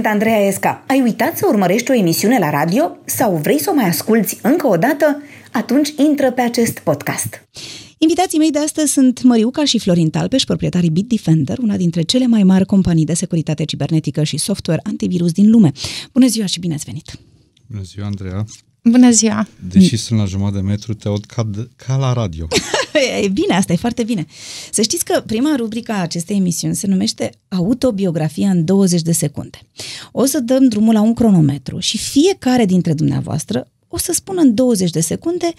Sunt Andreea Esca. Ai uitat să urmărești o emisiune la radio sau vrei să o mai asculți încă o dată? Atunci intră pe acest podcast. Invitații mei de astăzi sunt Măriuca și Florin Talpeș, proprietarii Bitdefender, una dintre cele mai mari companii de securitate cibernetică și software antivirus din lume. Bună ziua și bine ați venit! Bună ziua, Andreea! Bună ziua! Deși sunt la jumătate de metru, te aud ca, de, ca la radio. e bine, asta e foarte bine. Să știți că prima rubrică a acestei emisiuni se numește Autobiografia în 20 de secunde. O să dăm drumul la un cronometru și fiecare dintre dumneavoastră o să spună în 20 de secunde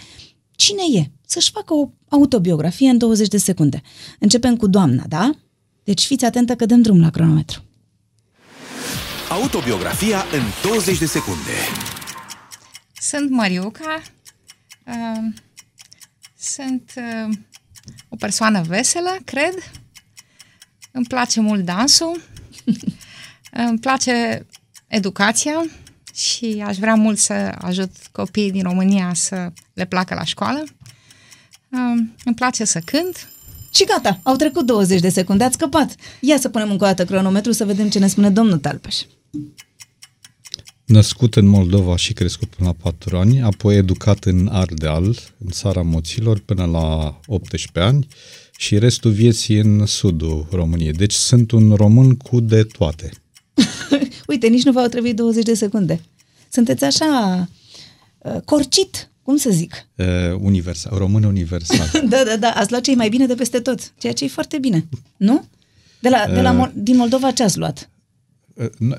cine e, să-și facă o autobiografie în 20 de secunde. Începem cu doamna, da? Deci fiți atentă că dăm drum la cronometru. Autobiografia în 20 de secunde. Sunt Mariuca, uh, sunt uh, o persoană veselă, cred. Îmi place mult dansul, îmi place educația și aș vrea mult să ajut copiii din România să le placă la școală. Uh, îmi place să cânt. Și gata, au trecut 20 de secunde, ați scăpat. Ia să punem încă o dată cronometru să vedem ce ne spune domnul Talpeș. Născut în Moldova și crescut până la 4 ani, apoi educat în Ardeal, în țara Moților, până la 18 ani și restul vieții în sudul României. Deci sunt un român cu de toate. Uite, nici nu v-au trebuit 20 de secunde. Sunteți așa uh, corcit, cum să zic? Uh, universal, român universal. da, da, da, ați luat cei mai bine de peste tot, ceea ce e foarte bine, nu? De la, de la, uh, din Moldova ce ați luat?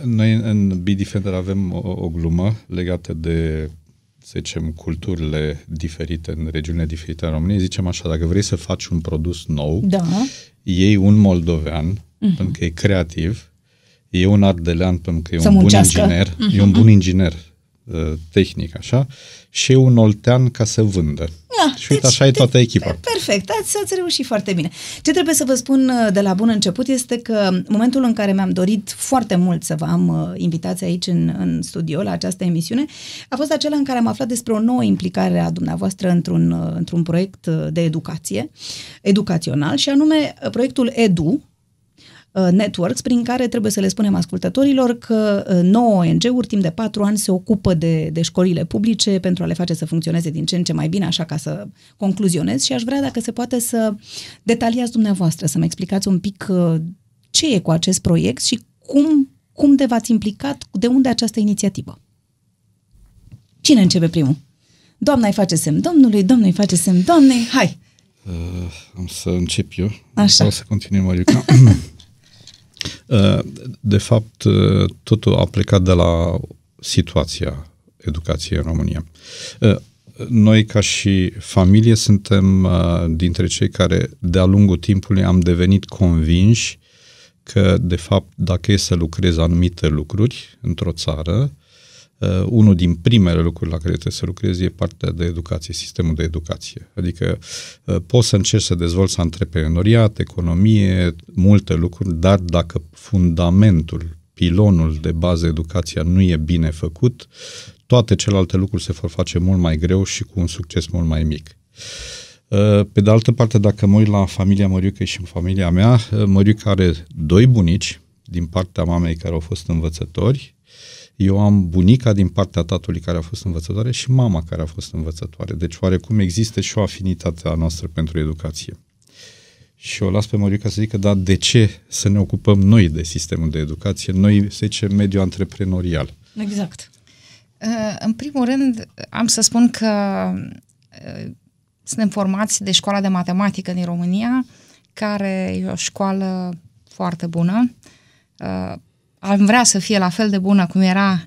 Noi în B-Defender avem o, o glumă legată de, să zicem, culturile diferite în regiunile diferite în România. Zicem așa, dacă vrei să faci un produs nou, da. iei un moldovean, uh-huh. pentru că e creativ, e un ardelean pentru că e să un muncească. bun inginer, uh-huh. e un bun inginer uh, tehnic, așa, și e un oltean ca să vândă. Da, și uite, deci, așa e toată echipa. Perfect, ați, ați reușit foarte bine. Ce trebuie să vă spun uh, de la bun început este că momentul în care mi-am dorit foarte mult să vă am uh, invitați aici în, în studio la această emisiune a fost acela în care am aflat despre o nouă implicare a dumneavoastră într-un, uh, într-un proiect de educație, educațional și anume proiectul EDU, networks prin care trebuie să le spunem ascultătorilor că nouă ONG-uri timp de patru ani se ocupă de, de școlile publice pentru a le face să funcționeze din ce în ce mai bine, așa ca să concluzionez și aș vrea dacă se poate să detaliați dumneavoastră, să-mi explicați un pic ce e cu acest proiect și cum, cum de v-ați implicat, de unde această inițiativă. Cine începe primul? Doamna îi face semn domnului, domnul îi face semn doamnei, hai! Uh, am să încep eu. Așa. Sau să continui, Mariuca. De fapt, totul a plecat de la situația educației în România. Noi, ca și familie, suntem dintre cei care, de-a lungul timpului, am devenit convinși că, de fapt, dacă e să lucrezi anumite lucruri într-o țară, uh, unul din primele lucruri la care trebuie să lucrezi e partea de educație, sistemul de educație. Adică uh, poți să încerci să dezvolți antreprenoriat, economie, multe lucruri, dar dacă fundamentul, pilonul de bază educația nu e bine făcut, toate celelalte lucruri se vor face mult mai greu și cu un succes mult mai mic. Pe de altă parte, dacă mă uit la familia Măriucă și în familia mea, Măriucă are doi bunici din partea mamei care au fost învățători, eu am bunica din partea tatălui care a fost învățătoare și mama care a fost învățătoare. Deci oarecum există și o afinitate a noastră pentru educație. Și o las pe Măriuca să zică, dar de ce să ne ocupăm noi de sistemul de educație, noi, să zicem, mediul antreprenorial? Exact. În primul rând, am să spun că suntem formați de școala de matematică din România, care e o școală foarte bună. Am vrea să fie la fel de bună cum era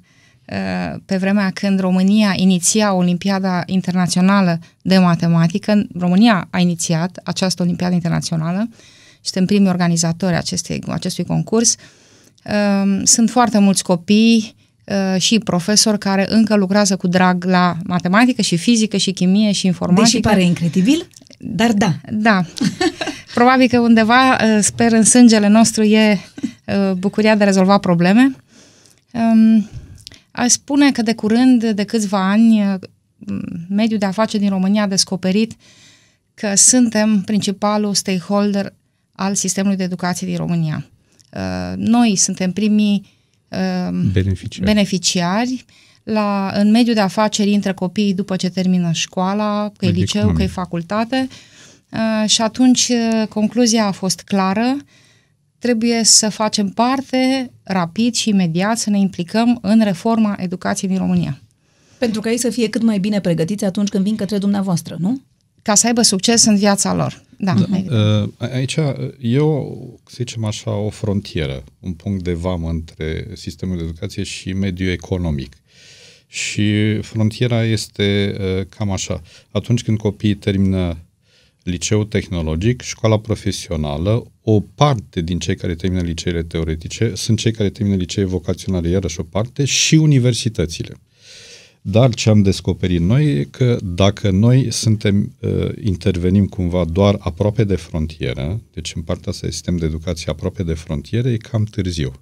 pe vremea când România iniția Olimpiada Internațională de Matematică. România a inițiat această Olimpiadă Internațională și suntem primii organizatori acestei, acestui concurs. Sunt foarte mulți copii și profesori care încă lucrează cu drag la matematică și fizică și chimie și informatică. Deși pare incredibil, dar da. Da. Probabil că undeva, sper, în sângele nostru e bucuria de a rezolva probleme. Aș spune că de curând, de câțiva ani, mediul de afaceri din România a descoperit că suntem principalul stakeholder al sistemului de educație din România. Noi suntem primii uh, Beneficiari. beneficiari. La, în mediul de afaceri intră copiii după ce termină școala, că e Mediul liceu, economic. că e facultate. Uh, și atunci uh, concluzia a fost clară. Trebuie să facem parte rapid și imediat să ne implicăm în reforma educației din România. Pentru ca ei să fie cât mai bine pregătiți atunci când vin către dumneavoastră, nu? Ca să aibă succes în viața lor. Da, da. Uh, Aici e o, să zicem așa, o frontieră, un punct de vamă între sistemul de educație și mediul economic. Și frontiera este uh, cam așa. Atunci când copiii termină liceul tehnologic, școala profesională, o parte din cei care termină liceele teoretice sunt cei care termină licee vocaționale, iarăși o parte, și universitățile. Dar ce am descoperit noi e că dacă noi suntem, uh, intervenim cumva doar aproape de frontieră, deci în partea asta de sistem de educație aproape de frontieră, e cam târziu.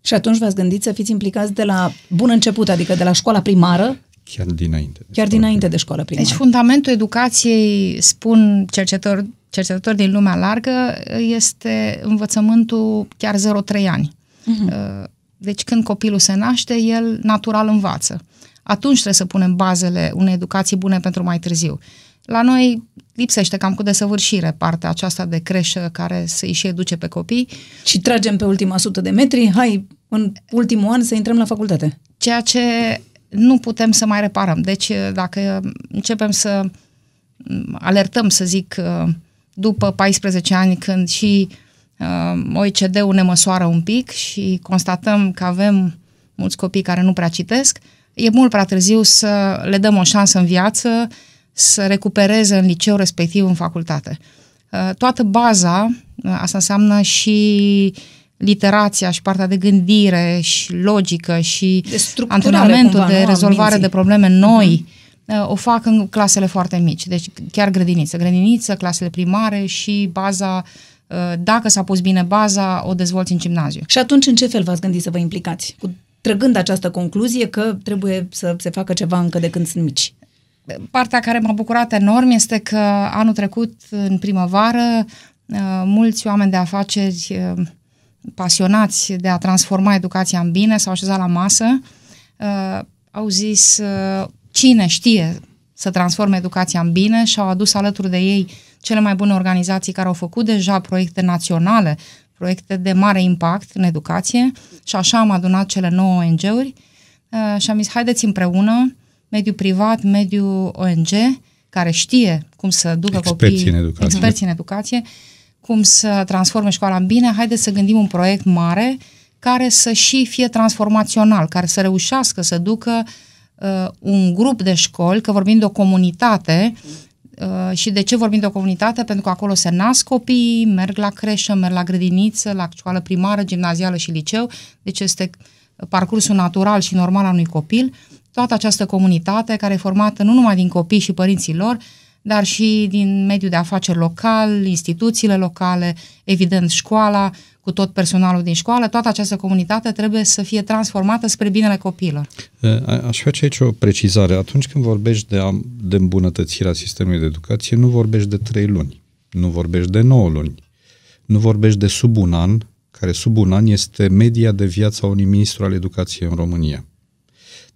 Și atunci v-ați gândit să fiți implicați de la bun început, adică de la școala primară, Chiar dinainte. chiar dinainte de școala primară. Deci fundamentul educației, spun cercetători, cercetători din lumea largă, este învățământul chiar 0-3 ani. Uh-huh. Deci când copilul se naște, el natural învață. Atunci trebuie să punem bazele unei educații bune pentru mai târziu. La noi lipsește cam cu desăvârșire partea aceasta de creșă care să-i și educe pe copii, Și tragem pe ultima sută de metri, hai, în ultimul an să intrăm la facultate. ceea ce nu putem să mai reparăm. Deci dacă începem să m, alertăm, să zic, uh, după 14 ani când și uh, OECD-ul ne măsoară un pic și constatăm că avem mulți copii care nu prea citesc, e mult prea târziu să le dăm o șansă în viață să recupereze în liceu respectiv în facultate. Uh, Toată baza, uh, asta înseamnă și literația și partea de gândire și logică și De structurare, antrenamentul cumva, de nu, a rezolvare minții. de probleme noi uh, o fac în clasele foarte mici, deci chiar grădiniță. Grădiniță, clasele primare și baza, uh, dacă s-a pus bine baza, o dezvolți în gimnaziu. Și atunci în ce fel v-ați gândit să vă implicați? Cu, trăgând această concluzie că trebuie să se facă ceva încă de când sunt mici. Partea care m-a bucurat enorm este că anul trecut, în primăvară, uh, mulți oameni de afaceri uh, pasionați de a transforma educația în bine s-au așezat la masă, uh, au zis uh, cine știe să transforme educația în bine? Și au adus alături de ei cele mai bune organizații care au făcut deja proiecte naționale, proiecte de mare impact în educație. Și așa am adunat cele 9 ONG-uri uh, și am zis haideți împreună, mediul privat, mediul ONG, care știe cum să ducă Experții copiii, în educație. experții în educație, cum să transforme școala în bine, haideți să gândim un proiect mare care să și fie transformațional, care să reușească să ducă uh, un grup de școli, că vorbim de o comunitate, uh, și de ce vorbim de o comunitate? Pentru că acolo se nasc copiii, merg la creșă, merg la grădiniță, la școală primară, gimnazială și liceu, deci este parcursul natural și normal al unui copil. Toată această comunitate care e formată nu numai din copii și părinții lor, dar și din mediul de afaceri local, instituțiile locale, evident școala, cu tot personalul din școală, toată această comunitate trebuie să fie transformată spre binele copiilor. A- Aș face aici o precizare. Atunci când vorbești de, am- de îmbunătățirea sistemului de educație, nu vorbești de trei luni, nu vorbești de 9 luni, nu vorbești de sub un an, care sub un an este media de viață a unui ministru al educației în România.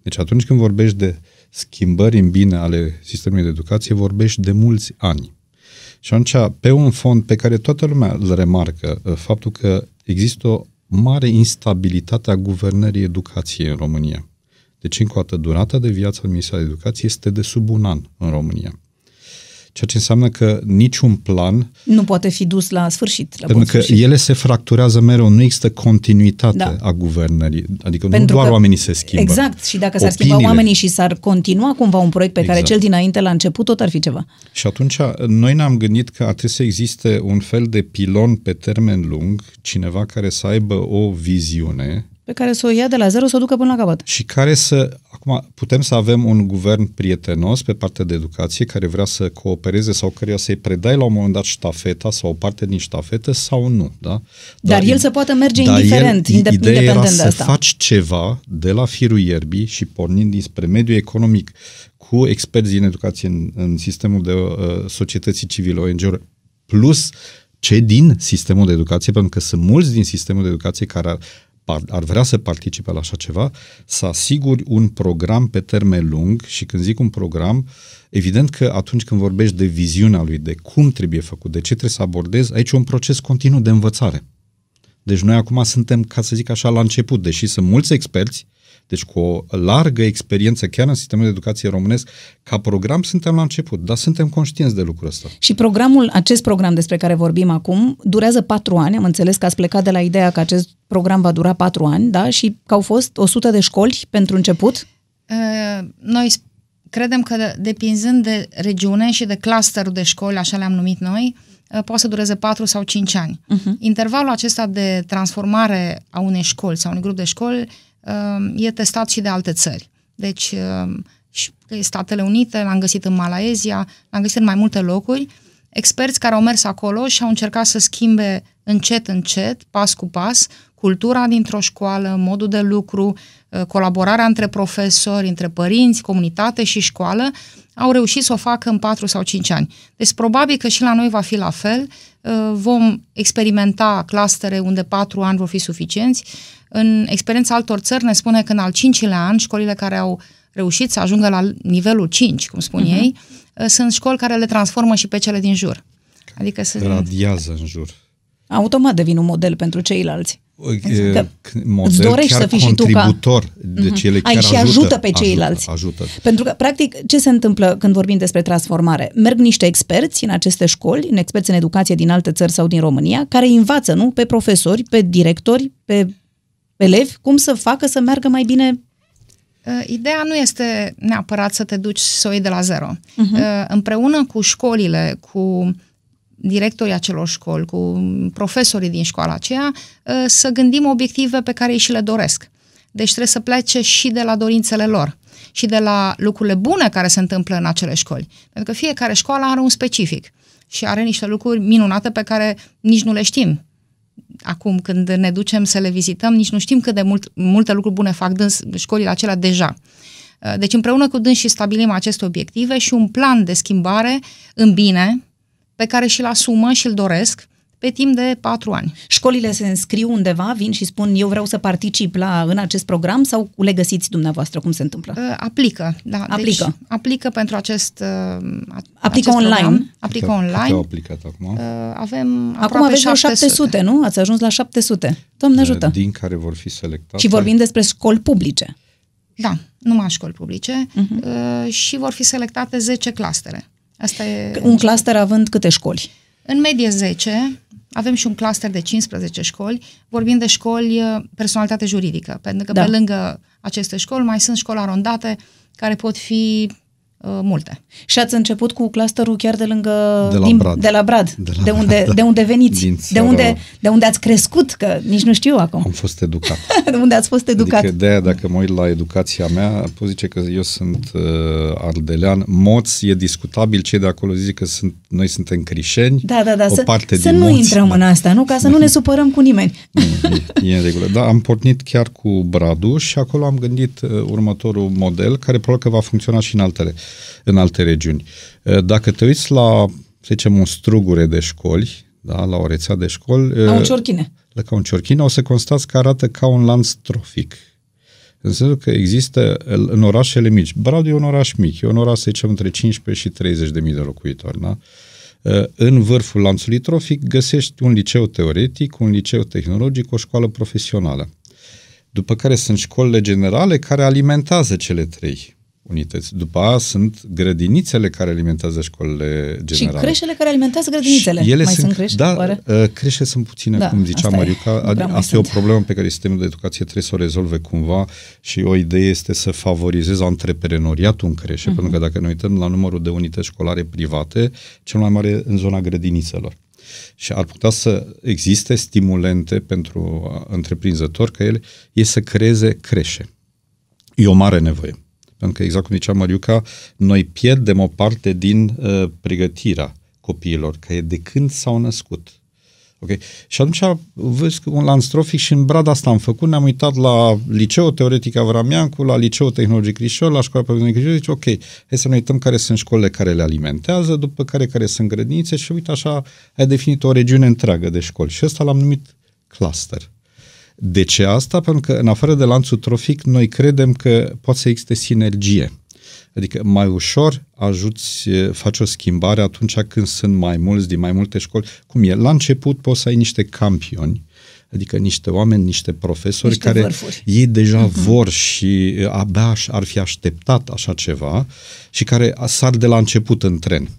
Deci atunci când vorbești de schimbări în bine ale sistemului de educație, vorbești de mulți ani. Și atunci, pe un fond pe care toată lumea îl remarcă, uh, faptul că există o mare instabilitate a guvernării educației în România. Deci, încă o dată, durata de viață al Ministerului de Educație este de sub un an în România. Ceea ce înseamnă că niciun plan, Nu poate fi dus la sfârșit, la bun pentru că sfârșit. ele se fracturează mereu, nu există continuitate Da. a guvernării. Adică nu Pentru doar că- oamenii se schimbă. Exact, și dacă s-ar schimba Opiniile. oamenii și s-ar continua cumva un proiect pe care Exact. cel dinainte la început, tot ar fi ceva. Și atunci noi ne-am gândit că ar trebui să existe un fel de pilon pe termen lung, cineva care să aibă o viziune Pe care să o ia de la zero să o ducă până la capăt. și care să... Acum, putem să avem un guvern prietenos pe partea de educație care vrea să coopereze sau căruia să-i predai la un moment dat ștafeta sau o parte din ștafetă sau nu, da? Dar el să poată merge dar indiferent, el, inde- ideea era independent de să asta. faci ceva de la firul ierbii și pornind dinspre mediul economic cu experți din educație în, în sistemul de uh, societății civile, ONG-uri, plus cei din sistemul de educație, pentru că sunt mulți din sistemul de educație care ar par- ar vrea să participe la așa ceva, să asiguri un program pe termen lung și când zic un program, evident că atunci când vorbești de viziunea lui, de cum trebuie făcut, de ce trebuie să abordezi, aici e un proces continuu de învățare. Deci noi acum suntem, ca să zic așa, la început, deși sunt mulți experți, deci cu o largă experiență chiar în sistemul de educație românesc, ca program suntem la început, dar suntem conștienți de lucrul ăsta. Și programul, acest program despre care vorbim acum, durează patru ani. Am înțeles că ați plecat de la ideea că acest program va dura patru ani, da? Și că au fost 100 de școli pentru început? Uh, Noi s- credem că de- depinzând de regiune și de clusterul de școli, așa le-am numit noi, uh, poate să dureze 4 sau 5 ani. Uh-huh. Intervalul acesta de transformare a unei școli sau unui grup de școli uh, e testat și de alte țări. Deci, uh, și Statele Unite, l-am găsit în Malaezia, l-am găsit în mai multe locuri, experți care au mers acolo și au încercat să schimbe încet, încet, pas cu pas, cultura dintr-o școală, modul de lucru, uh, colaborarea între profesori, între părinți, comunitate și școală, au reușit să o facă în 4 sau 5 ani. Deci probabil că și la noi va fi la fel. Uh, Vom experimenta clustere unde 4 ani vor fi suficienți. În experiența altor țări ne spune că în al cincilea an, școlile care au reușit să ajungă la nivelul 5, cum spun uh-huh. ei, uh, sunt școli care le transformă și pe cele din jur. Adică sunt... Radiază în jur. Automat devin un model pentru ceilalți. Că model dorești chiar să fii și tu ca- contributor. Deci ele Ai chiar și ajută, ajută pe ceilalți. Ajută, ajută. Pentru că, practic, ce se întâmplă când vorbim despre transformare? Merg niște experți în aceste școli, în experți în educație din alte țări sau din România, care învață, nu? Pe profesori, pe directori, pe elevi, cum să facă să meargă mai bine Uh, Ideea nu este neapărat să te duci să o iei de la zero. Uh-huh. Împreună cu școlile, cu directorii acelor școli, cu profesorii din școala aceea, uh, să gândim obiective pe care ei și le doresc. Deci trebuie să plece și de la dorințele lor și de la lucrurile bune care se întâmplă în acele școli. Pentru că fiecare școală are un specific și are niște lucruri minunate pe care nici nu le știm acum când ne ducem să le vizităm, nici nu știm cât de mult, multe lucruri bune fac dâns, școlile acelea deja. Uh, Deci împreună cu dâns și stabilim aceste obiective și un plan de schimbare în bine pe care și-l asumă și îl doresc pe timp de patru ani. Școlile se înscriu undeva, vin și spun eu vreau să particip la, în acest program sau le găsiți dumneavoastră? Cum se întâmplă? Uh, Aplică, da. Aplică. Deci, aplică pentru acest, uh, a- Aplică acest online? Program. Aplică Câte- online. câte au aplicat acum? Uh, Avem Acum aproape aveți vreo 700, nu? Ați ajuns la 700. Doamne ajută! Din care vor fi selectate. Și vorbim despre școli publice. Da, numai școli publice Mhm. uh, și vor fi selectate 10 clustere. Asta e Un cluster având câte școli? În medie 10, avem și un cluster de 15 școli, vorbim de școli uh, personalitate juridică, pentru că Da. pe lângă aceste școli mai sunt școli arondate care pot fi uh, multe. Și ați început cu clusterul chiar de lângă... De la din, Brad. De la Brad. De la de, unde, Brad, da. de unde veniți. Din de, țara- unde, de unde ați crescut, că nici nu știu acum. Am fost educat. de unde ați fost educat. Adică de aia, dacă mă uit la educația mea, pot zice că eu sunt uh, ardelean. Moț e discutabil, cei de acolo zic că sunt, noi suntem crișeni. Da, da, da. o Să, parte să din nu moți, intrăm da. în asta, nu? Ca să nu ne supărăm cu nimeni. Nu, e, e în regulă. Da, am pornit chiar cu Bradu și acolo am gândit uh, următorul model, care probabil că va funcționa și în altele, în alte regiuni. Uh, dacă te uiți la, să zicem, un strugure de școli, da, la o rețea de școli... La uh, un ciorchine. la ca un ciorchin, o să constați că arată ca un lanț trofic. În sensul că există în orașele mici. Bradu e un oraș mic, e un oraș, să zicem, între 15 și 30 de mii de locuitori. Da? În vârful lanțului trofic găsești un liceu teoretic, un liceu tehnologic, o școală profesională. După care sunt școlile generale care alimentează cele trei unități. După aia sunt grădinițele care alimentează școlile generale. Și creșele care alimentează grădinițele. Și ele Mai sunt, sunt creșe? Da, oare? uh, crește sunt puține, Da, cum zicea asta e. Mariuca. Nu prea mai Asta e o sunt. problemă pe care sistemul de educație trebuie să o rezolve cumva și o idee este să favorizeze antreprenoriatul în creșe, Mhm. uh-huh. pentru că dacă ne uităm la numărul de unități școlare private, cel mai mare în zona grădinițelor. Și ar putea să existe stimulente pentru uh, întreprinzători că ele e să creeze creșe. E o mare nevoie. Pentru că, exact cum zicea Mariuca, noi pierdem o parte din uh, pregătirea copiilor, că e de când s-au născut. Okay? Și atunci vezi că un lanț trofic și în brada asta am făcut, ne-am uitat la liceu teoretic Avramiancu, la liceu tehnologic Crișor, la școala profesională Crișor, zice, ok, hai să ne uităm care sunt școlile care le alimentează, după care care sunt grădinițe și uite așa ai definit o regiune întreagă de școli și ăsta l-am numit cluster. De ce asta? Pentru că în afară de lanțul trofic, noi credem că poate să existe sinergie. Adică mai ușor ajuți, faci o schimbare atunci când sunt mai mulți din mai multe școli. Cum e? La început poți să ai niște campioni, adică niște oameni, niște profesori Niște care vârfuri. ei deja uh-huh. vor și abia aș- ar fi așteptat așa ceva și care sar de la început în tren.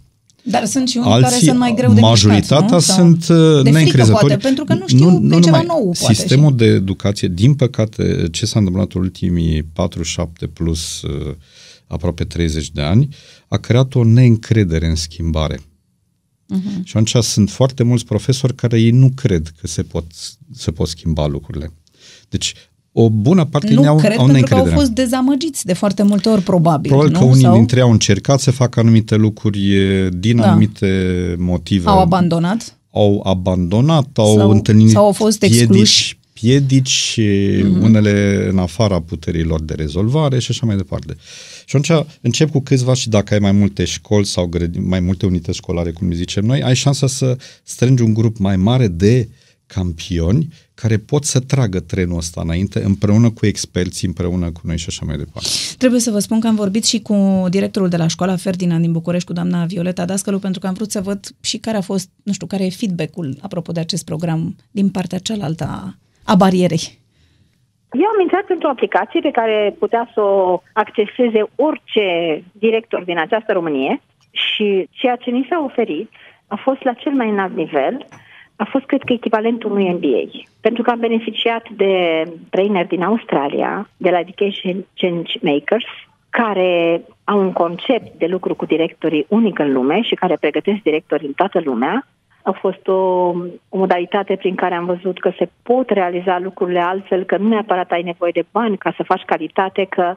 Dar sunt și unii care sunt mai greu de majoritatea mișcat, nu? Sau sunt uh, de frică, neîncrezători. poate, pentru că nu știu nu, nu ceva numai. nou, poate. Sistemul și... de educație, din păcate, ce s-a întâmplat în ultimii 47 plus uh, aproape 30 de ani, a creat o neîncredere în schimbare. Mhm. Uh-huh. Și atunci sunt foarte mulți profesori care ei nu cred că se pot, se pot schimba lucrurile. Deci, o bună parte din ei Nu au, cred, au pentru că au neîncredere. fost dezamăgiți de foarte multe ori, probabil. Probabil nu? că unii Sau dintre ei au încercat să facă anumite lucruri e, din Da. anumite motive. au abandonat. au abandonat, au Sau- întâlnit sau au fost excluși. piedici, piedici mm-hmm. unele în afara puterilor de rezolvare și așa mai departe. Și atunci încep cu câțiva și dacă ai mai multe școli sau grădini, mai multe unități școlare, cum zicem noi, ai șansa să strângi un grup mai mare de campioni care pot să tragă trenul ăsta înainte împreună cu experții, împreună cu noi și așa mai departe. Trebuie să vă spun că am vorbit și cu directorul de la școala Ferdinand din București, cu doamna Violeta Dascălu, pentru că am vrut să văd și care a fost, nu știu, care e feedback-ul apropo de acest program din partea cealaltă a, a barierei. Eu am intrat într-o aplicație pe care putea să o acceseze orice director din această Românie și ceea ce ni s-a oferit a fost la cel mai înalt nivel, a fost cred că echivalentul unui MBA. Pentru că am beneficiat de trainer din Australia, de la Education Change Makers, care au un concept de lucru cu directorii unic în lume și care pregătesc directori în toată lumea. A fost o, o modalitate prin care am văzut că se pot realiza lucrurile altfel, că nu neapărat ai nevoie de bani ca să faci calitate, că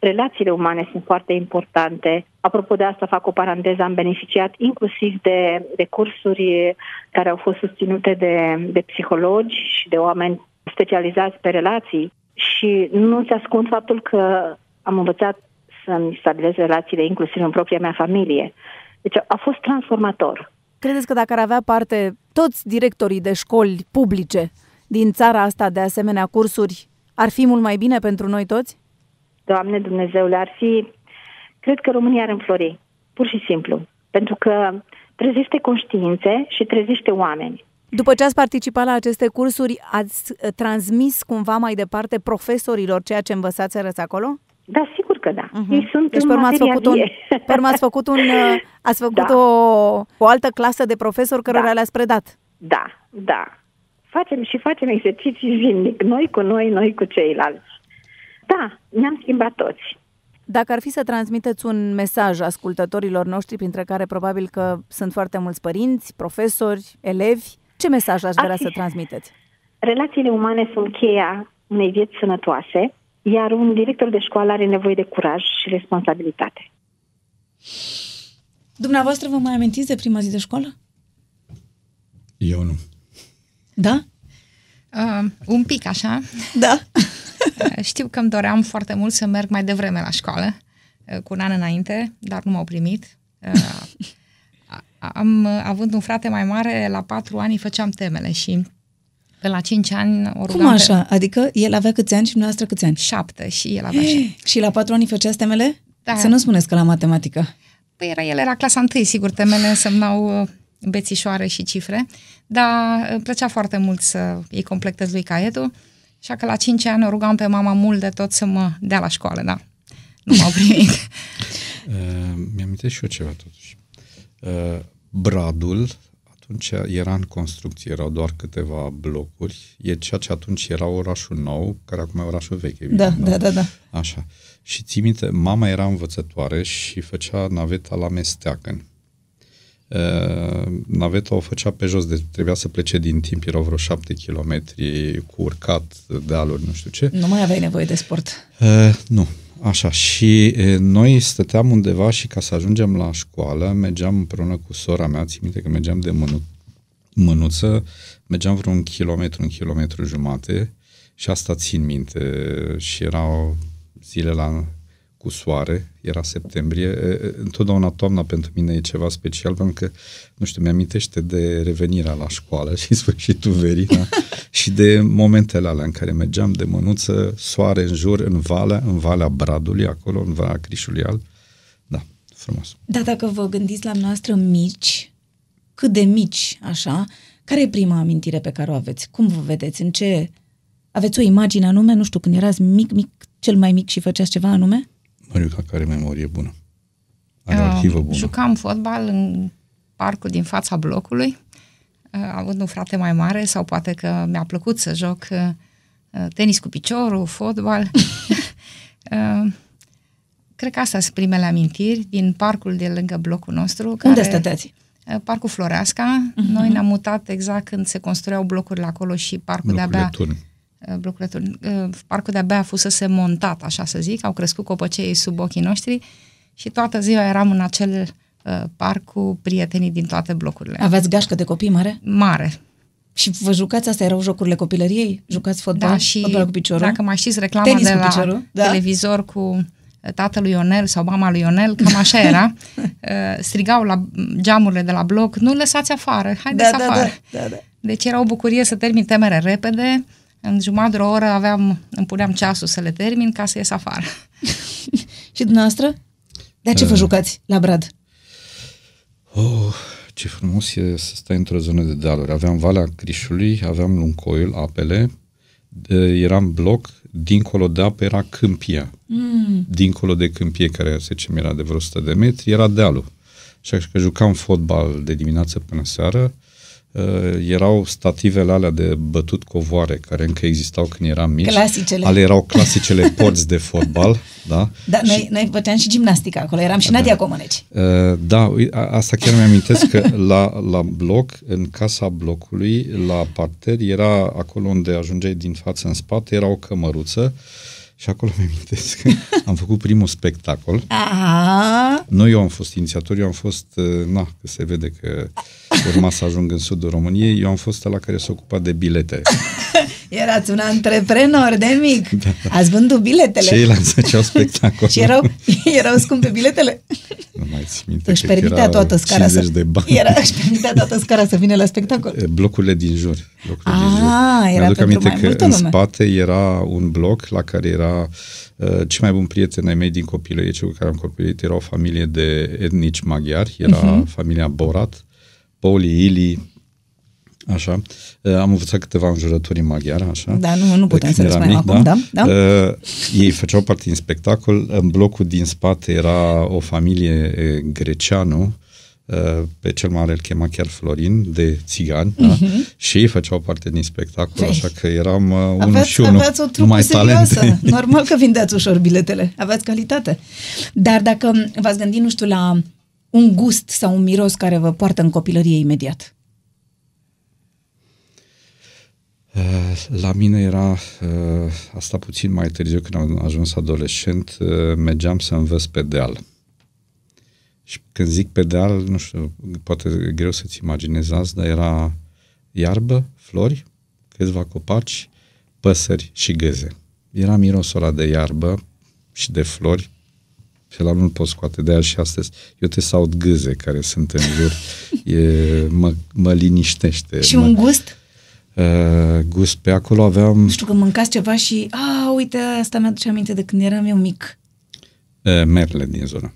relațiile umane sunt foarte importante. Apropo de asta, fac o paranteză, am beneficiat inclusiv de, de cursuri care au fost susținute de, de psihologi și de oameni specializați pe relații și nu-ți ascund faptul că am învățat să-mi stabilez relațiile inclusiv în propria mea familie. Deci a fost transformator. Credeți că dacă ar avea parte toți directorii de școli publice din țara asta de asemenea cursuri, ar fi mult mai bine pentru noi toți? Doamne Dumnezeule, ar fi... Cred că România ar înflori, pur și simplu. Pentru că trezește conștiințe și trezește oameni. După ce ați participat la aceste cursuri, ați uh, transmis cumva mai departe profesorilor ceea ce învățați acolo? Da, sigur că da. Uh-huh. Ei sunt Deci în pe urmă ați materia făcut, un, vie. pe urmă ați făcut, un, uh, ați făcut Da. o, o altă clasă de profesori cărora Da. le-ați predat. Da, da. Facem și facem exerciții zilnic, noi cu noi, noi cu ceilalți. Da, ne-am schimbat toți. Dacă ar fi să transmiteți un mesaj ascultătorilor noștri, printre care probabil că sunt foarte mulți părinți, profesori, elevi, ce mesaj ați vrea Ar fi- să transmiteți? Relațiile umane sunt cheia unei vieți sănătoase, iar un director de școală are nevoie de curaj și responsabilitate. Dumneavoastră vă mai amintiți de prima zi de școală? Eu nu. Da? Uh, un pic așa. Da. Uh, Știu că îmi doream foarte mult să merg mai devreme la școală, uh, cu un an înainte, dar nu m-au primit. Uh, a- Am, uh, având un frate mai mare, la patru ani îi făceam temele și pe la cinci ani o rugam Cum așa? Adică el avea câți ani și dumneavoastră câți ani? pe șapte și el avea și... Și la patru ani făcea temele? Da. Să nu spuneți că la matematică. Păi era, el era clasa întâi, sigur, temele însemnau uh, bețișoare și cifre, dar îmi plăcea foarte mult să îi completez lui caietul, așa că la cinci ani o rugam pe mama mult de tot să mă dea la școală, da. Nu m-au primit. Uh, mi-am și eu ceva totuși. Uh, Bradul, atunci era în construcție, erau doar câteva blocuri, e ceea ce atunci era orașul nou, care acum e orașul vechi, evident. Da, da, da, da. Așa. Și ții minte, mama era învățătoare și făcea naveta la Mesteacăn. Uh, naveta o făcea pe jos, deci trebuia să plece din timp, erau vreo șapte kilometri cu urcat, dealuri, nu știu ce. Nu mai aveai nevoie de sport. Uh, nu, așa. Și uh, noi stăteam undeva și ca să ajungem la școală, mergeam împreună cu sora mea, țin minte că mergeam de mânu- mânuță, mergeam vreo un kilometru, un kilometru jumate și asta țin minte și erau zile la cu soare, era septembrie. E, e, Întotdeauna toamna pentru mine e ceva special, pentru că, nu știu, mi-amintește de revenirea la școală și sfârșitul verii da? și de momentele alea în care mergeam de mânuță, soare în jur, în valea, în valea Bradului, acolo, în valea Crișului Alb. Da, frumos. Dar dacă vă gândiți la noastră mici, cât de mici, așa, care e prima amintire pe care o aveți? Cum vă vedeți? În ce... Aveți o imagine anume? Nu știu, când erați mic, mic, cel mai mic și făceați ceva anume? Măriuca care memorie bună. Are o Uh, arhivă bună. Jucam fotbal în parcul din fața blocului, uh, având un frate mai mare sau poate că mi-a plăcut să joc uh, tenis cu piciorul, fotbal. Uh, Cred că astea sunt primele amintiri din parcul de lângă blocul nostru. Unde stăteați? Uh, Parcul Floreasca. Uh-huh. Noi ne-am mutat exact când se construiau blocurile acolo și parcul Locurile de-abia turn. Uh, blocurile turn. Uh, Parcul de-abia fusese montat, așa să zic, au crescut copăcei sub ochii noștri și toată ziua eram în acel uh, parc cu prietenii din toate blocurile. Aveați gașcă de copii mare? Mare. Și vă jucați, astea erau jocurile copilăriei? Jucați fotbal? Da, și fotbal cu piciorul? dacă mai știți reclama Tenis de cu la piciorul, da. televizor cu uh, tatăl lui Ionel sau mama lui Ionel, cam așa era. Uh, Strigau la geamurile de la bloc, nu lăsați afară, haideți da, da, afară. da, da, da. Deci era o bucurie să termin temere repede. În jumătate de o oră aveam, îmi puneam ceasul să le termin ca să ies afară. Și dumneavoastră? De ce vă Uh. jucați la Brad? Oh, ce frumos e să stai într-o zonă de dealuri. Aveam Valea Crișului, aveam Luncoiul, apele, de- eram bloc, dincolo de apă era câmpia. Mm. Dincolo de câmpie, care se zicem era de vreo 100 de metri, era dealul. Așa că jucam fotbal de dimineață până seară, uh, erau stativele alea de bătut covoare, care încă existau când eram mici. Clasicele. Ale erau clasicele porți de fotbal, da? Da, noi, noi făceam și gimnastică acolo, eram și Nadia Comăneci. Uh, Da, ui- a- asta chiar mi-amintesc că la, la bloc, în casa blocului, la parter, era acolo unde ajungeai din față în spate, era o cămăruță și acolo mi-amintesc că am făcut primul spectacol. A, Nu eu am fost inițiator, eu am fost, uh, na, că se vede că urma să ajung în sudul României, eu am fost la care se ocupa de bilete. erați un antreprenor de mic. Ați vândut biletele. Ceilalți făceau spectacol. Și erau, erau scumpe biletele. Nu mai țin minte, Își cred că permitea era toată scara 50 să... de bani. Era, își permitea toată scara să vină la spectacol. Blocurile din jur. Blocurile Ah, din jur. era Mi-aduc pentru aminte mai că multă în lume. spate era un bloc la care era uh, cei mai buni prieteni ai mei din copilărie, cei cu care am copilărit, era o familie de etnici maghiari, era uh-huh. familia Borat, Pauli, Ili, așa. Uh, am învățat câteva înjurături în maghiară, așa. Da, nu- nu putem Când să le eram spunem acum, da, da. Uh, ei făceau parte din spectacol, în blocul din spate era o familie eh, greceanu, uh, pe cel mare îl chema chiar Florin, de țigani, uh-huh. da? și ei făceau parte din spectacol, Păi. așa că eram uh, unul Aveați, și unul, aveați o trupă numai serioasă. talente. Normal că vindeați ușor biletele. Aveați calitate. Dar dacă v-ați gândit, nu știu, la un gust sau un miros care vă poartă în copilărie imediat. Uh, La mine era uh, asta puțin mai târziu, când am ajuns adolescent, uh, mergeam să învăț pe deal. Și când zic pe deal, nu știu, poate e greu să-ți imaginezi azi, dar era iarbă, flori, câțiva copaci, păsări și găze. Era mirosul ăla de iarbă și de flori, și la nu-l pot scoate, de aia și astăzi eu te saut gâze care sunt în jur, e, mă, mă liniștește. Și mă, un gust? uh, gust. Pe acolo aveam Nu știu, că mâncați ceva și, a, uite, asta mi-aduce aminte de când eram eu mic. uh, merele din zonă.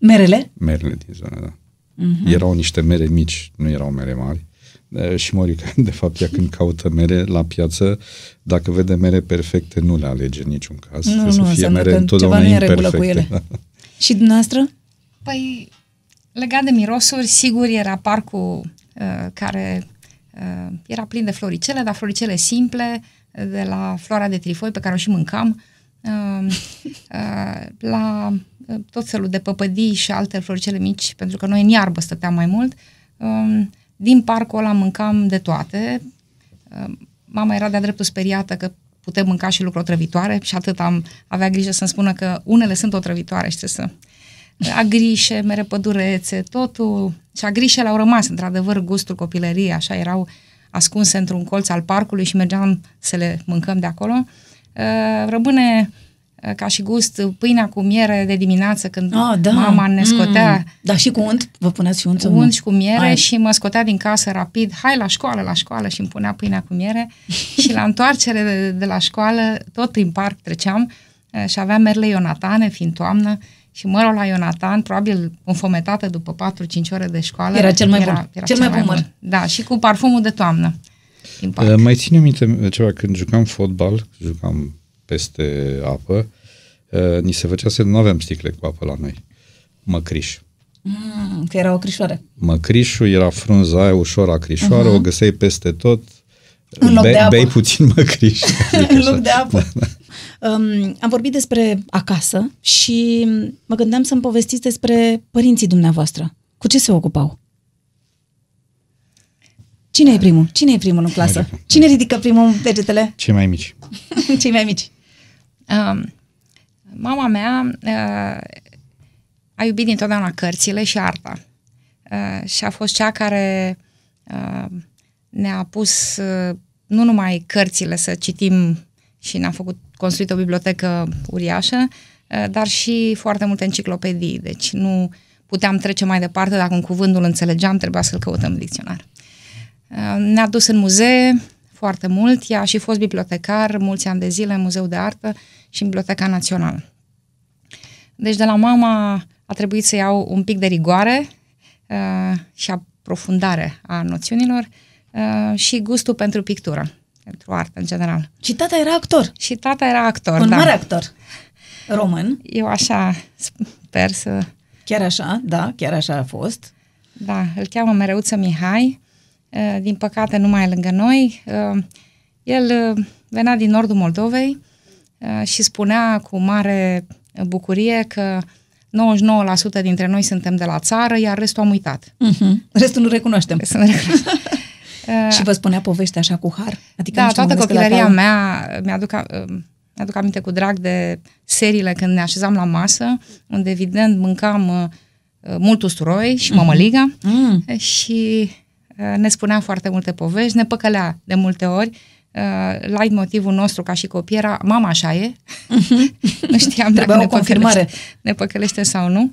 Merele? Merele din zonă, da. Mhm. Uh-huh. Erau niște mere mici, nu erau mere mari. Uh, și Morica, de fapt, ea când caută mere la piață, dacă vede mere perfecte, nu le alege în niciun caz. Nu, Trebuie nu, să fie înseamnă mere că întotdeauna ceva nu e în regulă cu imperfecte. ele. Și dumneavoastră? Păi, legat de mirosuri, sigur era parcul uh, care uh, era plin de floricele, dar floricele simple, uh, de la floarea de trifoi pe care o și mâncam, uh, uh, la uh, tot felul de păpădii și alte floricele mici, pentru că noi în iarbă stăteam mai mult. Uh, din parcul ăla mâncam de toate. Uh, mama era de-a dreptul speriată că putem mânca și lucruri otrăvitoare și atât am avea grijă să-mi spună că unele sunt otrăvitoare și trebuie să agrișe, mere pădurețe, totul. Și agrișele au rămas, într-adevăr, gustul copilăriei, așa erau ascunse într-un colț al parcului și mergeam să le mâncăm de acolo. Uh, Rămâne uh, ca și gust pâinea cu miere de dimineață când Ah, da. mama ne scotea Mm. Da, și cu unt? Vă puneați și unt? cu sau nu? unt și cu miere Ai. și mă scotea din casă rapid, hai la școală, la școală și îmi punea pâinea cu miere și la întoarcere de, de la școală, tot prin parc treceam uh, și aveam merle Ionatane, fiind toamnă, și mărul la Ionatan, probabil înfometată după 4-5 ore de școală. Era cel mai bun. Cel mai bun măr. Da, și cu parfumul de toamnă. Din parc. Uh, Mai ține minte ceva, când jucam fotbal, jucam peste apă, uh, ni se făcea să nu aveam sticle cu apă la noi. Măcriș. Mm, că era o crișoare. Măcrișul era frunza aia ușor acrișoară, uh-huh. o găseai peste tot. În loc de apă. Bei puțin măcriș. Zic în așa. loc de apă. Um, am vorbit despre acasă și mă gândeam să-mi povestiți despre părinții dumneavoastră. Cu ce se ocupau? Cine e primul? Cine e primul în clasă? Haide. Cine ridică primul degetele? Cei mai mici. Cei mai mici. Um, mama mea uh, a iubit dintotdeauna cărțile și arta. Uh, și a fost cea care uh, ne-a pus uh, nu numai cărțile să citim și ne-a făcut construit o bibliotecă uriașă, uh, dar și foarte multe enciclopedii. Deci nu puteam trece mai departe dacă un cuvânt nu-l înțelegeam, trebuia să-l căutăm în dicționar. Uh, Ne-a dus în muzee foarte mult, ea a și fost bibliotecar mulți ani de zile în Muzeul de Artă și în Biblioteca Națională. Deci de la mama a trebuit să iau un pic de rigoare uh, și aprofundare a noțiunilor uh, și gustul pentru pictură, pentru artă în general. Și tata era actor. Și tata era actor, un da. mare actor. Român. Eu așa sper să... Chiar așa, da, chiar așa a fost. Da, îl cheamă Mereuță Mihai, uh, din păcate nu mai e lângă noi. Uh, El uh, venea din nordul Moldovei uh, și spunea cu mare bucurie că 99% dintre noi suntem de la țară, iar restul am uitat. Uh-huh. Restul nu recunoaștem. Să ne recunoaștem. Uh, Și vă spunea povești așa cu har? Adică, da, nu știu, mă toată gândesc că la copilăria Paul- mea mi-aduc, a- mi-aduc aminte cu drag de seriile când ne așezam la masă, unde evident mâncam uh, uh, mult usturoi și mămăliga Mm. și uh, ne spunea foarte multe povești, ne păcălea de multe ori. Uh, Light motivul nostru ca și copii era mama așa e. nu știam dacă Trebuia ne o confirmare. păcălește, ne păcălește sau nu.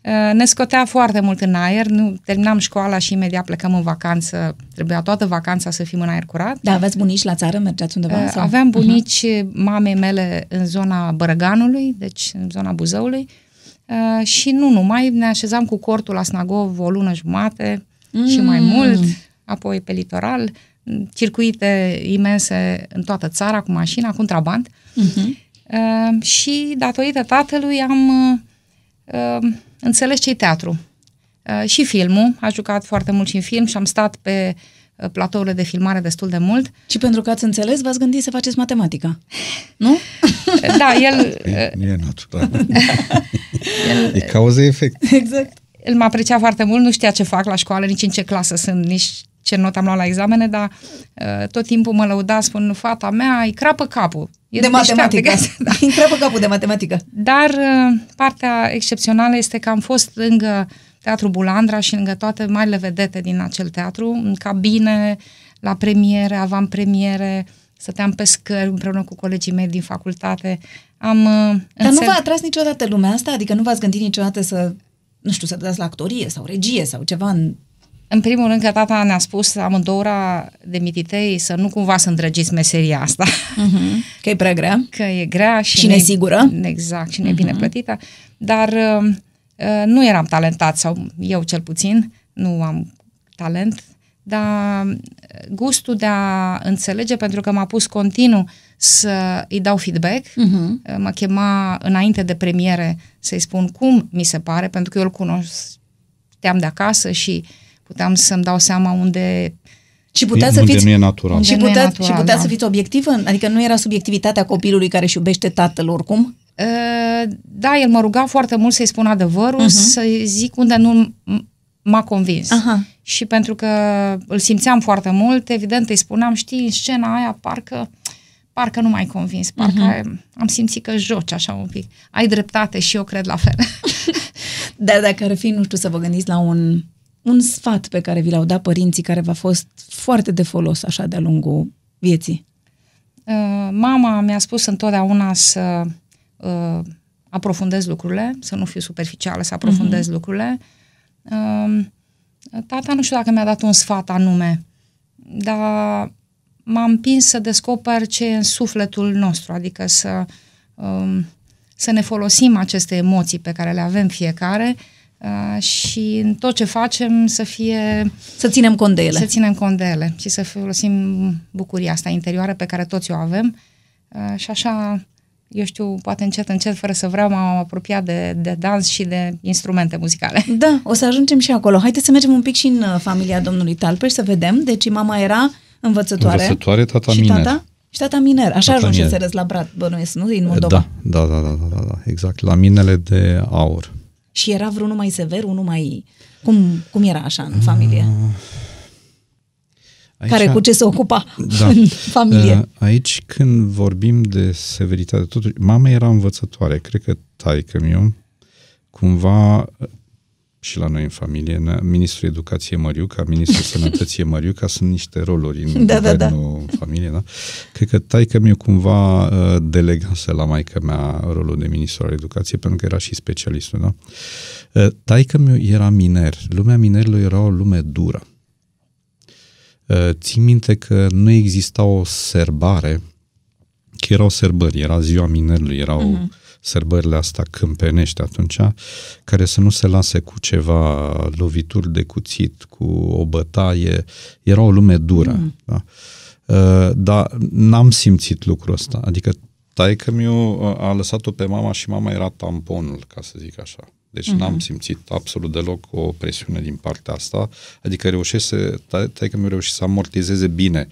Uh, Ne scotea foarte mult în aer, nu terminam școala și imediat plecăm în vacanță. Trebuia toată vacanța să fim în aer curat. Da, aveți bunici la țară? Mergeați undeva? Uh, sau? Aveam bunici uh-huh. mamei mele în zona Bărăganului, deci în zona Buzăului. Uh, și nu numai, ne așezam cu cortul la Snagov o lună jumate mm. și mai mult, apoi pe litoral, m, circuite imense în toată țara cu mașina, cu contraband. Uh-huh. Uh, și datorită tatălui am uh, uh, înțeles ce-i teatru. Uh, și filmul, a jucat foarte mult și în film și am stat pe uh, platourile de filmare destul de mult. Și pentru că ați înțeles, v-ați gândit să faceți matematica. Nu? Da, el, E, e natural. e cauză-efect. exact. El m-a apreciat foarte mult, nu știa ce fac la școală, nici în ce clasă sunt, nici ce not am luat la examene, dar uh, tot timpul mă lăuda, spun, fata mea îi crapă capul. E de deșteaptă, matematică. că- Da. Intră pe capul de matematică. Dar uh, partea excepțională este că am fost lângă Teatru Bulandra și lângă toate marile vedete din acel teatru, în cabine, la premiere, aveam premiere, stăteam pe scări împreună cu colegii mei din facultate. Am, uh, Dar nu înțel- v-a atras niciodată lumea asta? Adică nu v-ați gândit niciodată să, nu știu, să dați la actorie sau regie sau ceva în... În primul rând că tata ne-a spus amândouă de mititei să nu cumva să îndrăgiți meseria asta, Uh-huh. Că e prea grea. că e grea și, Și nu-i- nesigură. Exact, și nu e bine plătită. Dar uh, uh, nu eram talentat, sau eu cel puțin, nu am talent, dar uh, gustul de a înțelege, pentru că m-a pus continuu să îi dau feedback, Uh-huh. mă chema înainte de premiere să-i spun cum mi se pare, pentru că eu îl cunoșteam de acasă și puteam să-mi dau seama unde... Și puteați să unde fiți... nu e natural. Unde Și, nu e puteați, natural, și puteați da. să fiți obiectivă? Adică nu era subiectivitatea copilului care își iubește tatăl oricum? Uh, Da, el mă ruga foarte mult să-i spun adevărul, Mhm. uh-huh. să-i zic unde nu m- m-a convins. Aha. Și pentru că îl simțeam foarte mult, evident îi spuneam, știi, în scena aia parcă parcă nu m-ai convins, parcă Mhm. uh-huh. am simțit că joci așa un pic. Ai dreptate și eu cred la fel. Dar dacă ar fi, nu știu, să vă gândiți la un, un sfat pe care vi l-au dat părinții care v-a fost foarte de folos așa de-a lungul vieții. Uh, Mama mi-a spus întotdeauna să uh, aprofundez lucrurile, să nu fiu superficială, să aprofundez uh-huh. lucrurile. Uh, tata nu știu dacă mi-a dat un sfat anume, dar m-a împins să descoper ce e în sufletul nostru, adică să, um, să ne folosim aceste emoții pe care le avem fiecare uh, și în tot ce facem să fie... Să ținem cont de ele. Să ținem cont de ele și să folosim bucuria asta interioară pe care toți o avem uh, și așa eu știu, poate încet, încet, fără să vreau, m-am apropiat de, de dans și de instrumente muzicale. Da, o să ajungem și acolo. Haideți să mergem un pic și în uh, familia domnului Talpeș să vedem. Deci mama era învățătoare. Învățătoare, tata și miner. Tata? Și tata miner. Așa Tata ajunge miner. la Brad, bănuiesc, nu? Din Moldova. Da, da, da, da, da, da, da, exact. La minele de aur. Și era vreunul mai sever, unul mai... Cum, cum era așa în familie? Aici, Care cu ce se ocupa Da. în familie? Uh, Aici când vorbim de severitate, totuși, mama era învățătoare, cred că taică meu cumva uh, și la noi în familie, na- ministrul educației Măriuca, ministrul sănătății Măriuca, sunt niște roluri în Da, da, da. guvernul familie, da? Cred că taică meu cumva uh, delegase la maică mea rolul de ministru al educației, pentru că era și specialistul, da? Uh, Taică meu era miner. Lumea minerilor era o lume dură. Uh, Țin minte că nu exista o serbare, că erau sărbări, era ziua minerului, erau uh-huh. Sărbările astea câmpenești atunci, care să nu se lase cu ceva lovituri de cuțit, cu o bătaie, era o lume dură. Uh-huh. Da? Uh, dar n-am simțit lucrul ăsta, adică taică meu a lăsat-o pe mama și mama era tamponul, ca să zic așa. Deci uh-huh. n-am simțit absolut deloc o presiune din partea asta, adică reușește, taică mi reușit să amortizeze bine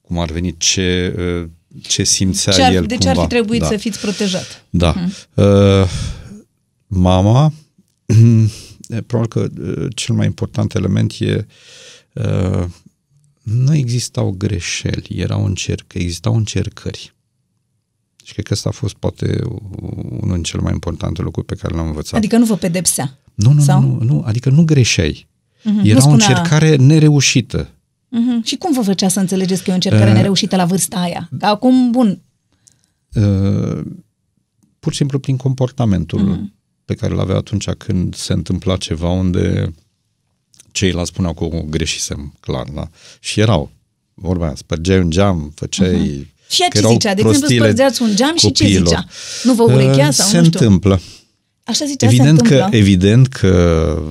cum ar veni ce, uh, ce simțea Ce ar, el de ce cumva. ar fi trebuit da. să fiți protejat? Da. Mhm. Uh, mama, probabil că uh, cel mai important element e uh, nu existau greșeli, erau încerc, existau încercări. Și cred că ăsta a fost poate unul din cele mai importante lucruri pe care l-am învățat. Adică nu vă pedepsea? nu, nu, sau? nu, nu, adică nu greșeai. Mhm. Era Nu o spunea- încercare nereușită. Mhm. Și cum vă făcea să înțelegeți că e o încercare Uh, nereușită la vârsta aia? Că acum, bun, Uh, pur și simplu prin comportamentul Mhm. pe care îl avea atunci când se întâmpla ceva unde ceilalți spuneau că o greșisem, clar, da? Și erau, vorba aia, spărgeai un geam, făceai... Și ea că ce erau zicea? De exemplu, prostiile spărgeați un geam și ce copiilor. zicea? Nu vă urechea Uh, sau se nu știu? întâmplă. Așa zicea, Evident se întâmplă. că, evident că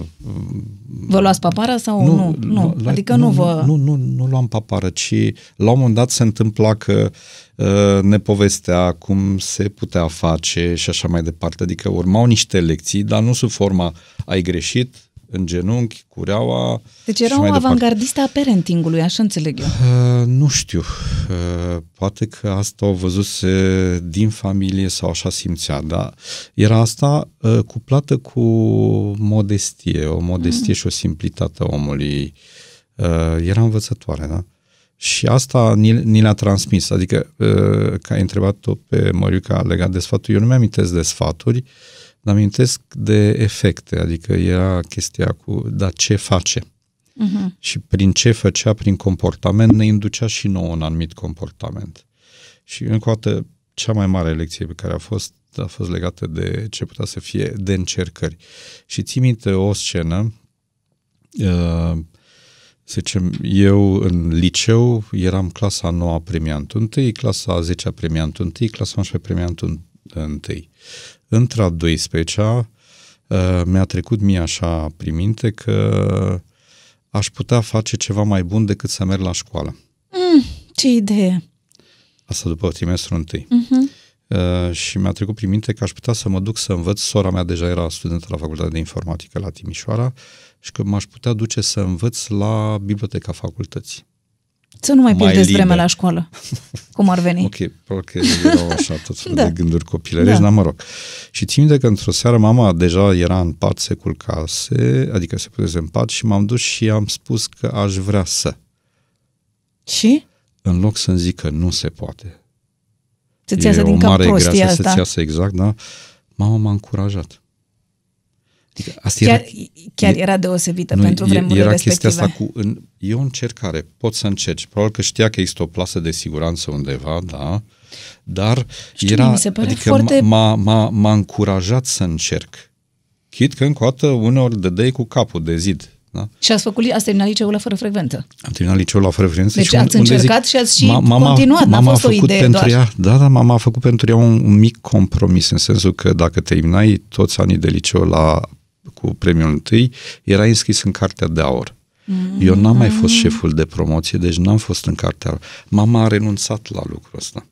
Vă luați papara sau nu? Nu, nu. la- adică nu, vă... Nu, nu, nu luam papară, ci la un moment dat se întâmpla că uh, ne povestea cum se putea face și așa mai departe. Adică urmau niște lecții, dar nu sub forma ai greșit, în genunchi, cureaua Deci și era o mai departe. avangardistă a parentingului, așa înțeleg eu. Uh, nu știu. Uh, poate că asta o văzuse din familie sau așa simțea, dar era asta uh, cuplată cu modestie, o modestie și o simplitate a omului. Uh, era învățătoare, da? Și asta ni, ni le-a transmis. Adică, uh, că ai întrebat-o pe Măriuca legat de sfaturi, eu nu mi-amintesc de sfaturi, dar amintesc de efecte. Adică era chestia cu, dar ce face? Mhm. și prin ce făcea, prin comportament, ne inducea și nouă un anumit comportament. Și încă o dată, cea mai mare lecție pe care a fost, a fost legată de ce putea să fie de încercări. Și ții minte o scenă, uh, să zicem, eu în liceu eram clasa 9 premiantul 1, clasa 10 premiantul 1, clasa 11 premiantul 1. Între a 12-a uh, mi-a trecut mie așa prin minte că aș putea face ceva mai bun decât să merg la școală. Ce idee! Asta după trimestrul întâi. Uh-huh. Uh, și mi-a trecut prin minte că aș putea să mă duc să învăț. Sora mea deja era studentă la Facultatea de Informatică la Timișoara și că m-aș putea duce să învăț la biblioteca facultății. Să nu mai Mai pierdeți liber. vremea la școală. Cum ar veni? Ok, probabil că erau așa tot felul Da. de gânduri copilărești, Da. dar mă rog. Și țin minte că într-o seară mama deja era în pat, se culcase, adică se puteze în pat și m-am dus și am spus că aș vrea să. Și? În loc să-mi zic că nu se poate. Să-ți iasă e din o cap mare prostia greață asta. să-ți iasă exact, da? Mama m-a încurajat. Adică asta Chiar, era, chiar e- era deosebită nu, pentru e- vremurile era respective. chestia asta cu... În, e o încercare, poți să încerci. Probabil că știa că există o plasă de siguranță undeva, da? Dar Știu, era, mi se pare adică foarte- m-a, m-a, m-a încurajat să încerc. Chit că încă o dată uneori dădeai cu capul de zid. Da? Și ați făcut, ați terminat liceul la fără frecvență. Am terminat liceul la fără frecvență. Deci și ați unde încercat și ați și continuat, n-a mama fost a o făcut idee pentru doar. ea, Da, da, mama a făcut pentru ea un, un mic compromis, în sensul că dacă terminai toți anii de liceu la, cu premiul întâi, era înscris în cartea de aur. Eu n-am mai fost șeful de promoție, deci n-am fost în cartea aur. Mama a renunțat la lucrul ăsta.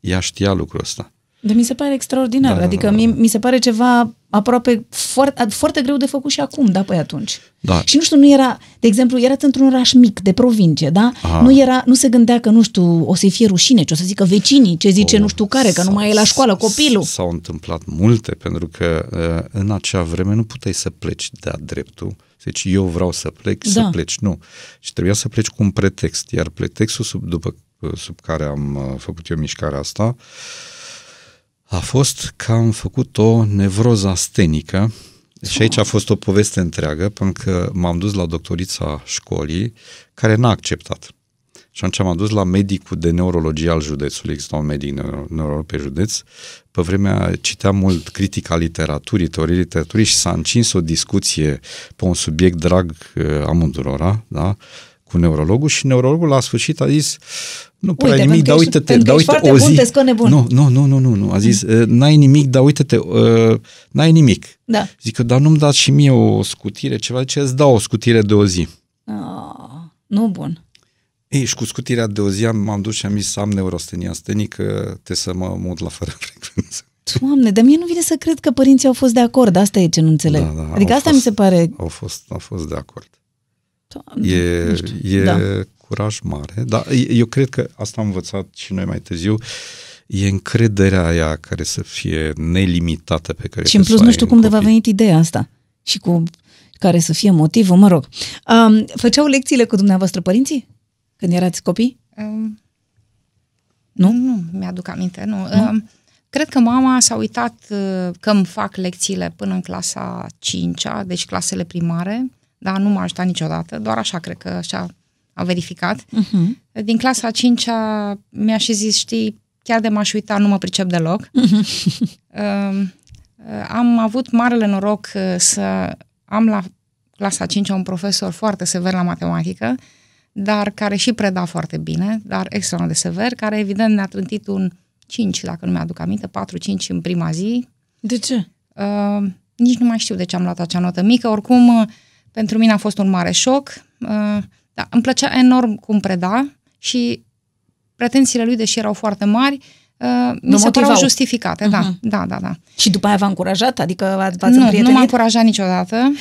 Ea știa lucrul ăsta. Dar mi se pare extraordinar, Da, da, adică da, da. mi, mi se pare ceva aproape foarte, foarte greu de făcut și acum, da, păi atunci. Da. Și nu știu, nu era, de exemplu, erați într-un oraș mic, de provincie, da? Aha. Nu era, nu se gândea că, nu știu, o să-i fie rușine, ce o să zică vecinii, ce zice Oh, nu știu care, că nu s-au- mai e la școală copilul. S-au întâmplat multe, pentru că uh, în acea vreme nu puteai să pleci de-a dreptul. Deci eu vreau să plec, să Da. pleci. Nu. Și trebuia să pleci cu un pretext. Iar pretextul sub, după, sub care am uh, făcut eu mișcarea asta a fost că am făcut o nevroză astenică și aici a fost o poveste întreagă, pentru că m-am dus la doctorița școlii, care n-a acceptat. Și atunci m-am dus la medicul de neurologie al județului, exista un medic neuro- neurolog pe județ. Pe vremea citeam mult critica literaturii, teorii literaturii și s-a încins o discuție pe un subiect drag uh, amândurora, da? Cu neurologul și neurologul la sfârșit a zis nu prea Uite, ai nimic, pentru dar că ești- uite-te, pentru că dar ești uite, foarte o bun, zi. te scot nebun. Nu, nu, nu, nu, nu, nu. A zis, "Uh, n-ai nimic, dar uite-te, uh, n-ai nimic. Da. Zic că, dar nu-mi dați și mie o scutire, ceva, ce îți dau o scutire de o zi. Ah, nu bun. Ei, și cu scutirea de o zi am- m-am dus și am zis am neurostenia astenică, te să mă mut la fără frecvență. Doamne, dar mie nu vine să cred că părinții au fost de acord, asta e ce nu înțeleg. Da, da, adică au asta fost- mi se pare... Au fost, au fost de acord. Doamne, E, nu știu, e da. curaj mare, dar eu cred că asta am învățat și noi mai târziu, e încrederea aia care să fie nelimitată pe care Și în trebuie plus să o nu ai știu în cum de v-a copii. venit ideea asta și cu care să fie motivul, mă rog. Um, făceau lecțiile cu dumneavoastră părinții când erați copii? Um, Nu? Nu mi-aduc aminte, nu. Um, cred că mama s-a uitat uh, că îmi fac lecțiile până în clasa 5 deci clasele primare, dar nu m-a ajutat niciodată, doar așa cred că așa a verificat. Uh-huh. Din clasa 5 mi-a și zis, știi, chiar de m-aș uita, nu mă pricep deloc. Um, uh, am avut marele noroc uh, să am la clasa 5 un profesor foarte sever la matematică, dar care și preda foarte bine, dar extraordinar de sever, care evident ne-a trântit un 5, dacă nu mi-aduc aminte, 4-5 în prima zi. De ce? Uh, nici nu mai știu de ce am luat acea notă mică, oricum uh, pentru mine a fost un mare șoc, uh, dar îmi plăcea enorm cum preda și pretențiile lui, deși erau foarte mari, uh, mi se păreau motivau. justificate, da, Mhm. da, da, da. Și după aia v-a încurajat? Adică v-ați v-ați Nu, nu împrietenit? m-a încurajat niciodată.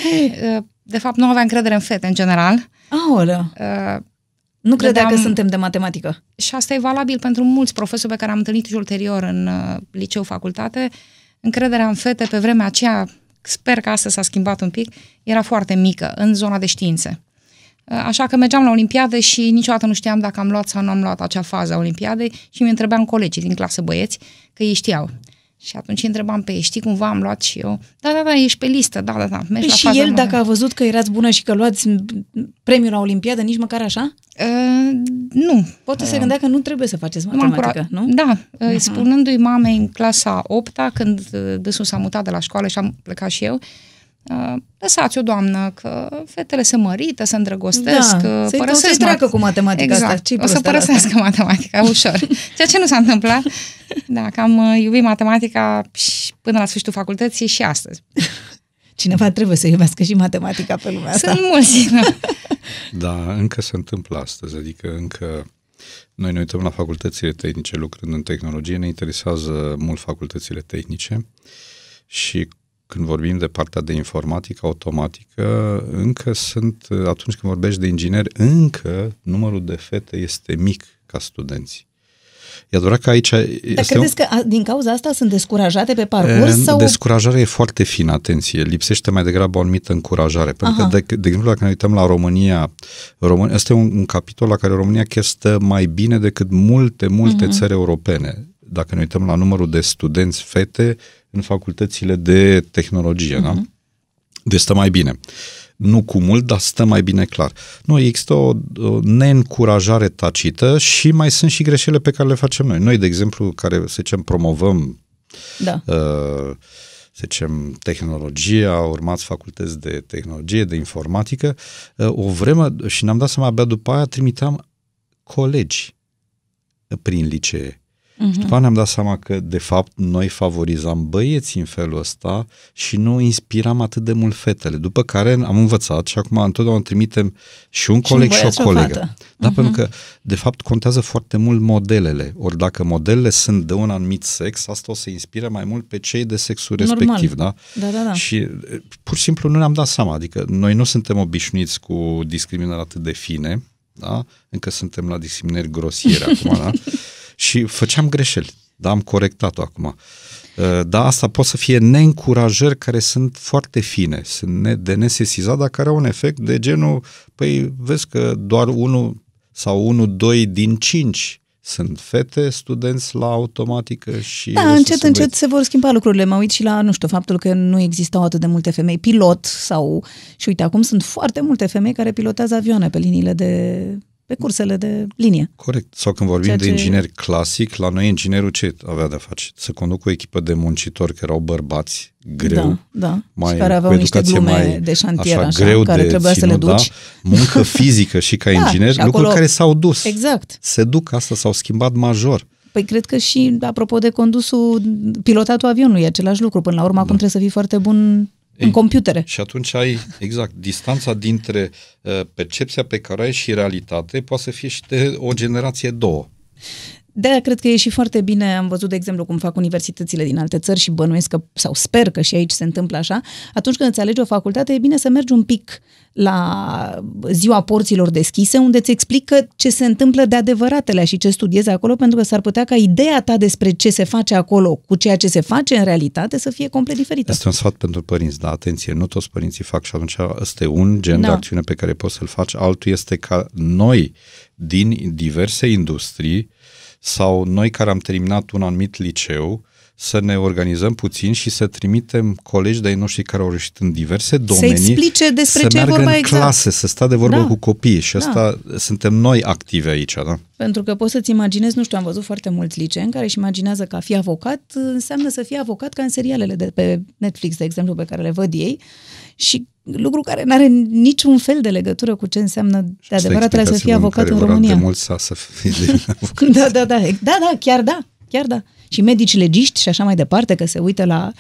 Uh, De fapt, nu aveam încredere în fete în general. Aolea, Uh, nu credea că Vedeam- suntem de matematică. și asta e valabil pentru mulți profesori pe care am întâlnit și ulterior în uh, liceu, facultate. Încrederea în fete pe vremea aceea, sper că asta s-a schimbat un pic, era foarte mică în zona de științe. Uh, Așa că mergeam la Olimpiade și niciodată nu știam dacă am luat sau nu am luat acea fază a Olimpiadei și mi întrebam colegii din clasă băieți că ei știau. Și atunci îi întrebam pe ei, știi cumva am luat și eu? Da, da, da, ești pe listă, da, da, da. Mergi Păi la și faza el, următoare." dacă a văzut că erați bună și că luați premiul la Olimpiadă, nici măcar așa? Uh, nu, Poate se gândea că nu trebuie să faceți Nu m-am matematică, curat. nu? Da, uh spunându-i mamei în clasa 8 când uh, dânsul s-a mutat de la școală și am plecat și eu, uh, lăsați-o, doamnă, că fetele se mărită, se îndrăgostesc, Da, uh, să-i- părăsesc să-i treacă mat- cu matematica exact. asta. Ce-i o să prostea asta? părăsească matematica, ușor. Ceea ce nu s-a întâmplat. Da, că am uh, iubit matematica și până la sfârșitul facultății și astăzi. Cineva trebuie să iubească și matematica pe lumea asta. Sunt mulți. Da. Da, încă se întâmplă astăzi, adică încă noi ne uităm la facultățile tehnice lucrând în tehnologie, ne interesează mult facultățile tehnice și când vorbim de partea de informatică automatică, încă sunt, atunci când vorbești de ingineri, încă numărul de fete este mic ca studenți. E adevărat că aici Dar este credeți că a, din cauza asta sunt descurajate pe parcurs? E, sau... Descurajarea e foarte fină, atenție. Lipsește mai degrabă o anumită încurajare. Pentru Aha. că, de, de exemplu, dacă ne uităm la România, România este un, un capitol la care România chiar stă mai bine decât multe, multe Mhm. țări europene. Dacă ne uităm la numărul de studenți fete în facultățile de tehnologie, da? Mhm. Deci stă mai bine. nu cu mult, dar stă mai bine clar. Nu, există o, o neîncurajare tacită și mai sunt și greșelile pe care le facem noi. Noi, de exemplu, care, să zicem, promovăm Da. uh, să zicem, tehnologia, urmați facultăți de tehnologie, de informatică, uh, o vreme, și ne-am dat seama, abia după aia trimiteam colegi prin licee. Și după aia ne-am dat seama că, de fapt, noi favorizam băieții în felul ăsta și nu inspiram atât de mult fetele. După care am învățat și acum întotdeauna trimitem și un Și un coleg și, băiat și o o colegă. fată. Da, pentru că, de fapt, contează foarte mult modelele. Ori dacă modelele sunt de un anumit sex, asta o să inspire mai mult pe cei de sexul Normal. respectiv, da? Da, da, da. Și e, pur și simplu nu ne-am dat seama. Adică noi nu suntem obișnuiți cu discriminări atât de fine, da? Încă suntem la discriminări grosiere acum, da? Și făceam greșeli. Da, am corectat-o acum. Uh, Da, asta pot să fie neîncurajări care sunt foarte fine, sunt ne- de nesesizat, dar care au un efect de genul, păi vezi că doar unul sau unul, doi din cinci sunt fete, studenți la automatică și... Da, restul încet, sunt încet băieți. se vor schimba lucrurile. Mă uit și la, nu știu, faptul că nu existau atât de multe femei pilot sau... Și uite, acum sunt foarte multe femei care pilotează avioane pe liniile de... pe cursele de linie. Corect. Sau când vorbim Ceea de ce- inginer clasic, la noi inginerul ce avea de face? Să conducă o echipă de muncitori care erau bărbați, greu, Da, da. mai, și care aveau cu niște educație glume mai, de șantier, așa, așa, greu care de trebuia să le ținut, duci. Da? Muncă fizică și ca Da, inginer, și lucruri acolo- care s-au dus. Exact. Se duc asta, s-au schimbat major. Păi cred că și, apropo de condusul, pilotatul avionului e același lucru. Până la urmă, acum trebuie să fii foarte bun în Da. Ei, computere. Și atunci ai, exact, distanța dintre uh, percepția pe care o ai și realitate poate să fie și de o generație, două. De-aia cred că e și foarte bine, am văzut, de exemplu, cum fac universitățile din alte țări și bănuiesc că, sau sper că și aici se întâmplă așa, atunci când îți alegi o facultate, e bine să mergi un pic la ziua porților deschise, unde îți explică ce se întâmplă de adevăratele și ce studiezi acolo, pentru că s-ar putea ca ideea ta despre ce se face acolo cu ceea ce se face în realitate să fie complet diferită. Este un sfat pentru părinți, dar atenție, nu toți părinții fac și atunci ăsta e un gen Da. de acțiune pe care poți să-l faci. Altul este ca noi, din diverse industrii, sau noi care am terminat un anumit liceu, să ne organizăm puțin și să trimitem colegi de-ai noștri care au reușit în diverse domenii explice despre să ce e meargă vorba în exact. clase, să stea de vorbă Da. cu copiii și asta suntem noi activi aici, da? Pentru că poți să-ți imaginezi, nu știu, am văzut foarte mulți liceeni care își imaginează că a fi avocat înseamnă să fii avocat ca în serialele de pe Netflix, de exemplu, pe care le văd ei și lucru care nu are niciun fel de legătură cu ce înseamnă de Asta adevărat trebuie să fii explicațiile avocat care în vor România. De mult să, să fie de avocat. Da, da, da, da, da, chiar da, chiar da. Și medici legiști și așa mai departe, că se uită la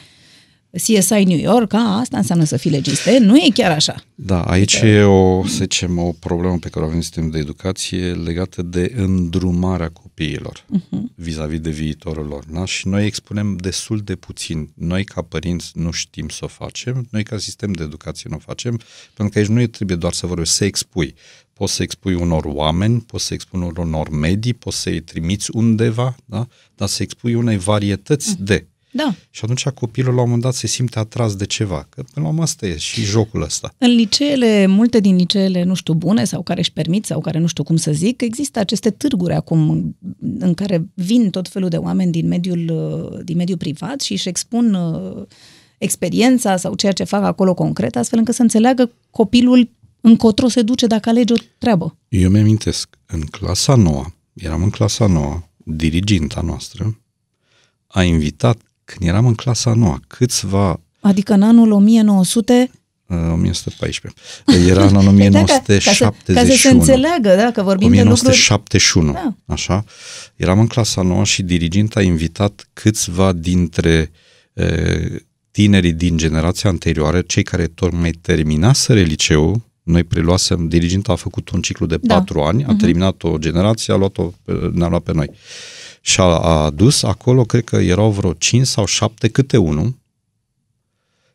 CSI New York, a, asta înseamnă să fii legist. E, nu e chiar așa. Da, aici e o, să zicem, o problemă pe care o avem în sistemul de educație legată de îndrumarea copiilor uh-huh. vis-a-vis de viitorul lor. Da? Și noi expunem destul de puțin. Noi ca părinți nu știm să o facem, noi ca sistem de educație nu o facem, pentru că aici nu e trebuie doar să vorbești, să expui. Poți să expui unor oameni, poți să expui unor medii, poți să-i trimiți undeva, da? dar să expui unei varietăți uh-huh. de. Da. Și atunci copilul la un moment dat se simte atras de ceva. Că până la urmă asta e și jocul ăsta. În liceele, multe din liceele, nu știu, bune sau care își permit sau care nu știu cum să zic, există aceste târguri acum în care vin tot felul de oameni din mediul, uh, din mediul privat și își expun uh, experiența sau ceea ce fac acolo concret, astfel încât să înțeleagă copilul încotro se duce dacă alege o treabă. Eu mi-amintesc, în clasa noua, eram în clasa noua, diriginta noastră a invitat, când eram în clasa noua, câțiva Adică în anul 1900 uh, 1114. Era în anul Da, ca, ca, să, 1971. ca să se înțeleagă, da, că vorbim de lucruri... 1971, Da. așa. Eram în clasa nouă și diriginta a invitat câțiva dintre e, tinerii din generația anterioară, cei care tocmai terminaseră liceul, noi preluasem, diriginta a făcut un ciclu de Da. patru ani, a terminat o generație, a luat-o, pe- ne-a luat pe noi. Și a, a adus acolo, cred că erau vreo 5 sau 7 câte unul,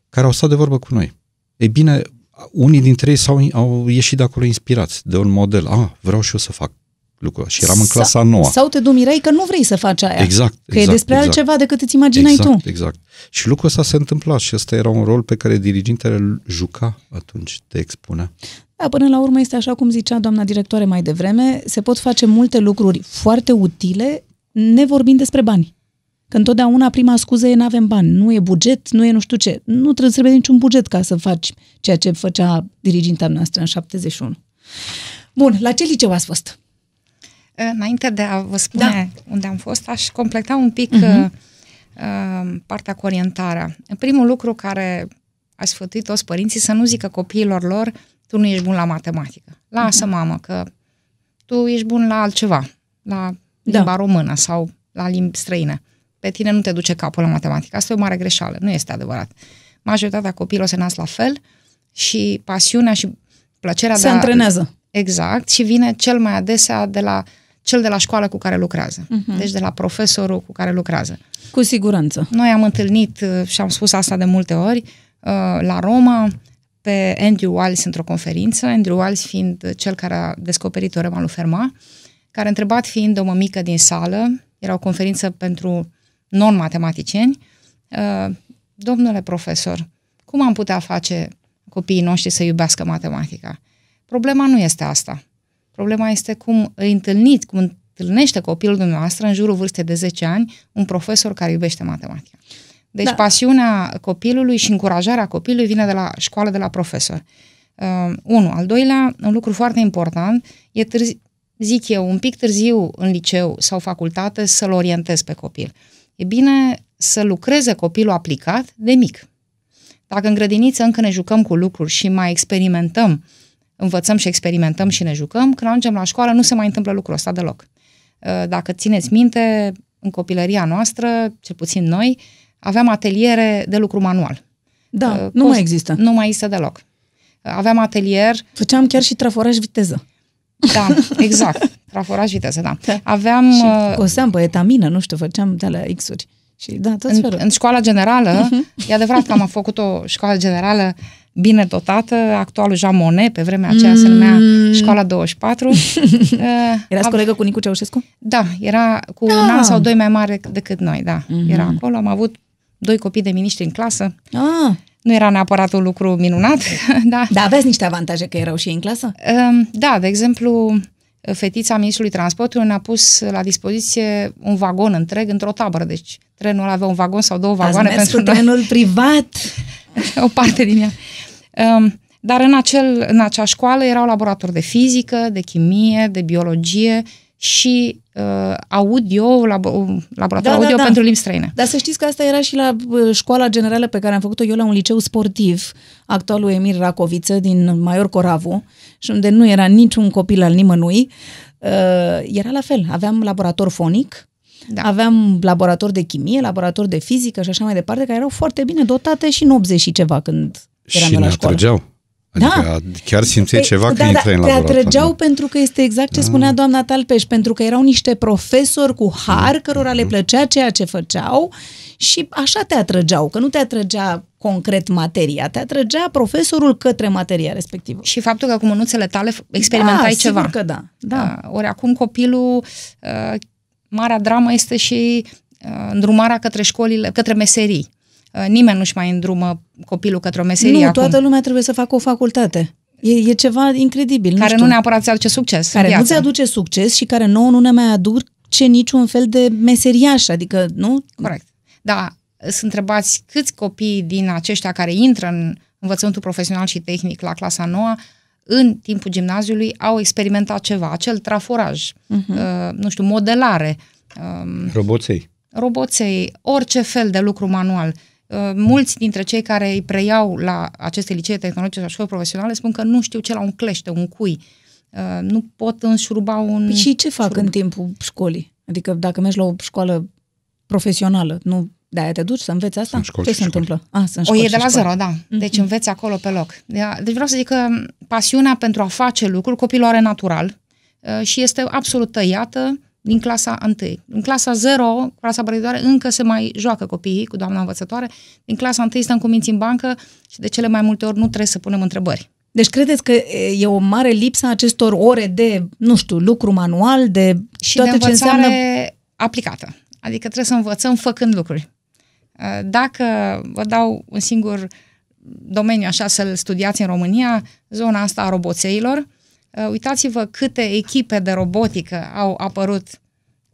care au stat de vorbă cu noi. Ei bine, unii dintre ei s-au, au ieșit de acolo inspirați de un model. Ah, vreau și eu să fac lucrul ăsta. Și eram în clasa Sau- nouă. Sau te dumirai că nu vrei să faci aia. Exact, Că e exact, despre exact. altceva decât îți imaginai exact, tu. Exact, Și lucrul ăsta se întâmpla și ăsta era un rol pe care dirigintele îl juca atunci, te expunea. Da, până la urmă este așa cum zicea doamna directoare mai devreme, se pot face multe lucruri foarte utile nevorbind despre bani. Că întotdeauna prima scuză e nu avem bani, nu e buget, nu e nu știu ce. Nu trebuie să niciun buget ca să faci ceea ce făcea diriginta noastră în 71. Bun, la ce liceu ați fost? Înainte de a vă spune da. unde am fost, aș completa un pic uh-huh. uh, partea cu orientarea. Primul lucru care aș sfătui toți părinții să nu zică copiilor lor tu nu ești bun la matematică. Lasă, uh-huh. mamă, că tu ești bun la altceva, la limba da. română sau la limbi străine. Pe tine nu te duce capul la matematică. Asta e o mare greșeală. Nu este adevărat. Majoritatea copiilor se nasc la fel și pasiunea și plăcerea se de a... antrenează. Exact. Și vine cel mai adesea de la cel de la școală cu care lucrează. Uh-huh. Deci de la profesorul cu care lucrează. Cu siguranță. Noi am întâlnit, uh, și am spus asta de multe ori, uh, la Roma, pe Andrew Wiles într-o conferință, Andrew Wiles fiind cel care a descoperit teorema lui Fermat, care a întrebat fiind o mămică din sală, era o conferință pentru non-matematicieni, uh, domnule profesor, cum am putea face copiii noștri să iubească matematica? Problema nu este asta. Problema este cum îi întâlniți, cum întâlnește copilul dumneavoastră în jurul vârstei de 10 ani un profesor care iubește matematica. Deci da. pasiunea copilului și încurajarea copilului vine de la școală, de la profesor. Uh, unu. Al doilea, un lucru foarte important, e târzi, zic eu, un pic târziu în liceu sau facultate să-l orientez pe copil. E bine să lucreze copilul aplicat de mic. Dacă în grădiniță încă ne jucăm cu lucruri și mai experimentăm, învățăm și experimentăm și ne jucăm, când ajungem la școală nu se mai întâmplă lucrul ăsta deloc. Uh, dacă țineți minte, în copilăria noastră, cel puțin noi, aveam ateliere de lucru manual. Da, uh, nu mai există. Nu mai există deloc. Aveam atelier... Făceam chiar și traforaj viteză. Da, exact. Traforaj viteză, da. da. Aveam... Și uh, coseam pe etamină, nu știu, făceam de la X-uri. Și da, tot în, în școala generală, uh-huh. e adevărat că am făcut o școală generală bine dotată, actualul Jean Monnet, pe vremea aceea mm. se numea Școala 24. uh, Erați colegă cu Nicu Ceaușescu? Da, era cu da. un an sau doi mai mare decât noi, da. Uh-huh. Era acolo, am avut doi copii de miniștri în clasă. Ah. Nu era neapărat un lucru minunat, da. Da, aveți niște avantaje că erau și ei în clasă? Um, da, de exemplu, fetița ministrului transportului ne-a pus la dispoziție un vagon întreg într-o tabără, deci trenul avea un vagon sau două vagoane Ați pentru cu trenul privat. o parte din ea. Um, dar în, acel, în acea școală erau laboratori de fizică, de chimie, de biologie și uh, audio, labo, laborator da, audio da, da. pentru limbi străine. Dar să știți că asta era și la uh, școala generală pe care am făcut-o eu la un liceu sportiv, actualul Emir Racoviță din Maior Coravu, și unde nu era niciun copil al nimănui. Uh, era la fel, aveam laborator fonic, da. Aveam laborator de chimie, laborator de fizică și așa mai departe, care erau foarte bine dotate și în 80 și ceva când eram și la ne școală. atrăgeau. Adică da. chiar simțeai Pe, ceva da, când intrai da, în te laborator. atrăgeau da. pentru că este exact ce spunea doamna Talpeș, pentru că erau niște profesori cu har cărora le plăcea ceea ce făceau și așa te atrăgeau, că nu te atrăgea concret materia, te atrăgea profesorul către materia respectivă. Și faptul că cu mânuțele tale experimentai da, ceva. Sigur că da. da. Uh, ori acum copilul, uh, marea dramă este și uh, îndrumarea către școlile, către meserii. Uh, nimeni nu-și mai îndrumă copilul către o meserie nu, acum. toată lumea trebuie să facă o facultate. E, e ceva incredibil. Care nu, nu neapărat ți aduce succes Care în nu viață. ți aduce succes și care nouă nu ne mai aduce niciun fel de meseriaș, adică, nu? Corect. Da, sunt întrebați câți copii din aceștia care intră în învățământul profesional și tehnic la clasa nouă în timpul gimnaziului au experimentat ceva, acel traforaj, uh-huh. uh, nu știu, modelare, um, Roboței. roboței, orice fel de lucru manual. Uh, mulți dintre cei care îi preiau la aceste licee tehnologice sau școli profesionale spun că nu știu ce la un clește, un cui. Uh, nu pot înșuruba un... Păi și ce fac șurub. în timpul școlii? Adică dacă mergi la o școală profesională, nu de-aia te duci să înveți asta? Sunt școli ce și se școli. întâmplă? Ah, sunt O școli e de și la școli. zero, da. Mhm. Deci înveți acolo pe loc. De- Deci vreau să zic că pasiunea pentru a face lucruri copilul are natural uh, și este absolut tăiată din clasa 1. În clasa 0, clasa pregătitoare, încă se mai joacă copiii cu doamna învățătoare. Din clasa 1 stăm cu minți în bancă și de cele mai multe ori nu trebuie să punem întrebări. Deci credeți că e o mare lipsă a acestor ore de, nu știu, lucru manual, de Și toate de ce învățare înseamnă... aplicată. Adică trebuie să învățăm făcând lucruri. Uh, Dacă vă dau un singur domeniu așa să-l studiați în România, zona asta a roboțeilor, uh, uitați-vă câte echipe de robotică au apărut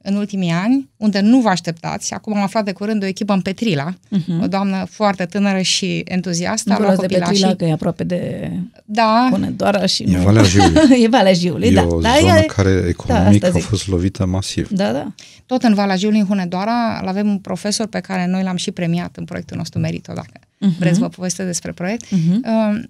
în ultimii ani, unde nu vă așteptați. Acum am aflat de curând o echipă în Petrila, uh-huh. o doamnă foarte tânără și entuziastă. Nu de Petrila, că e aproape de da. Hunedoara și... E Valea Jiului. e Valea Jiului, e da. o da, zonă e... care economic da, a fost lovită masiv. Da, da. Tot în Valea Jiului, în Hunedoara, avem un profesor pe care noi l-am și premiat în proiectul nostru Merito, dacă uh-huh. vreți vă povestesc despre proiect, uh-huh.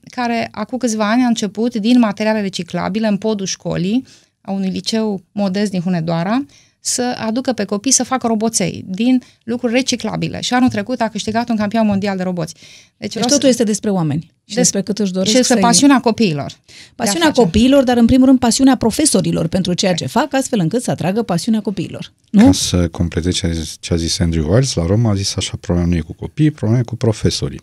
care acum câțiva ani a început din materiale reciclabile în podul școlii a unui liceu modest din Hunedoara, să aducă pe copii să facă roboței din lucruri reciclabile. Și anul trecut a câștigat un campion mondial de roboți. Deci, deci totul să... este despre oameni și despre cât își doresc Și despre pasiunea copiilor. Pasiunea copiilor, dar în primul rând pasiunea profesorilor pentru ceea ce fac, astfel încât să atragă pasiunea copiilor. Nu? Ca să completez ce a zis, ce a zis Andrew Wiles, la Roma a zis așa, problema nu e cu copiii, problema e cu profesorii.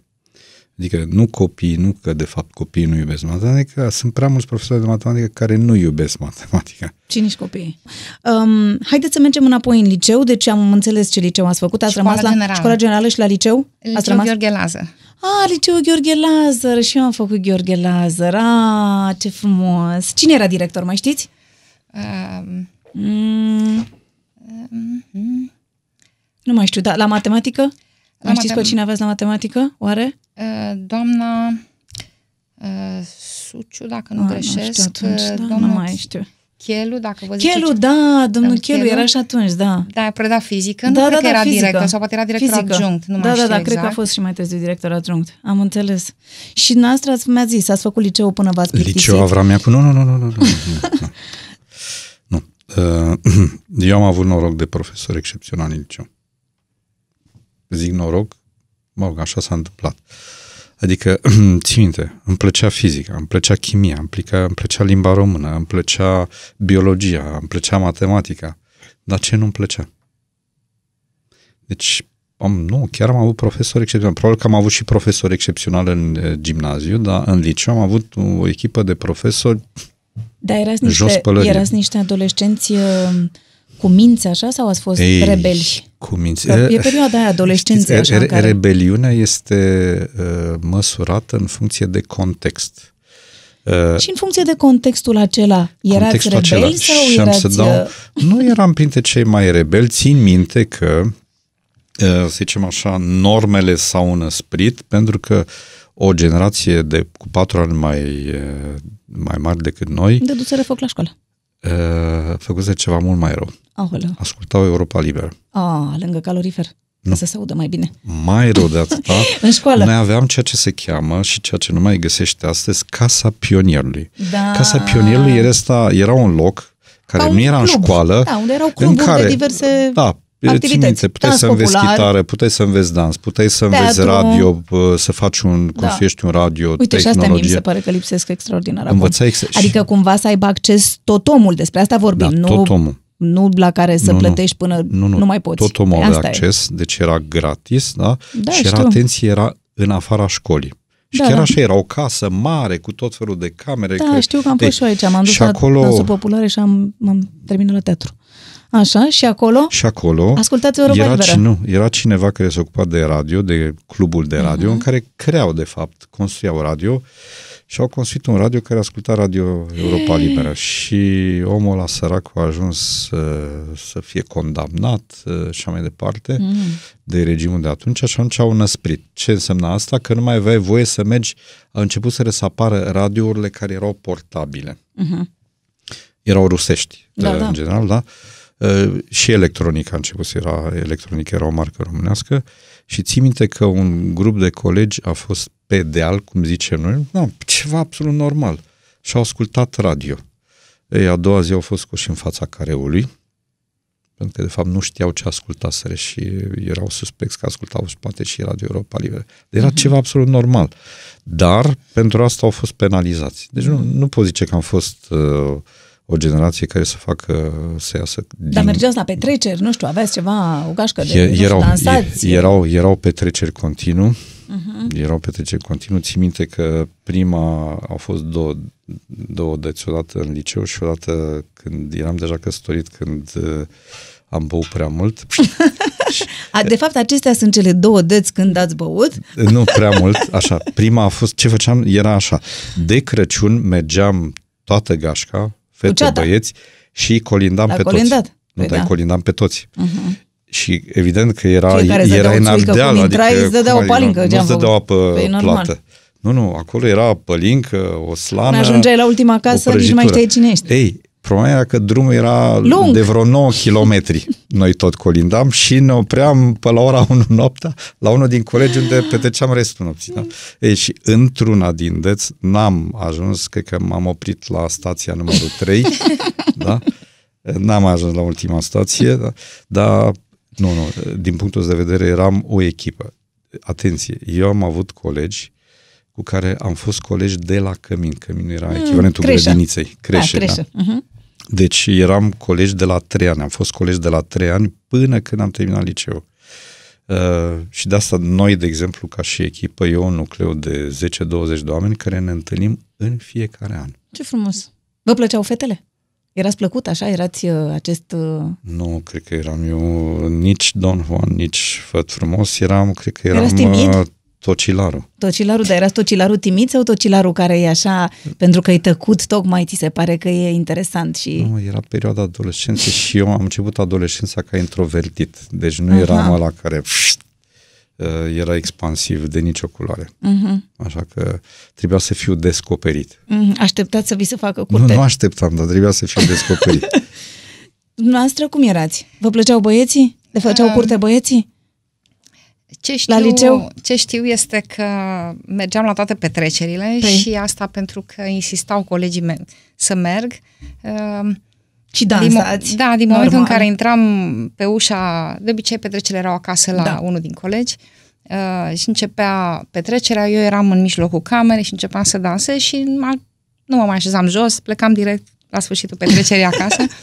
Adică nu copii, nu că de fapt copiii nu iubesc matematica, sunt prea mulți profesori de matematică care nu iubesc matematica. Și nici copiii. Um, haideți să mergem înapoi în liceu, deci am înțeles ce liceu ați făcut. Ați Școala rămas la generală. școala generală și la liceu? Liceu ați rămas? Gheorghe Lazar. Ah, liceul Gheorghe Lazar și eu am făcut Gheorghe Lazar. Ah, ce frumos. Cine era director, mai știți? Uh, Mm, nu mai știu, dar la matematică? Mai știți pe cine aveți la matematică, oare? Uh, doamna uh, Suciu, dacă nu ah, A, greșesc. Nu știu atunci, uh, da, doamna nu mai știu. Chelu, dacă vă ziceți... Chelu, da, domnul Chelu, Chelu era și atunci, da. Da, a predat fizică, da, nu da, cred da, că da, era fizică. director, sau poate era director fizică. adjunct, nu da, mai da, da știu da, exact. cred că a exact. fost și mai târziu director adjunct, am înțeles. Și noastră ați, mi-a zis, ați făcut liceu până v-ați plictisit. Liceu Avramiacu, nu, nu, nu, nu, nu, nu, nu. nu. Eu am avut noroc de profesor excepțional în liceu. Zic noroc, mă rog, așa s-a întâmplat. Adică, ții minte, îmi plăcea fizica, îmi plăcea chimia, îmi plăcea, îmi plăcea limba română, îmi plăcea biologia, îmi plăcea matematica. Dar ce nu-mi plăcea? Deci, am, nu, chiar am avut profesori excepționali. Probabil că am avut și profesori excepționali în uh, gimnaziu, dar în liceu am avut o echipă de profesori Dar erați Jos niște, pălărie. erați niște adolescenți uh, cu minți, așa, sau ați fost Ei, rebelși? Cu minți. Că e perioada aia adolescenței, Știți, așa, re- care... Rebeliunea este uh, măsurată în funcție de context. Uh, Și în funcție de contextul acela, erați contextul rebeli acela. sau și am erați... să dau, uh, nu eram printre cei mai rebeli, țin minte că, uh, să zicem așa, normele s-au înăsprit pentru că o generație de cu patru ani mai, uh, mai mari decât noi Dăduseră foc la școală. uh, făcuse ceva mult mai rău. Aoleu. Ascultau Europa Liberă. Ah, lângă calorifer. Nu. Să se audă mai bine. Mai rău de atâta, În școală. noi aveam ceea ce se cheamă și ceea ce nu mai găsește astăzi, Casa Pionierului. Da. Casa Pionierului era, asta, era un loc care Ca un nu era în club. școală. Da, unde erau în cluburi care, de diverse da, activități. Ții minte, puteai Dans să înveți popular. chitară, puteai să înveți dans, puteai să înveți Teatru. radio, p- să faci un, Da. construiești un radio, Uite, și astea mie mi tehnologie. se pare că lipsesc extraordinar acum. Învățai ex- Adică cumva să aibă acces tot omul, despre asta vorbim, Da, nu, tot omul. Nu la care să Nu, nu. plătești până nu, nu, nu mai poți. Tot omul Păi avea asta e. acces, deci era gratis, da? Da, și era, știu. atenție, era în afara școlii. Și Da, chiar da. așa, era o casă mare cu tot felul de camere. Da, care- știu că am Ei, fost și eu aici, m-am dus și la acolo, dansul populare și am, am terminat la teatru. Așa, și acolo? Și acolo Ascultați Europa era, Liberă. ci- nu, era cineva care se ocupa de radio, de clubul de radio, Mhm. uh-huh. în care creau, de fapt, construiau radio și au construit un radio care asculta Radio Europa Liberă. Și omul ăla sărac a ajuns să, să fie condamnat uh, și așa mai departe Mm. de regimul de atunci și atunci au năsprit. Ce însemna asta? Că nu mai aveai voie să mergi, au început să să apară radiourile care erau portabile. Mhm. Erau rusești, Da, în da. general, da? Uh, și electronica a început să era, electronica era o marcă românească și ții minte că un grup de colegi a fost pe deal, cum zicem noi, da, ceva absolut normal. Și au ascultat radio. Ei, a doua zi au fost scoși în fața careului, pentru că de fapt nu știau ce ascultaseră și erau suspecți că ascultau și poate și Radio Europa Liberă. Era ceva absolut normal. Dar pentru asta au fost penalizați. Deci nu, nu pot zice că am fost uh, o generație care să facă, să iasă din... Dar mergeați la petreceri, nu știu, aveți ceva, o gașcă de, E- nu știu, erau, dansați. e- erau, erau petreceri continuu, Mhm. erau petreceri continuu. Ții minte că prima au fost două, două dăți, odată în liceu și odată când eram deja căsătorit, când uh, am băut prea mult. A, de fapt, acestea sunt cele două dăți când ați băut. nu prea mult, așa. Prima a fost, ce făceam, era așa. De Crăciun mergeam toată gașca, fete, ceata. băieți, și îi colindam La pe colindat. toți. Nu, Păi dar da. colindam pe toți. Uh-huh. Și evident că era, Fiecare îți dădea era o în țuică, ardeal. cum intrai, adică, îți dădea cum o palincă, Nu ce-am îți dădeau făcut? apă Păi, normal. plată. Nu, nu, acolo era pălincă, o slană, Când ajungeai la ultima casă, o nici nu mai prăjitură. știai cine ești. Ei, problema era că drumul era Lung. de vreo 9 km. Noi tot colindam și ne opream pe la ora 1 noaptea la unul din colegi unde petreceam restul nopții. Da? Ei, și într-una din deț n-am ajuns, cred că m-am oprit la stația numărul 3, da? N-am ajuns la ultima stație, da? dar nu, nu, din punctul ăsta de vedere eram o echipă. Atenție, eu am avut colegi cu care am fost colegi de la Cămin. Cămin era echivalentul creșă. grădiniței. Creșe, da, da. creșă. Uh-huh. Deci eram colegi de la trei ani, am fost colegi de la trei ani până când am terminat liceul. Uh, și de asta noi, de exemplu, ca și echipă, eu un nucleu de 10-20 de oameni care ne întâlnim în fiecare an. Ce frumos. Vă plăceau fetele? Erați plăcut așa? Erați uh, acest... Uh... Nu, cred că eram eu nici Don Juan, nici Făt Frumos, eram, cred că eram Erați timid? uh, tocilarul. Tocilarul, dar erați tocilarul timid sau tocilarul care e așa, pentru că e tăcut, tocmai ți se pare că e interesant și... Nu, era perioada adolescenței și eu am început adolescența ca introvertit. Deci nu Aha. eram ăla care pșt, uh, era expansiv de nicio culoare. Uh-huh. Așa că trebuia să fiu descoperit. Uh-huh. Așteptați să vi se facă Nu, curte. nu așteptam, dar trebuia să fiu descoperit. Dumneavoastră cum erați? Vă plăceau băieții? Le făceau Um, curte băieții? Ce știu, La liceu? Ce știu este că mergeam la toate petrecerile Păi. și asta pentru că insistau colegii mei să merg. Uh, Și din mo- dansați? da, din Normal. momentul în care intram pe ușa, de obicei petrecerile erau acasă la Da. unul din colegi uh, și începea petrecerea, eu eram în mijlocul camerei și începeam să dansez și m- nu mă mai așezam jos, plecam direct la sfârșitul petrecerii acasă.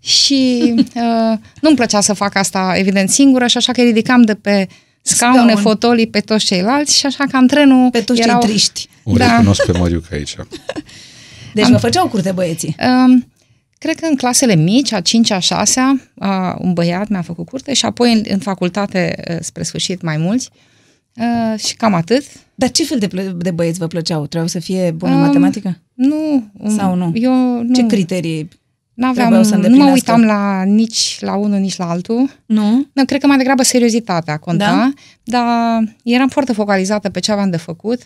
Și uh, nu-mi plăcea să fac asta, evident, singură și așa că ridicam de pe scaune, Scaun. fotolii pe toți ceilalți și așa că antrenul Pe toți erau, cei triști. O Da. recunosc pe Măriuc aici. Deci Am- vă făceau curte băieții. Um, cred că în clasele mici, a 5-a, 6-a, uh, un băiat mi-a făcut curte și apoi în, în facultate, uh, spre sfârșit, mai mulți. Uh, și cam atât. Dar ce fel de, plă- de băieți vă plăceau? Trebuiau să fie bună în Um, matematică? Nu. um, Sau nu? Eu nu. Ce criterii? N-aveam, trebuiau să nu mă îndeplinească? uitam la nici la unul, nici la altul. Nu? Nu, cred că mai degrabă seriozitatea conta, Da? dar eram foarte focalizată pe ce aveam de făcut.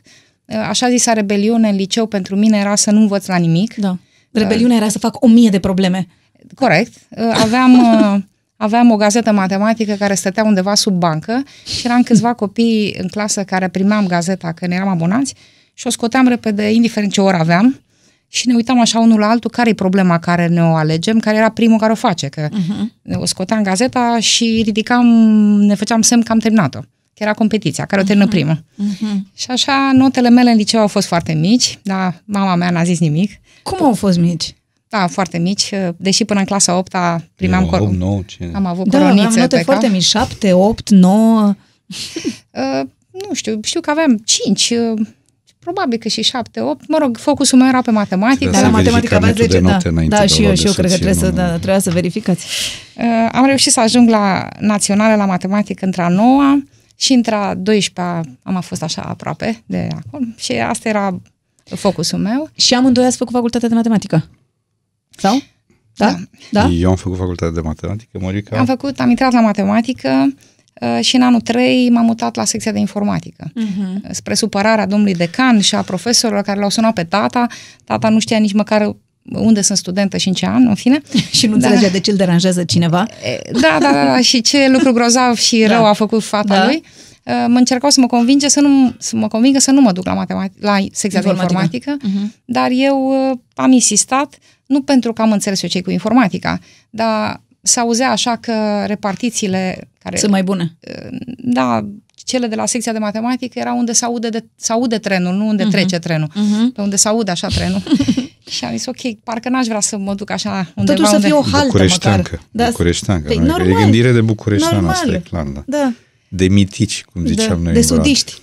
Uh, Așa zisa rebeliune în liceu pentru mine era să nu învăț la nimic. Da. Rebeliunea era să fac o mie de probleme. Corect. Uh, Aveam, uh, aveam o gazetă matematică care stătea undeva sub bancă și eram câțiva copii în clasă care primeam gazeta când eram abonați și o scoteam repede, indiferent ce oră aveam, și ne uitam așa unul la altul care e problema care ne o alegem, care era primul care o face, că uh-huh. o scoteam gazeta și ridicam, ne făceam semn că am terminat-o. Că era competiția, care o termină uh-huh. primul. Uh-huh. Și așa, notele mele în liceu au fost foarte mici, dar mama mea n-a zis nimic. Cum au fost mici? Da, foarte mici, deși până în clasa 8 primeam Eu, cor- 8, 9, ce... am avut Da, coronițe am note pe foarte cap. mici. 7, 8, 9... Uh, nu știu, știu că aveam 5, uh, probabil că și 7, 8. Mă rog, focusul meu era pe matematică. Trebuie Dar la să matematică verificăm aveați netul de 10, note da. înainte Da, de și a eu, lua și eu de cred că soție, trebuie să, nu, nu. da, trebuia să verificați. Uh, am reușit să ajung la naționale la matematică între a noua și între a 12-a am fost așa aproape de acolo și asta era focusul meu. Și amândoi ați făcut facultatea de matematică? Sau? Da? Da? Eu am făcut facultatea de matematică, Morica. Am făcut, am intrat la matematică uh, și în anul 3 m-am mutat la secția de informatică. Uh-huh. spre supărarea domnului decan și a profesorilor care l-au sunat pe tata. Tata nu știa nici măcar unde sunt studentă și în ce an, în fine. Și nu Da. înțelegea de ce îl deranjează cineva? E, Da, da, da, da, și ce lucru grozav și Da. rău a făcut fata Da. lui. Uh, Mă încercau să mă convinge să nu să mă convingă să nu mă duc la matematică, la secția Informatică. de informatică, Uh-huh. dar eu uh, am insistat, nu pentru că am înțeles eu ce cu informatica, dar se auzea așa că repartițiile care Sunt mai bune. da, cele de la secția de matematică era unde se aude, de, se aude trenul, nu unde Mhm. trece trenul. Uh-huh. Pe unde se aude așa trenul. și am zis, ok, parcă n-aș vrea să mă duc așa undeva Totuși să unde... fie o haltă Bucureșteancă. măcar. Da. Bucureșteancă. Păi, nu? Că normal. E gândire de bucureșteană, asta e Normal. clar. Da. Da. De mitici, cum ziceam da. noi. De în Brad. sudiști.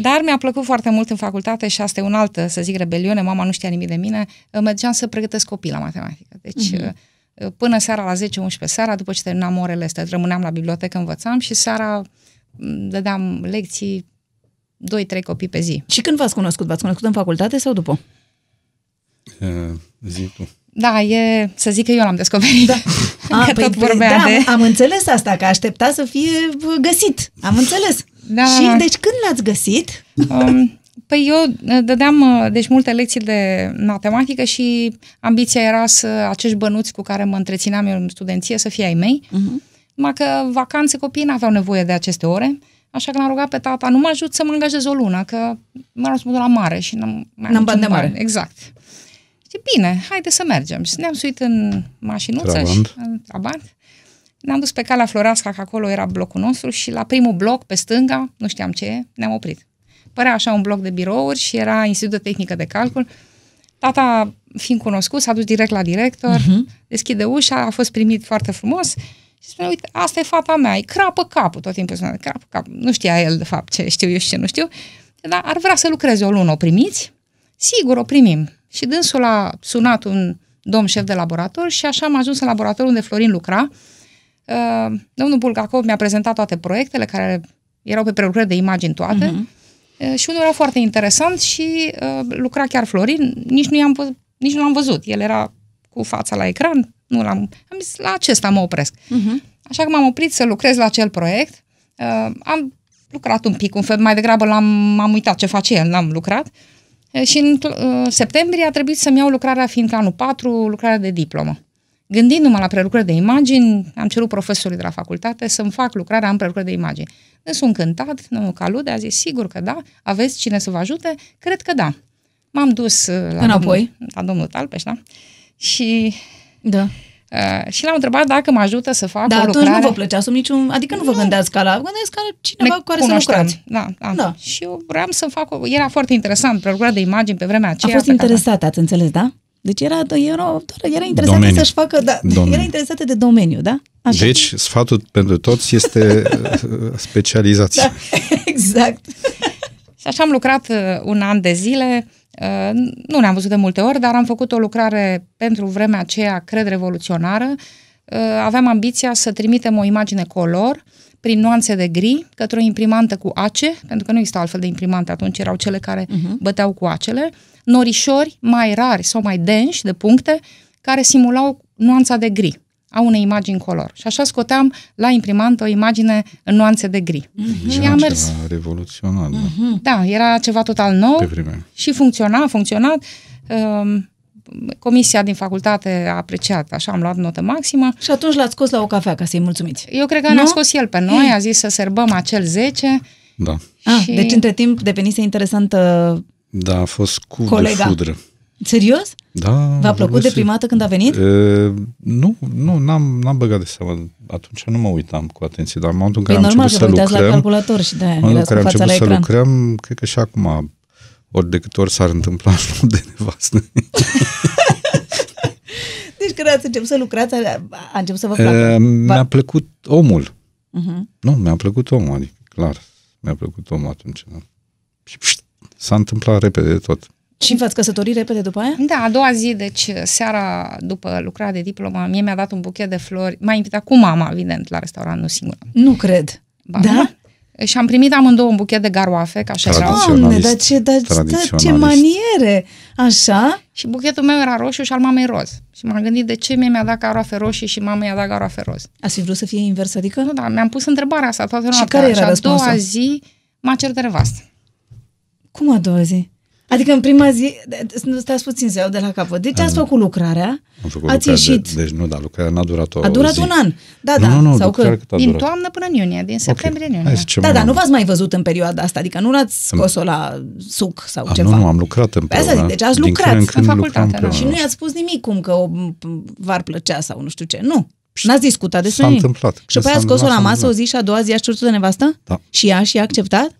Dar mi-a plăcut foarte mult în facultate și asta e un altă, să zic, rebeliune. Mama nu știa nimic de mine. Mergeam să pregătesc copii la matematică. Deci, Mhm. uh până seara la 10-11 seara, după ce terminam orele astea, rămâneam la bibliotecă, învățam și seara m, dădeam lecții 2-3 copii pe zi. Și când v-ați cunoscut? V-ați cunoscut în facultate sau după? Uh, Zi tu. Da, e, să zic că eu l-am descoperit. Da. A, că păi, tot păi, vorbea da, de... am, am înțeles asta, că aștepta să fie bă, găsit. Am înțeles. Da. Și deci când l-ați găsit? Um, păi eu uh, dădeam uh, deci multe lecții de matematică și ambiția era să acești bănuți cu care mă întrețineam eu în studenție să fie ai mei. Uh-huh. Numai că vacanțe copiii n-aveau nevoie de aceste ore, așa că l-am rugat pe tata, nu mă ajut să mă angajez o lună, că mă rog să mă duc la mare și n-am, mai N-am am bani de niciun mare. Exact. Și bine, haide să mergem. Și ne-am suit în mașinuță Trabant. și în Trabant. Ne-am dus pe calea Floreasca, că acolo era blocul nostru și la primul bloc, pe stânga, nu știam ce e, ne-am oprit. Părea așa un bloc de birouri și era Institutul de Tehnică de Calcul. Tata, fiind cunoscut, s-a dus direct la director, uh-huh. deschide ușa, a fost primit foarte frumos și spune, uite, asta e fata mea, îi crapă capul, tot timpul spunea, crapă capul. Nu știa el, de fapt, ce știu eu și ce nu știu, dar ar vrea să lucreze o lună, o primiți? Sigur, o primim. Și dânsul a sunat un domn șef de laborator și așa am ajuns în laboratorul unde Florin lucra. Uh, domnul Bulgakov mi-a prezentat toate proiectele care erau pe prelucrări de imagini toate. Uh-huh. Și unul era foarte interesant și uh, lucra chiar Florin, nici nu, i-am, vă- nici nu l-am văzut. El era cu fața la ecran, nu l-am... Am zis, la acesta mă opresc. Uh-huh. Așa că m-am oprit să lucrez la acel proiect. Uh, am lucrat un pic, un fel, mai degrabă l-am, m-am uitat ce face el, n-am lucrat. Uh, și în uh, septembrie a trebuit să-mi iau lucrarea, fiindcă anul 4, lucrarea de diplomă. Gândindu-mă la prelucrări de imagini, am cerut profesorului de la facultate să-mi fac lucrarea în prelucrări de imagini. Însă încântat, domnul Calude a zis, sigur că da, aveți cine să vă ajute? Cred că da. M-am dus uh, la, Înapoi? Domnul, la domnul Talpeș, da? Și, Da. Uh, și l-am întrebat dacă mă ajută să fac Dar o atunci lucrare. nu vă plăcea sub niciun... Adică nu vă gândeați ca la... Gândeați ca la cineva cu care să cunoșteam. lucrați. Da, da, Da. da. Și eu vreau să fac o... Era foarte interesant, prelucrarea de imagini pe vremea A aceea. fost pe care- interesată, ați înțeles, da? Deci era, era, doar era interesată Domeniu. să-și facă... Da, Domeniu. era interesată de domeniu, da? Așa. Deci, sfatul pentru toți este uh, specializație. Da, exact. Și așa am lucrat uh, un an de zile, uh, nu ne-am văzut de multe ori, dar am făcut o lucrare pentru vremea aceea, cred, revoluționară. Uh, Aveam ambiția să trimitem o imagine color prin nuanțe de gri către o imprimantă cu ace, pentru că nu existau altfel de imprimante atunci, erau cele care uh-huh. băteau cu acele, norișori mai rari sau mai denși de puncte care simulau nuanța de gri a unei imagini color. Și așa scoteam la imprimantă o imagine în nuanțe de gri. Și Era am mers. ceva revoluționar da, Da, era ceva total nou pe vremea. și funcționa, a funcționat. Um, Comisia din facultate a apreciat, așa am luat notă maximă. Și atunci l-ați scos la o cafea ca să-i mulțumiți. Eu cred că Nu? ne-a scos el pe noi, a zis să serbăm acel 10. Da. Ah, Și- deci între timp devenise interesantă... Da, a fost cu Colega. de fudră. Serios? Da. V-a plăcut de vorbesc- prima dată când a venit? E, nu, nu, n-am, n-am băgat de seama. Atunci nu mă uitam cu atenție, dar în momentul în Păi care am normal că început vă să uitați la lucrăm, calculator și de-aia în momentul în erați care cu am fața la început să ecran. lucrăm, cred că și acum, ori de câte ori s-ar întâmpla nu de nevastă. Deci când ați început să lucrați, a, a început să vă placă. E, mi-a plăcut omul. Uh-huh. Nu, mi-a plăcut omul, adică clar, mi-a plăcut omul atunci. Da. Și pșt, s-a întâmplat repede tot. Și v-ați căsătorit repede după aia? Da, a doua zi, deci seara după lucrarea de diplomă, mie mi-a dat un buchet de flori. M-a invitat cu mama, evident, la restaurant, nu singură. Nu cred. Ba, Da? Și am primit amândouă un buchet de garoafe, ca așa era. Tradiționalist. Doamne, dar ce, dar, dar ce Tradiționalist. maniere! Așa? Și buchetul meu era roșu și al mamei roz. Și m-am gândit de ce mie mi-a dat garoafe roșii și mama i-a dat garoafe roz. Ați fi vrut să fie invers, adică? Nu, da, mi-am pus întrebarea asta toată Și noaptea. care era și a doua răspunsul? zi m-a cerut de nevastă. Cum a doua zi? Adică în prima zi, nu stați puțin să iau de la capăt. Deci ați făcut lucrarea, Am făcut ați lucrarea ieșit, De, deci nu, da, lucrarea n-a durat o a durat zi. un an. Da, nu, da. nu, nu, sau lucrarea că... cât a Din durat. toamnă până în iunie, din septembrie în Hai iunie. să zicem Da, un da, an. nu v-ați mai văzut în perioada asta, adică nu l-ați scos-o la suc sau A, ceva. nu, nu, am lucrat împreună. asta zic, deci ați Din lucrat când în în când facultate, lucram da. împreună. Și nu i-ați spus nimic cum că o, v-ar plăcea sau nu știu ce. Nu. N-ați discutat despre S-a nimic. întâmplat. Și apoi S-a ați scos-o la întâmplat, masă s-a o zi și a doua zi ați cerut de nevastă? Da. Și ea și a acceptat?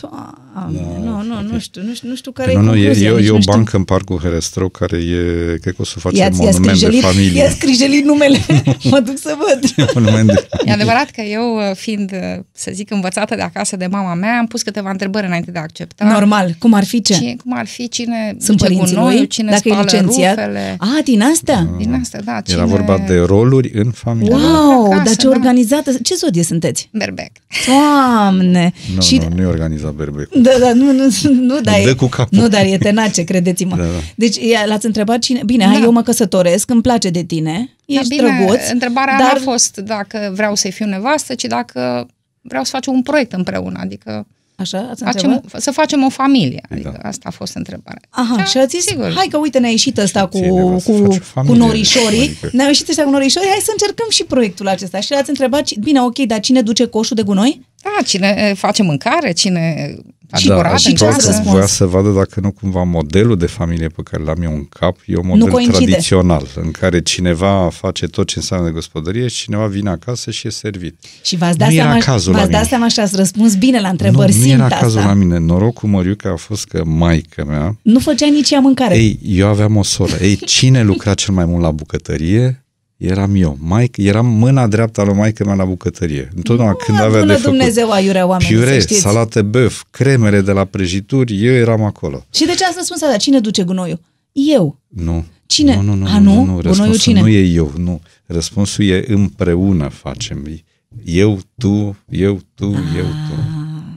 Doamne, nu, nu, nu știu, nu știu, nu știu care Păi e nu, nu, e, concluzia, e, nici e nu o știu. bancă în parcul Herăstrău care e, cred că o să facem Ia-ți, ia monument de scrijelit, familie. ia scrijelit numele, mă duc să văd. monument de E adevărat că eu, fiind, să zic, învățată de acasă de mama mea, am pus câteva întrebări înainte de a accepta. Normal, cum ar fi ce? Cine, cum ar fi, cine Sunt duce părinții gunoiul, lui? cine Dacă e spală licențiat? rufele. A, din astea? Din asta, da. Cine... Era vorba de roluri în familie. Wow, acasă, dar ce da. organizată. Ce zodie sunteți? Berbec. Doamne! Nu, și nu, nu e organizat berbecul. Da, da, nu, nu, nu, dar Dă e, cu capul. nu, dar e tenace, credeți-mă. Da, da. Deci ea- l-ați întrebat cine, bine, hai, Da. eu mă căsătoresc, îmi place de tine, ești Da, bine, drăguț, întrebarea dar n-a fost dacă vreau să-i fiu nevastă, ci dacă vreau să facem un proiect împreună, adică așa, ați facem, întrebat? să facem o familie. Adică Da. asta a fost întrebarea. Aha, Da, și ați zis, sigur. hai că uite, ne-a ieșit ăsta cu, ție nevastă să cu, faci o cu familie. norișorii, Adică- ne-au ieșit ăștia cu norișorii, hai să încercăm și proiectul acesta. Și l-ați întrebat, ci- bine, ok, dar cine duce coșul de gunoi? Da, cine face mâncare, cine face Da, curat și în ce ați casă. răspuns? voia să vadă dacă nu cumva modelul de familie pe care l-am eu în cap e un model coincide. tradițional, în care cineva face tot ce înseamnă de gospodărie și cineva vine acasă și e servit. Și v-ați dat Nu era seama, cazul la v-ați dat mine. seama și ați răspuns bine la întrebări, nu, nu simt era asta. cazul la mine. Norocul cu Măriuca a fost că maica mea, Nu făcea nici ea mâncare. ei, eu aveam o soră. Ei, cine lucra cel mai mult la bucătărie? Eram eu. Maică, eram mâna dreaptă lui maică mea la bucătărie. Întotdeauna când avea Bună de făcut Dumnezeu aiurea oamenii, piure, să știți. salate băf, cremele de la prăjituri, eu eram acolo. Și de ce ați răspuns asta? Cine duce gunoiul? Eu. Nu. Cine? Nu, nu, nu. A, nu, nu? nu, Gunoiul Răspunsul cine? nu e eu, nu. Răspunsul e împreună facem. Eu, tu, eu, tu, eu, tu.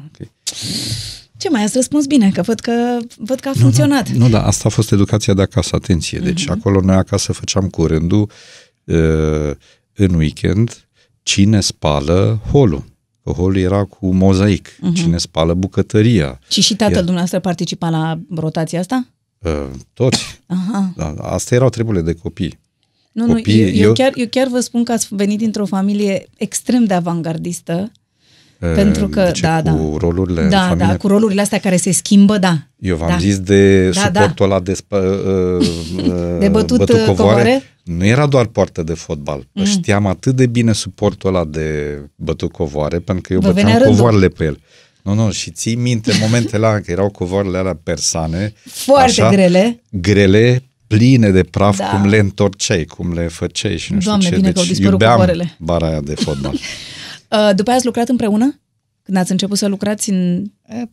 Ok. Ce mai ați răspuns bine? Că văd că, văd că a funcționat. Nu, dar asta a fost educația de acasă, atenție. Deci acolo noi acasă făceam cu rândul uh, în weekend cine spală holul. Că holul era cu mozaic. Cine spală bucătăria. Și și tatăl Iar- dumneavoastră participa la rotația asta? Uh, toți. Aha. Da, asta erau treburile de copii. Nu, nu, Copiii, eu, eu, eu- chiar, eu chiar vă spun că ați venit dintr-o familie extrem de avangardistă. Uh, Pentru că, de ce, da, cu da. rolurile în Da, familie. da, cu rolurile astea care se schimbă, da. Eu v-am Da. zis de Da, suportul ăla de, spă, uh, uh, De bătut, bătut uh, covoare. covoare? Nu era doar poartă de fotbal. Mm. Știam atât de bine suportul ăla de bătut covoare, pentru că eu Vă venea băteam rândul. covoarele pe el. Nu, nu, și ții minte momentele alea, că erau covoarele alea persane. Foarte grele. Grele, pline de praf, Da. cum le întorceai, cum le făceai și nu Doamne, știu ce. bine că au deci dispărut iubeam covoarele. bara aia de fotbal. Uh, După aia ați lucrat împreună? Când ați început să lucrați în...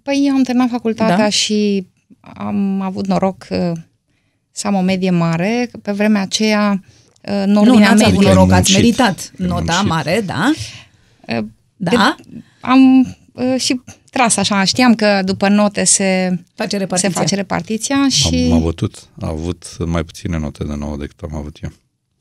Păi eu am terminat facultatea Da. și am avut noroc uh, să am o medie mare. Pe vremea aceea, uh, în Nu, ordinea n-ați avut medie, Ai noroc, ați muncit. meritat Ai nota muncit. mare, da? uh, Da? am uh, și tras așa. Știam că după note se, Face se repartiția. face repartiția și... Am, am bătut. A avut mai puține note de 9 decât am avut eu.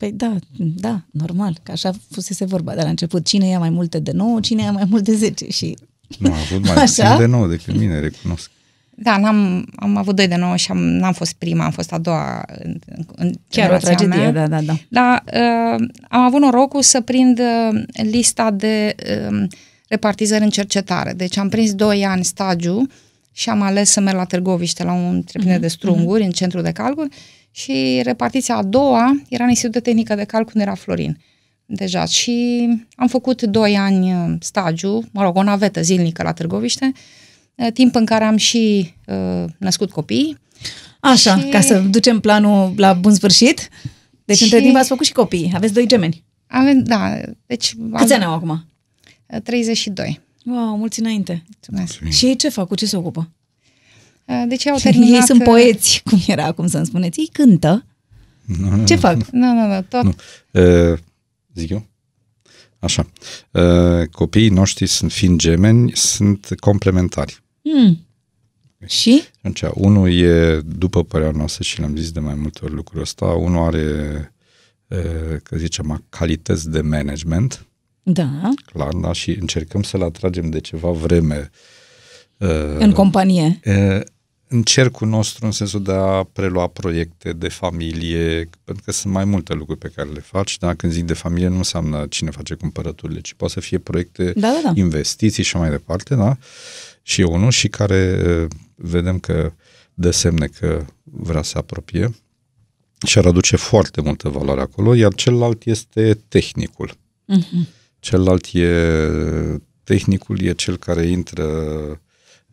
Păi da, da, normal, că așa fusese vorba de la început. Cine ia mai multe de 9, cine ia mai multe de 10 și... Nu, a avut mai Așa? puțin de 9 decât mine, recunosc. Da, n-am, am avut doi de nouă și am, n-am fost prima, am fost a doua în, în, în Chiar o generația tragedie, mea. da, da, da. Dar uh, am avut norocul să prind uh, lista de uh, repartizări în cercetare. Deci am prins doi ani stagiu și am ales să merg la Târgoviște la un întreprindere de strunguri în centru de calcul și repartiția a doua era în Institutul de Tehnică de Calcul, unde era Florin. Deja. Și am făcut doi ani uh, stagiu, mă rog, o navetă zilnică la Târgoviște, uh, timp în care am și uh, născut copii. Așa, Și- ca să ducem planul la bun sfârșit. Deci Și- între timp ați făcut și copii. Aveți doi gemeni. Avem, da, deci... Câți am- ani au acum? uh, 32. Wow, mulți înainte. Mulțumesc. Și ei ce fac? Cu ce se ocupă? Uh, Deci au terminat... Ei sunt uh, poeți, cum era acum să-mi spuneți. Ei cântă. Ce fac? Nu, nu, nu, tot. Nu. Uh, zic eu? Așa. Uh, copiii noștri sunt fiind gemeni, sunt complementari. Hmm. Și? Atunci, unul e, după părerea noastră, și le-am zis de mai multe ori lucrul ăsta, unul are, uh, că zicem, calități de management, Da, clar, da, și încercăm să-l atragem de ceva vreme uh, în companie. E, în cercul nostru, în sensul de a prelua proiecte de familie, pentru că sunt mai multe lucruri pe care le faci, dar când zic de familie nu înseamnă cine face cumpărăturile, ci poate să fie proiecte, Da, da, da. investiții și mai departe, da? Și e unul și care e, vedem că dă semne că vrea să se apropie și ar aduce foarte multă valoare acolo, iar celălalt este tehnicul. Mhm. Celălalt e, tehnicul e cel care intră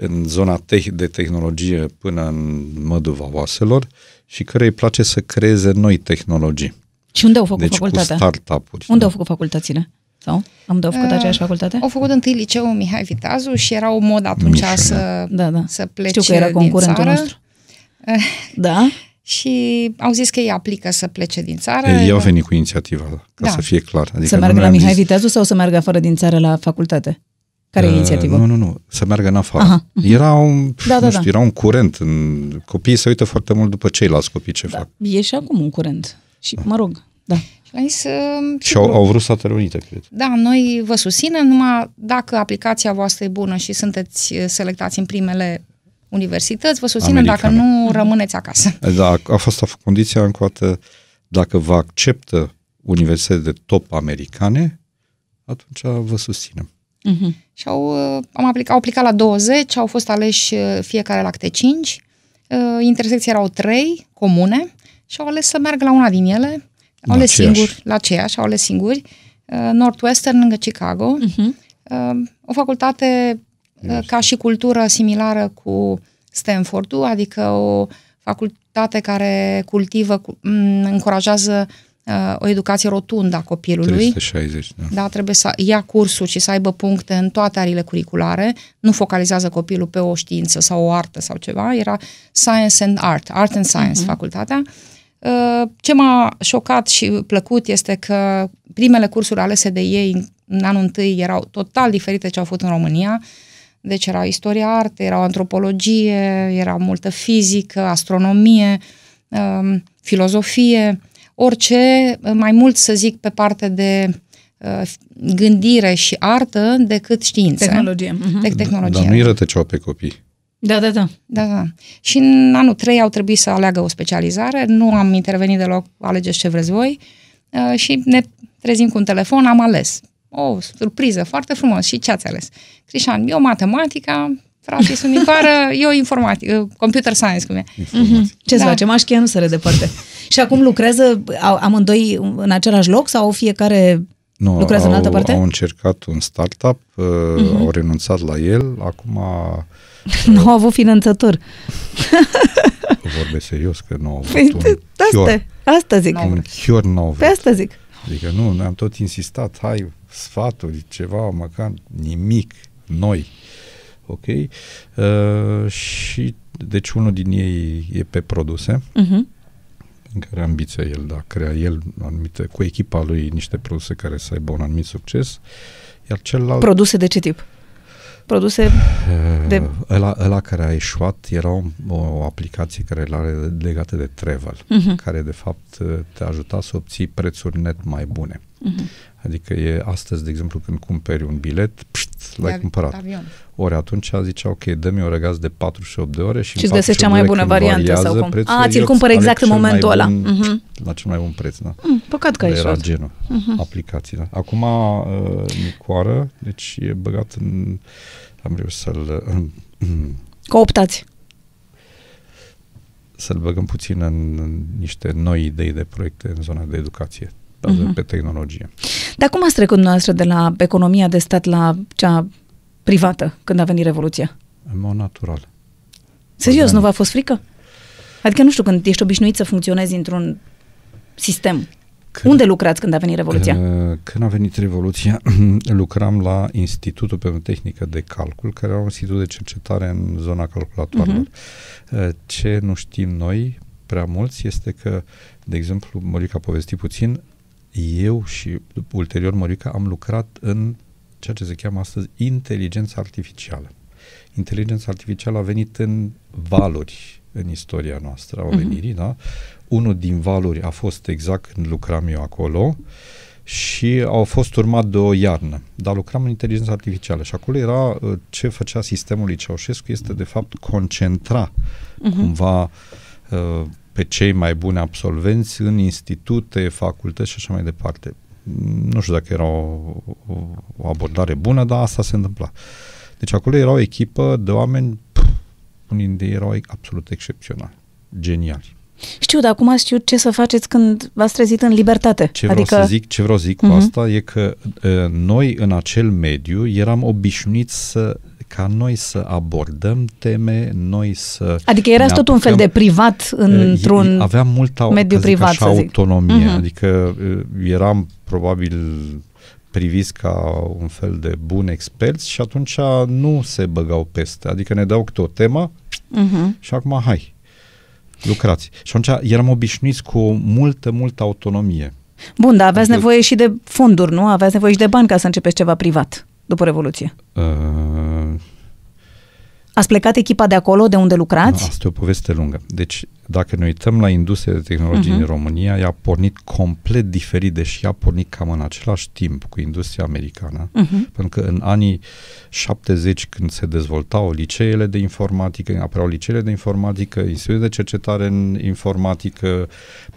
în zona te- de tehnologie până în măduva oaselor și care îi place să creeze noi tehnologii. Și unde au făcut Deci cu facultatea? startup-uri. Unde au făcut facultățile? Sau? Am au făcut Uh, aceeași facultate? Au făcut întâi liceul Mihai Viteazu și era o mod atunci Mișa, să, Da, da. să plece Știu că era din concurentul țară. nostru. Da? Și au zis că ei aplică să plece din țară. Ei au venit cu inițiativa, ca Da. să fie clar. Adică să nu meargă noi la am Mihai zis- Viteazu sau să meargă afară din țară la facultate? Care e Uh, inițiativă? Nu, nu, nu, să meargă în afară. Aha, Era un, Da, da, nu știu, da. era un curent. În, copiii se uită foarte mult după ceilalți copii ce fac. E și acum un curent. Și, mă rog, da. Și am zis, uh, Și au, au vrut Statele Unite, cred. Da, noi vă susținem, numai dacă aplicația voastră e bună și sunteți uh, selectați în primele universități, vă susținem, dacă Americane. nu, rămâneți acasă. Da, a, a fost a fost condiția încă o dată, dacă vă acceptă universități de top americane, atunci vă susținem. Și au, uh, am aplicat, au aplicat la 20, au fost aleși uh, fiecare la câte 5. Intersecții erau 3 comune și au ales să meargă la una din ele. Au La ales aceeași. singuri, la aceeași, au ales singuri. Uh, Northwestern lângă Chicago. Uh, O facultate uh, ca și cultură similară cu Stanfordul, adică o facultate care cultivă, cu- m, încurajează uh, o educație rotundă a copilului. 360, da. Da, trebuie să ia cursuri și să aibă puncte în toate arile curriculare. Nu focalizează copilul pe o știință sau o artă sau ceva. Era Science and Art, Art and Science uh-huh. facultatea. Uh, Ce m-a șocat și plăcut este că primele cursuri alese de ei în- în anul întâi erau total diferite ce au făcut în România. Deci era istoria artei, era antropologie, era multă fizică, astronomie, um, filozofie, orice, mai mult să zic pe parte de uh, gândire și artă decât știință. Tehnologie. Mhm. De tehnologie. Dar nu-i rătăceau pe copii. Da, da, da. Da, da. Și în anul 3 au trebuit să aleagă o specializare, nu am intervenit deloc, alegeți ce vreți voi uh, și ne trezim cu un telefon, am ales. O surpriză, foarte frumos. Și ce ați ales? Crișan, eu matematica, frate Sunicoară, eu informatică, computer science, cum e. Informații. Ce să Da. facem? Așchia nu se departe. și acum lucrează au- amândoi în același loc sau fiecare Nu, lucrează au, în altă parte? Au încercat un startup, uh, au renunțat la el, acum Nu au avut finanțător. vorbesc serios că nu au avut Păi, un asta, chior. asta zic. Un chior n-au Pe vrut. asta zic. Adică nu, noi am tot insistat, hai, sfaturi, ceva, măcar nimic, noi. Ok? Uh, și deci unul din ei e pe produse, Uh-huh. în care ambiția el, da, crea el anumite, cu echipa lui niște produse care să aibă un anumit succes, iar celălalt, Produse de ce tip? Produse... uh, de- ăla, ăla care a eșuat era o, o aplicație care era legată de travel, Mhm. care de fapt te ajuta să obții prețuri net mai bune. Mhm. Adică e astăzi, de exemplu, când cumperi un bilet, pșt, l-ai De cumpărat. Avion. Ori atunci zicea, ok, dă-mi o răgaz de 48 de ore și, Și în îți găsești cea 48 mai de bună ore când variantă sau variază cum? prețul, A, ți-l eu cumpăr aleg exact în cel mai momentul ăla. bun- Mhm. La cel mai bun preț, da. Mm, păcat că ai Era ieșit. genul aplicații, da. Acum uh, Nicoară, deci e băgat în... Am reușit să-l... Cooptați. să-l băgăm puțin în, în niște noi idei de proiecte în zona de educație, bazate Mhm. pe tehnologie. Dar cum ați trecut dumneavoastră de la economia de stat la cea privată când a venit Revoluția? În mod natural. Serios, Organic. nu v-a fost frică? Adică nu știu, când ești obișnuit să funcționezi într-un sistem. Când- Unde lucrați când a venit Revoluția? Uh, Când a venit Revoluția, lucram la Institutul pentru Tehnică de Calcul, care era un institut de cercetare în zona calculatoarelor. Uh, Ce nu știm noi, prea mulți, este că, de exemplu, Morica a povestit puțin, eu și ulterior Morica am lucrat în ceea ce se cheamă astăzi inteligența artificială. Inteligența artificială a venit în valuri în istoria noastră a omenirii, da? Unul din valuri a fost exact când lucram eu acolo și au fost urmat de o iarnă. Dar lucram în inteligența artificială și acolo era uh, ce făcea sistemul lui Ceaușescu este de fapt concentra uh-huh. cumva uh, pe cei mai buni absolvenți în institute, facultăți și așa mai departe. Nu știu dacă era o, o, o abordare bună, dar asta se întâmpla. Deci acolo era o echipă de oameni, pf, unii dintre ei erau absolut excepționali, geniali. Știu, dar acum știu ce să faceți când v-ați trezit în libertate. Ce vreau adică, să zic, ce vreau să zic cu Mhm. asta e că uh, noi în acel mediu eram obișnuiți să ca noi să abordăm teme, noi să adică erați ne tot un fel apucăm- de privat Uh, într-un... e- aveam multă mediu ca zic privat, așa, să zic. autonomie, Mhm. adică uh, eram probabil priviți ca un fel de bun experți și atunci nu se băgau peste, adică ne dau câte o temă Uh-huh. și acum hai, lucrați. Și atunci eram obișnuiți cu o multă, multă autonomie. Bun, dar aveați Adică- nevoie și de fonduri, nu? Aveați nevoie și de bani ca să începeți ceva privat. După Revoluție? Uh, Ați plecat echipa de acolo, de unde lucrați? Asta e o poveste lungă. Deci, dacă ne uităm la industria de tehnologie uh-huh. din România, ea a pornit complet diferit, deși ea a pornit cam în același timp cu industria americană. Uh-huh. Pentru că în anii 70, când se dezvoltau liceele de informatică, apăreau liceele de informatică, instituții de cercetare în informatică,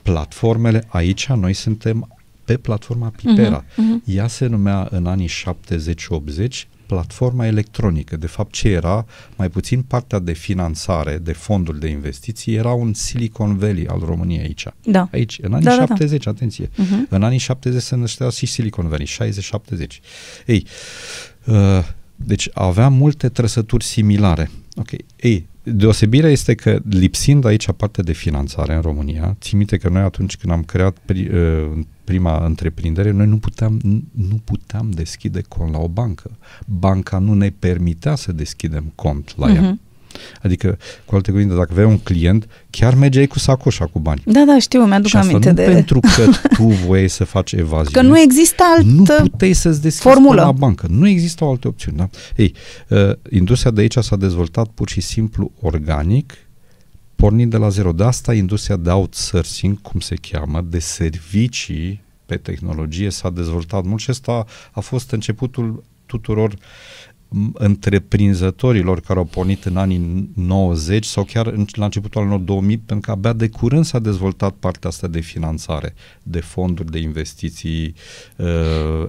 platformele, aici noi suntem pe platforma Pipera. Uh-huh. Uh-huh. Ea se numea în anii 70-80 platforma electronică. De fapt, ce era? Mai puțin partea de finanțare, de fonduri de investiții, era un Silicon Valley al României aici. Da. Aici, în anii Da, da, da. 70, atenție. Uh-huh. În anii 70 se năștea și Silicon Valley, 60-70. Ei, uh, deci avea multe trăsături similare. Ok. Ei, deosebirea este că lipsind aici partea de finanțare în România, țin minte că noi atunci când am creat pri, uh, prima întreprindere, noi nu puteam, nu, nu puteam deschide cont la o bancă. Banca nu ne permitea să deschidem cont la ea. Mhm. Adică, cu alte cuvinte, dacă aveai un client, chiar mergeai cu sacoșa cu bani. Da, da, știu, mi-aduc Și asta aminte nu de... pentru că tu voiai să faci evaziune. Că nu există Nu altă... puteai să-ți deschizi formulă. cont la bancă. Nu existau alte opțiuni. Da? Ei, uh, industria de aici s-a dezvoltat pur și simplu organic, pornind de la zero. De asta industria de outsourcing, cum se cheamă, de servicii pe tehnologie s-a dezvoltat mult și ăsta a fost începutul tuturor m, întreprinzătorilor care au pornit în anii 90 sau chiar în, la începutul anilor 2000, pentru că abia de curând s-a dezvoltat partea asta de finanțare, de fonduri de investiții, uh,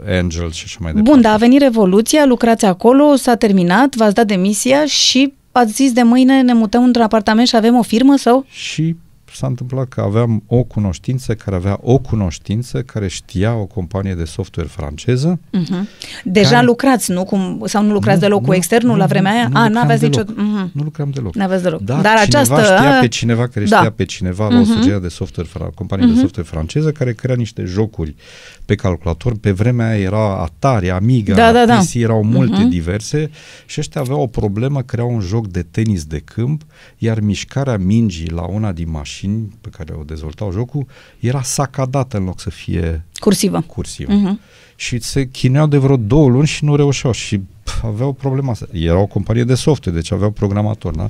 angel și așa mai departe. Bun, dar a venit Revoluția, lucrați acolo, s-a terminat, v-ați dat demisia și ați zis de mâine ne mutăm într-un apartament și avem o firmă sau? Și s-a întâmplat că aveam o cunoștință care avea o cunoștință care știa o companie de software franceză. Uh-huh. Deja Care- lucrați, nu? Cum, sau nu lucrați Nu, deloc cu nu, externul nu, la vremea aia? nu a, lucram n-aveți nicio... deloc. Uh-huh. Nu lucram deloc. N-aveți deloc. Dar, Dar cineva această... știa pe cineva care Da. știa pe cineva la o Mhm. societate de software, fra- companie de software franceză care crea niște jocuri pe calculator. Pe vremea aia era Atari, Amiga, Da, da, da. PC, erau multe Mhm. diverse și ăștia aveau o problemă, creau un joc de tenis de câmp, iar mișcarea mingii la una din mașini pe care o dezvoltau jocul era sacadată în loc să fie Cursivă. cursivă. Mhm. Și se chineau de vreo două luni și nu reușeau și pf, aveau problema asta. Era o companie de software, deci aveau programator, da?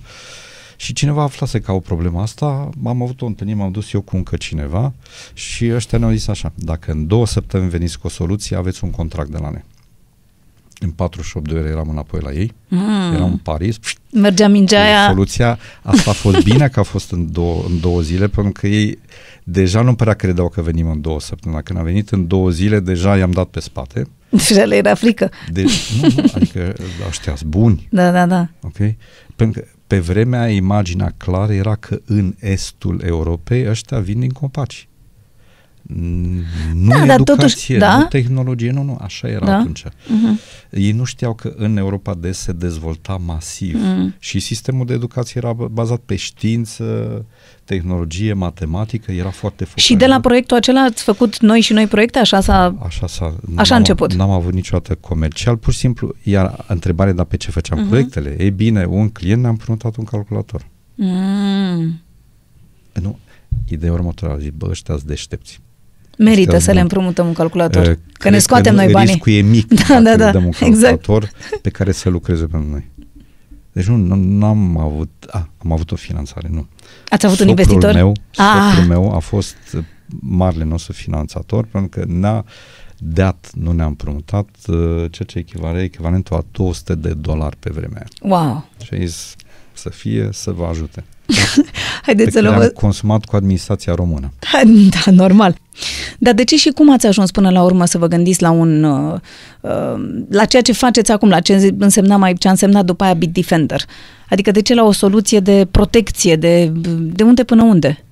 Și cineva aflase că au problema asta, am avut o întâlnire, m-am dus eu cu încă cineva și ăștia ne-au zis așa, dacă în două săptămâni veniți cu o soluție, aveți un contract de la noi. În 48 de ore eram înapoi la ei, Mm. eram în Paris, Mergea mingea cu aia... soluția. Asta a fost bine că a fost în două, în două zile, pentru că ei deja nu prea credeau că venim în două săptămâni. Când a venit în două zile, deja i-am dat pe spate. Deja le era frică. Deci, nu, nu, adică ăștia sunt buni, Da, da, da. ok? Pentru că pe vremea imaginea clară era că în estul Europei ăștia vin din copaci. Mm, Nu Da, dar educație, totuși- da. nu tehnologie, nu, nu, așa era Da. atunci. Uh-huh. Ei nu știau că în Europa de Est se dezvolta masiv Mm. și sistemul de educație era bazat pe știință, tehnologie, matematică, era foarte focalizat. Și de la proiectul acela ați făcut noi și noi proiecte? Așa s-a... Așa, s-a, Așa n-am, a început. N-am avut niciodată comercial, pur și simplu, iar întrebarea, dar pe ce făceam Mhm. uh-huh. proiectele? Ei bine, un client ne-a împrumutat un calculator. Mm. Nu, ideea următoare, a zis, bă, ăștia deștepți. Merită Ăștia să le bun. împrumuntăm un calculator. Uh, că cred ne scoatem nu- noi banii. Riscul e mic Da, dacă da, le da, dăm un exact. calculator pe care să lucreze pentru noi. Deci nu, nu n-am avut, a, am avut o finanțare, nu. Ați avut un Soțul investitor? Meu, Ah. soțul meu a fost uh, marele nostru finanțator pentru că ne-a dat, nu ne-a împrumutat, uh, ceea ce echivale echivalentul a 200 de dolari pe vremea aia. Wow! Și a zis să fie, să vă ajute. Haideți pe să care luăm... am consumat cu administrația română. Da, normal. Dar de ce și cum ați ajuns până la urmă să vă gândiți la un... Uh, uh, la ceea ce faceți acum, la ce însemna mai, ce a însemnat după aia Bitdefender? Adică de ce la o soluție de protecție, de, de unde până unde?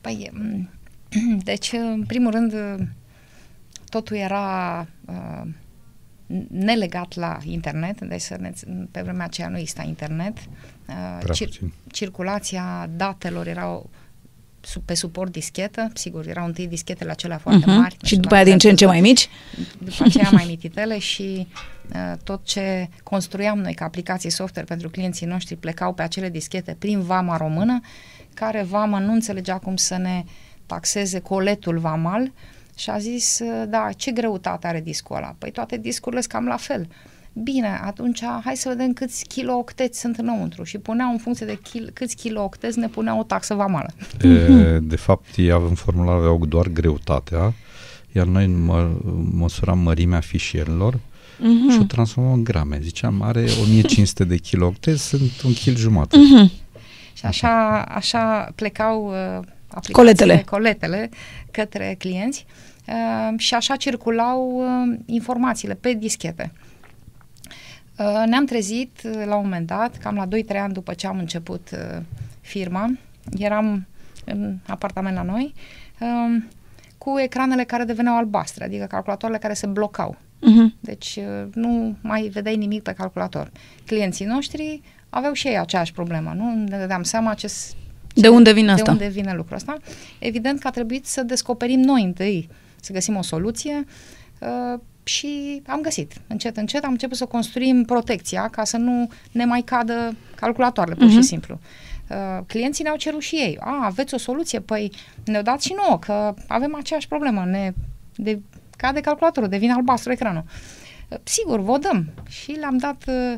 Păi, m, deci, în primul rând, totul era uh, nelegat la internet, deci să ne, pe vremea aceea nu exista internet. Uh, Prea puțin. circulația datelor era sub, pe suport dischetă, sigur, erau întâi dischetele acelea foarte Uh-huh. mari. nu Și știu după dacă aia din ce în ce ați mai mici? după aceea mai mititele și uh, tot ce construiam noi ca aplicații software pentru clienții noștri plecau pe acele dischete prin vama română, care vama nu înțelegea cum să ne taxeze coletul vamal Și a zis, uh, da, ce greutate are discul ăla? Păi toate discurile sunt cam la fel. Bine, atunci hai să vedem câți kiloocteți sunt înăuntru și puneau în funcție de kil, câți kiloocteți ne puneau o taxă vamală. E, de fapt, ei în formular aveau doar greutatea, iar noi mă, măsuram mărimea fișierilor uh-huh. și o transformăm în grame. Ziceam, are 1500 de kiloocteți, sunt un kil jumătate. Uh-huh. Și așa, așa plecau uh, coletele. coletele către clienți uh, și așa circulau uh, informațiile pe dischete. Uh, ne-am trezit uh, la un moment dat, cam la 2-3 ani după ce am început uh, firma, eram în apartament la noi, uh, cu ecranele care deveneau albastre, adică calculatoarele care se blocau. Uh-huh. Deci uh, nu mai vedeai nimic pe calculator. Clienții noștri aveau și ei aceeași problemă, nu ne dădeam seama ce, ce de unde vine asta? De unde vine lucrul ăsta. Evident că a trebuit să descoperim noi întâi, să găsim o soluție uh, și am găsit. Încet, încet am început să construim protecția ca să nu ne mai cadă calculatoarele, pur uh-huh. și mhm. simplu. Uh, clienții ne-au cerut și ei. A, aveți o soluție? Păi ne-au dat și nouă, că avem aceeași problemă. Ne de, cade calculatorul, devine albastru ecranul. Uh, sigur, vă dăm. Și le-am dat uh,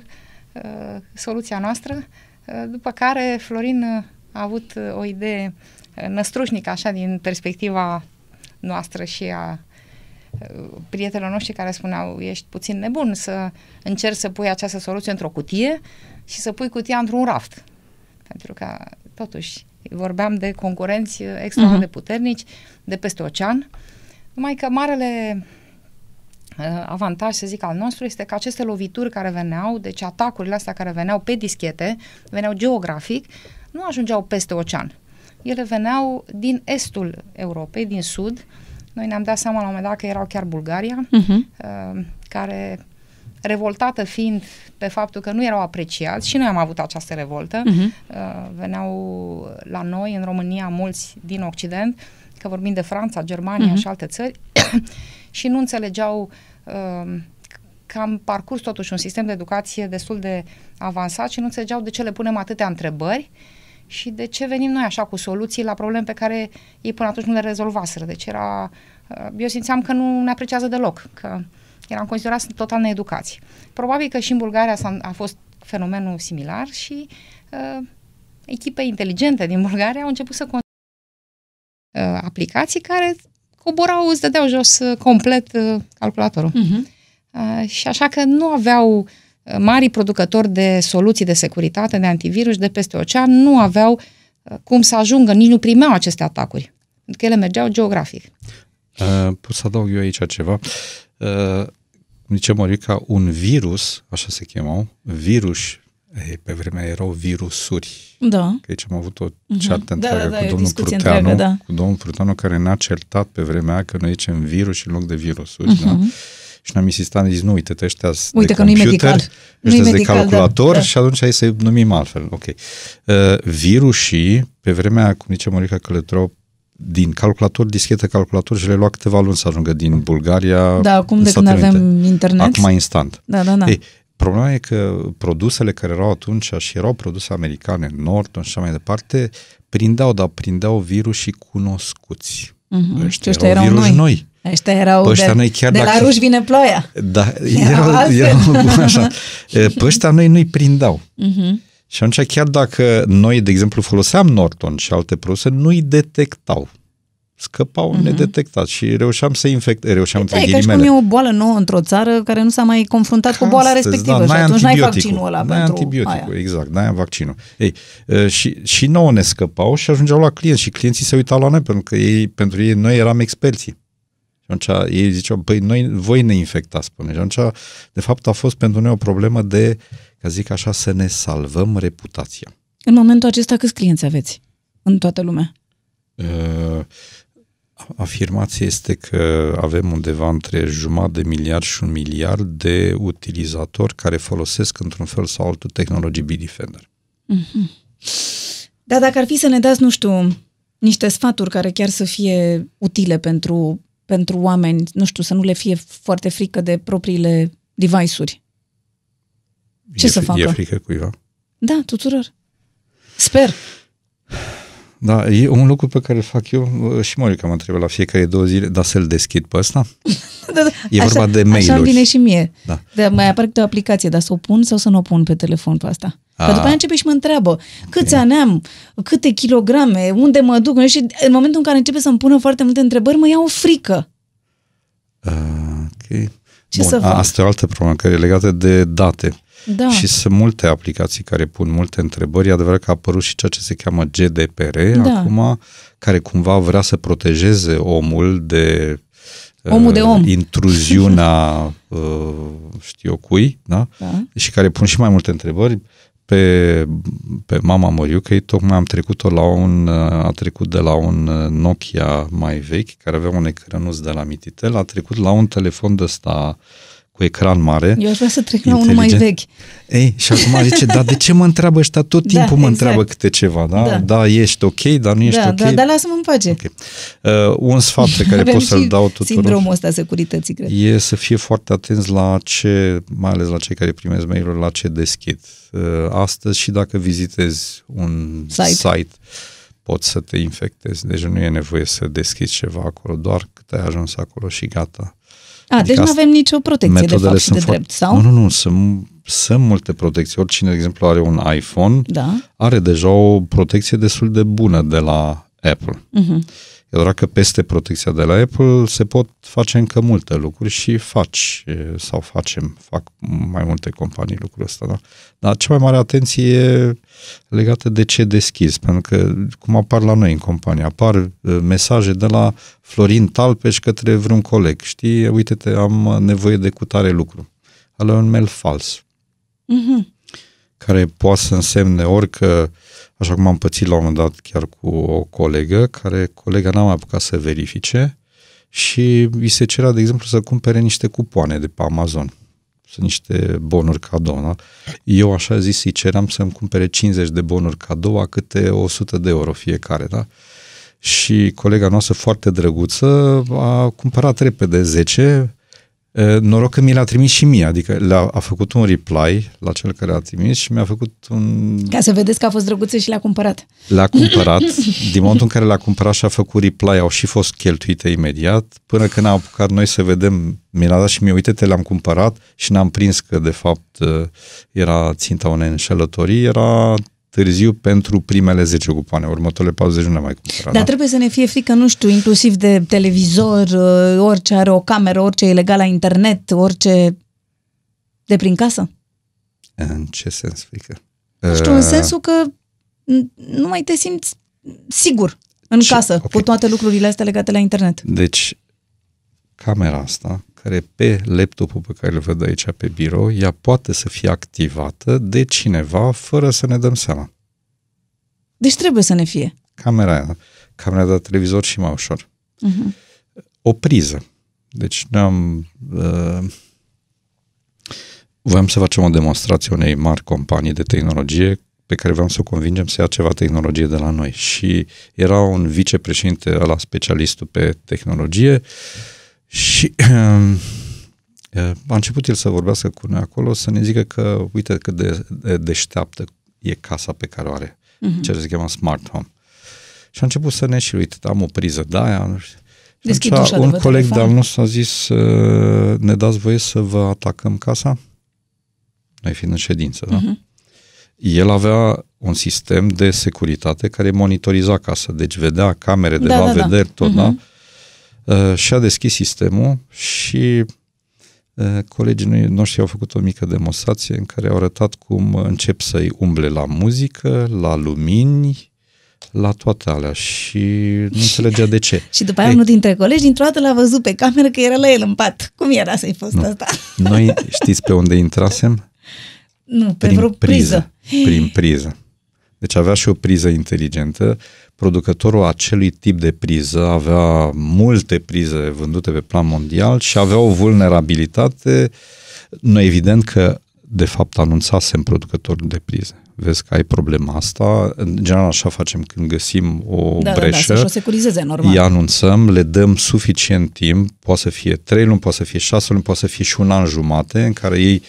uh, soluția noastră, uh, după care Florin uh, a avut uh, o idee uh, năstrușnică, așa, din perspectiva noastră și a prietenilor noștri care spuneau ești puțin nebun să încerci să pui această soluție într-o cutie și să pui cutia într-un raft. Pentru că, totuși, vorbeam de concurenți extrem uh-huh. de puternici, de peste ocean, numai că marele uh, avantaj, să zic, al nostru este că aceste lovituri care veneau, deci atacurile astea care veneau pe dischete, veneau geografic, nu ajungeau peste ocean. Ele veneau din estul Europei, din sud, noi ne-am dat seama la un moment dat că erau chiar Bulgaria, uh-huh. uh, care revoltată fiind pe faptul că nu erau apreciați și noi am avut această revoltă. Uh-huh. Uh, veneau la noi, în România, mulți din Occident, că vorbim de Franța, Germania uh-huh. și alte țări, și nu înțelegeau uh, că am parcurs totuși un sistem de educație destul de avansat și nu înțelegeau de ce le punem atâtea întrebări și de ce venim noi așa cu soluții la probleme pe care ei până atunci nu le rezolvaseră. Deci era, uh, eu simțeam că nu ne apreciază deloc, că eram considerați total needucați. Probabil că și în Bulgaria a a fost fenomenul similar și uh, echipe inteligente din Bulgaria au început să uh, aplicații care coborau, îți dădeau jos uh, complet uh, calculatorul. Uh-huh. Uh, și așa că nu aveau uh, mari producători de soluții de securitate, de antivirus de peste ocean, nu aveau uh, cum să ajungă, nici nu primeau aceste atacuri, pentru că ele mergeau geografic. Uh, pot să adaug eu aici ceva. Uh, zice Morica, un virus, așa se chemau, virus, ei, pe vremea erau virusuri. Da. Că aici am avut o mhm. ceartă uh-huh. întreagă da, da, da, cu domnul Pruteanu, întreagă, da. cu domnul Pruteanu care ne-a certat pe vremea că noi zicem virus în loc de virusuri, uh-huh. da? Și ne-am insistat, zis, nu, uite, ăștia uite de că computer, medical. ăștia de calculator da, da. și atunci hai să numim altfel. Ok. Uh, virusii, pe vremea, cum zice Morica, călătorau din calculator, dischete calculator și le lua câteva luni să ajungă din Bulgaria Da, acum de când avem internet. Acum instant. Da, da, da. Ei, problema e că produsele care erau atunci și erau produse americane, Norton și așa mai departe, prindeau, dar prindeau virusii cunoscuți. Uh-huh. Ăștia, ăștia erau, erau noi. noi. Ăștia erau ăștia de, noi chiar de dacă, la ruși vine ploaia. Da, erau, erau, așa. Pe ăștia noi nu-i prindeau. Uh-huh. Și atunci chiar dacă noi, de exemplu, foloseam Norton și alte produse, nu-i detectau scăpau uh-huh. nedetectat și reușeam să infect, reușeam între ghilimele. E ca și cum e o boală nouă într-o țară care nu s-a mai confruntat cu boala Astăzi, respectivă da, și atunci n-ai vaccinul ăla n-ai pentru antibioticul, aia. exact, n-ai vaccinul. Ei, și, și nouă ne scăpau și ajungeau la clienți și clienții se uitau la noi pentru că ei, pentru ei noi eram experții. Și atunci ei ziceau, păi noi, voi ne infectați, spune. Și atunci, de fapt, a fost pentru noi o problemă de, ca zic așa, să ne salvăm reputația. În momentul acesta câți clienți aveți în toată lumea? Uh, afirmația este că avem undeva între jumătate de miliard și un miliard de utilizatori care folosesc într-un fel sau altul tehnologii Bitdefender. Mm-hmm. Dar dacă ar fi să ne dați, nu știu, niște sfaturi care chiar să fie utile pentru, pentru oameni, nu știu, să nu le fie foarte frică de propriile device-uri. Ce e, să facă? E frică cuiva? Da, tuturor. Sper. Da, e un lucru pe care îl fac eu uh, și Morica mă întreabă la fiecare două zile, dar să-l deschid pe ăsta? Da, da. E vorba de mail-uri. Așa îmi vine și mie. Da. De mai apare câte o aplicație, dar să o pun sau să nu o pun pe telefon pe asta? Că A. după aia începe și mă întreabă câți ani am, câte kilograme, unde mă duc și în momentul în care începe să-mi pună foarte multe întrebări, mă ia o frică. Uh, ok. Ce Bun, să a- fac? asta e o altă problemă care e legată de date. Da. Și sunt multe aplicații care pun multe întrebări. E adevărat că a apărut și ceea ce se cheamă GDPR Da. acum, care cumva vrea să protejeze omul de Omul de om. intruziunea uh, știu eu cui, da? Da. Și care pun și mai multe întrebări pe, pe mama Moriu, că ei tocmai am trecut-o la un, uh, a trecut de la un uh, Nokia mai vechi, care avea un ecranuț de la Mititel, a trecut la un telefon de ăsta cu ecran mare. Eu aș vrea să trec la unul mai inteligent. vechi. Ei, și acum zice, dar de ce mă întreabă ăștia tot Da, timpul mă exact. întreabă câte ceva, da? Da. Da, ești ok, dar nu ești da, ok. da, dar lasă-mă în pace. Ok. Uh, un sfat pe care Avem pot să-l și dau tuturor Sindromul ăsta securității, cred. e să fie foarte atenți la ce, mai ales la cei care primesc mail-uri, la ce deschid. Uh, Astăzi și dacă vizitezi un Site. site, site poți să te infectezi. Deci nu e nevoie să deschizi ceva acolo, doar cât ai ajuns acolo și gata. A, Adică deci nu asta- avem nicio protecție de fapt și de drept, sau? Nu, nu, nu, sunt, sunt multe protecții. Oricine, de exemplu, are un iPhone, Da. are deja o protecție destul de bună de la Apple. Mhm. E doar că peste protecția de la Apple se pot face încă multe lucruri și faci e, sau facem, fac mai multe companii lucrul ăsta, da? Dar cea mai mare atenție e legată de ce deschizi, pentru că cum apar la noi în companie, apar e, mesaje de la Florin Talpeș către vreun coleg, știi, uite-te, am nevoie de cutare lucru. Ăla e un mail fals Mhm. care poate să însemne orică, așa cum am pățit la un moment dat chiar cu o colegă, care colega n-a mai apucat să verifice și îi se cerea, de exemplu, să cumpere niște cupoane de pe Amazon. Sunt niște bonuri cadou, da? Eu așa zis îi ceream să-mi cumpere 50 de bonuri cadou a câte 100 de euro fiecare, da? Și colega noastră foarte drăguță a cumpărat repede 10 E, Noroc că mi l-a trimis și mie, adică le-a, a făcut un reply la cel care a trimis și mi-a făcut un... Ca să vedeți că a fost drăguță și le-a cumpărat. Le-a cumpărat, din momentul în care l-a cumpărat și a făcut reply, au și fost cheltuite imediat, până când a apucat noi să vedem, mi l-a dat și mie, uite-te, le-am cumpărat și n-am prins că de fapt e, era ținta unei înșelătorii, era târziu pentru primele 10 cupoane, următoarele 40 nu le-am mai cumpărat. Dar da? trebuie să ne fie frică, nu știu, inclusiv de televizor, uh, orice are o cameră, orice e legal la internet, orice de prin casă. În ce sens frică? Nu știu, în sensul că n- nu mai te simți sigur în Ce- casă ok. cu toate lucrurile astea legate la internet. Deci, camera asta, care pe laptopul pe care îl văd aici pe birou, ea poate să fie activată de cineva fără să ne dăm seama. Deci trebuie să ne fie. Camera aia, camera de televizor și mai ușor. Mhm. O priză. Deci noi am... Uh, voiam să facem o demonstrație unei mari companii de tehnologie pe care vreau să o convingem să ia ceva tehnologie de la noi. Și era un vicepreședinte, ăla specialistul pe tehnologie și uh, a început el să vorbească cu noi acolo, să ne zică că, uite cât de, de deșteaptă e casa pe care o are. Mhm. Ce se cheamă smart home. Și a început să ne și uite, am o priză de aia, nu știu. Și Deschid atunci ușa de un pe coleg telefon. de-al nostru a zis, uh, ne dați voie să vă atacăm casa? Noi fiind în ședință, da? Mhm. El avea un sistem de securitate care monitoriza casa, deci vedea camere de Da, la da, da. vederi, tot, Mhm. da? Uh, și a deschis sistemul și uh, colegii noi- noștri au făcut o mică demonstrație în care au arătat cum încep să-i umble la muzică, la lumini, la toate alea și nu înțelegea de ce. Și după aia Ei, unul dintre colegi dintr-o dată l-a văzut pe cameră că era la el în pat. Cum era să-i fost Nu. asta? Noi știți pe unde intrasem? Nu, pe Prin vreo priză. Prin priză. Deci avea și o priză inteligentă. Producătorul acelui tip de priză avea multe prize vândute pe plan mondial și avea o vulnerabilitate. Noi evident că de fapt anunțasem producătorul de prize. Vezi că ai problema asta. În general așa facem când găsim o Da, da, da, breșă. să-și o securizeze normal. îi anunțăm, le dăm suficient timp, poate să fie trei luni, poate să fie șase luni, poate să fie și un an jumate, în care ei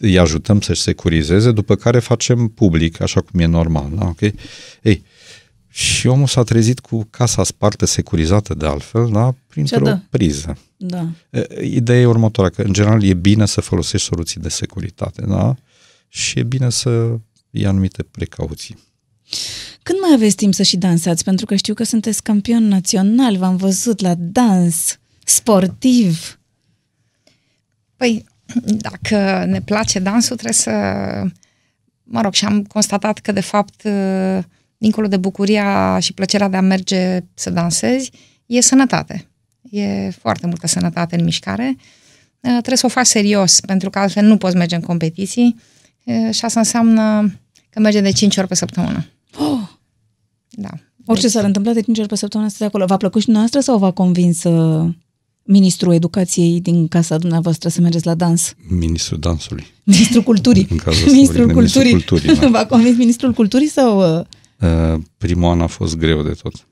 îi ajutăm să-și securizeze, după care facem public, așa cum e normal. Da? Okay? Ei, Și omul s-a trezit cu casa spartă, securizată de altfel, da? printr-o da. priză. Da. Ideea e următoarea, că în general e bine să folosești soluții de securitate, da? Și e bine să iei anumite precauții. Când mai aveți timp să și dansați? Pentru că știu că sunteți campion național, v-am văzut la dans, sportiv. Păi, dacă ne place dansul, trebuie să... Mă rog, și am constatat că, de fapt, dincolo de bucuria și plăcerea de a merge să dansezi, e sănătate. E foarte multă sănătate în mișcare. Trebuie să o faci serios, pentru că altfel nu poți merge în competiții și asta înseamnă că merge de 5 ori pe săptămână. Oh! Da. Orice deci... s-ar întâmpla de 5 ori pe săptămână să acolo. V-a plăcut și noastră sau v-a convins uh, ministrul educației din casa dumneavoastră să mergeți la dans? Ministrul dansului. Ministrul culturii. În cazul ministrul culturii. Ministrul culturii da. V-a convins ministrul culturii sau... Uh... Uh, primul an a fost greu de tot.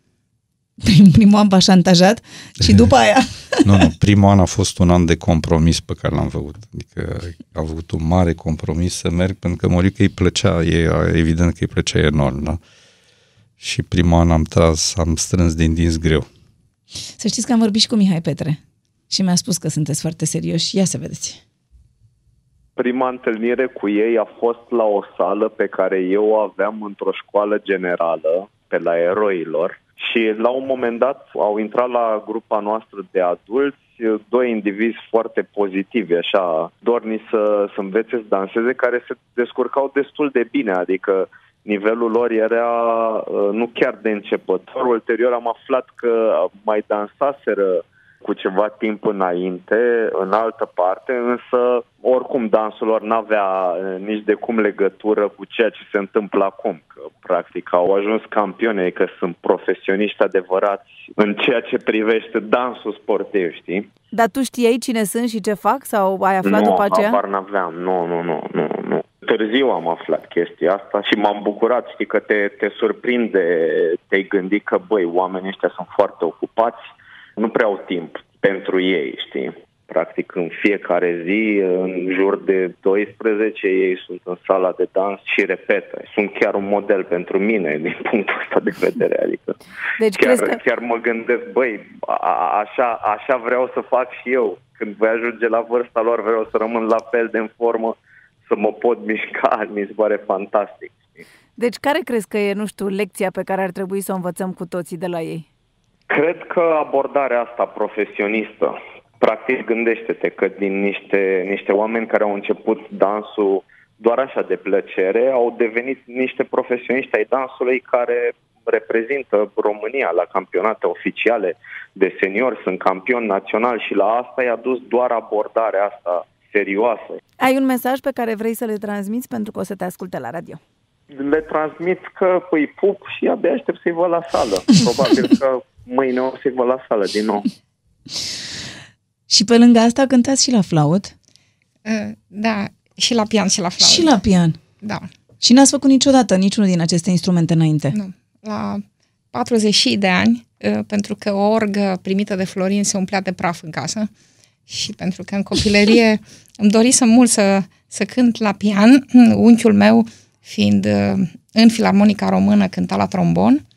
Prim, primul an v-a șantajat și după aia... nu, nu, primul an a fost un an de compromis pe care l-am făcut. Adică a avut un mare compromis să merg, pentru că Morica îi plăcea, e evident că îi plăcea enorm, da? Și primul an am tras, am strâns din dinți greu. Să știți că am vorbit și cu Mihai Petre și mi-a spus că sunteți foarte serioși. Ia să vedeți. Prima întâlnire cu ei a fost la o sală pe care eu o aveam într-o școală generală, pe la Eroilor, și la un moment dat au intrat la grupa noastră de adulți doi indivizi foarte pozitivi, așa, dorni să, să învețe să danseze, care se descurcau destul de bine, adică nivelul lor era uh, nu chiar de începător. Ulterior am aflat că mai dansaseră cu ceva timp înainte, în altă parte, însă oricum dansul lor n-avea eh, nici de cum legătură cu ceea ce se întâmplă acum. Că, practic au ajuns campioni, că sunt profesioniști adevărați în ceea ce privește dansul sportiv, știi? Dar tu știai cine sunt și ce fac sau ai aflat nu, după aceea? Nu, n-aveam, nu, nu, nu, nu, nu. Târziu am aflat chestia asta și m-am bucurat, știi, că te, te surprinde, te-ai gândit că, băi, oamenii ăștia sunt foarte ocupați, nu prea au timp pentru ei, știi? Practic în fiecare zi, în jur de 12, ei sunt în sala de dans și repetă. Sunt chiar un model pentru mine din punctul ăsta de vedere. Adică deci chiar, că... chiar mă gândesc, băi, a, așa, așa vreau să fac și eu. Când voi ajunge la vârsta lor, vreau să rămân la fel de în formă, să mă pot mișca, mi se pare fantastic. Deci care crezi că e, nu știu, lecția pe care ar trebui să o învățăm cu toții de la ei? Cred că abordarea asta profesionistă, practic gândește-te că din niște, niște oameni care au început dansul doar așa de plăcere, au devenit niște profesioniști ai dansului care reprezintă România la campionate oficiale de senior, sunt campion național și la asta i-a dus doar abordarea asta serioasă. Ai un mesaj pe care vrei să le transmiți pentru că o să te asculte la radio? Le transmit că îi pup și abia aștept să-i văd la sală. Probabil că mâine o să vă la sală din nou. și pe lângă asta cântați și la flaut? Uh, da, și la pian și la flaut. Și la pian? Da. Și n-ați făcut niciodată niciunul din aceste instrumente înainte? Nu. La 40 de ani, uh, pentru că o orgă primită de Florin se umplea de praf în casă și pentru că în copilărie îmi dorisem mult să, să cânt la pian, unchiul meu fiind uh, în filarmonica română cânta la trombon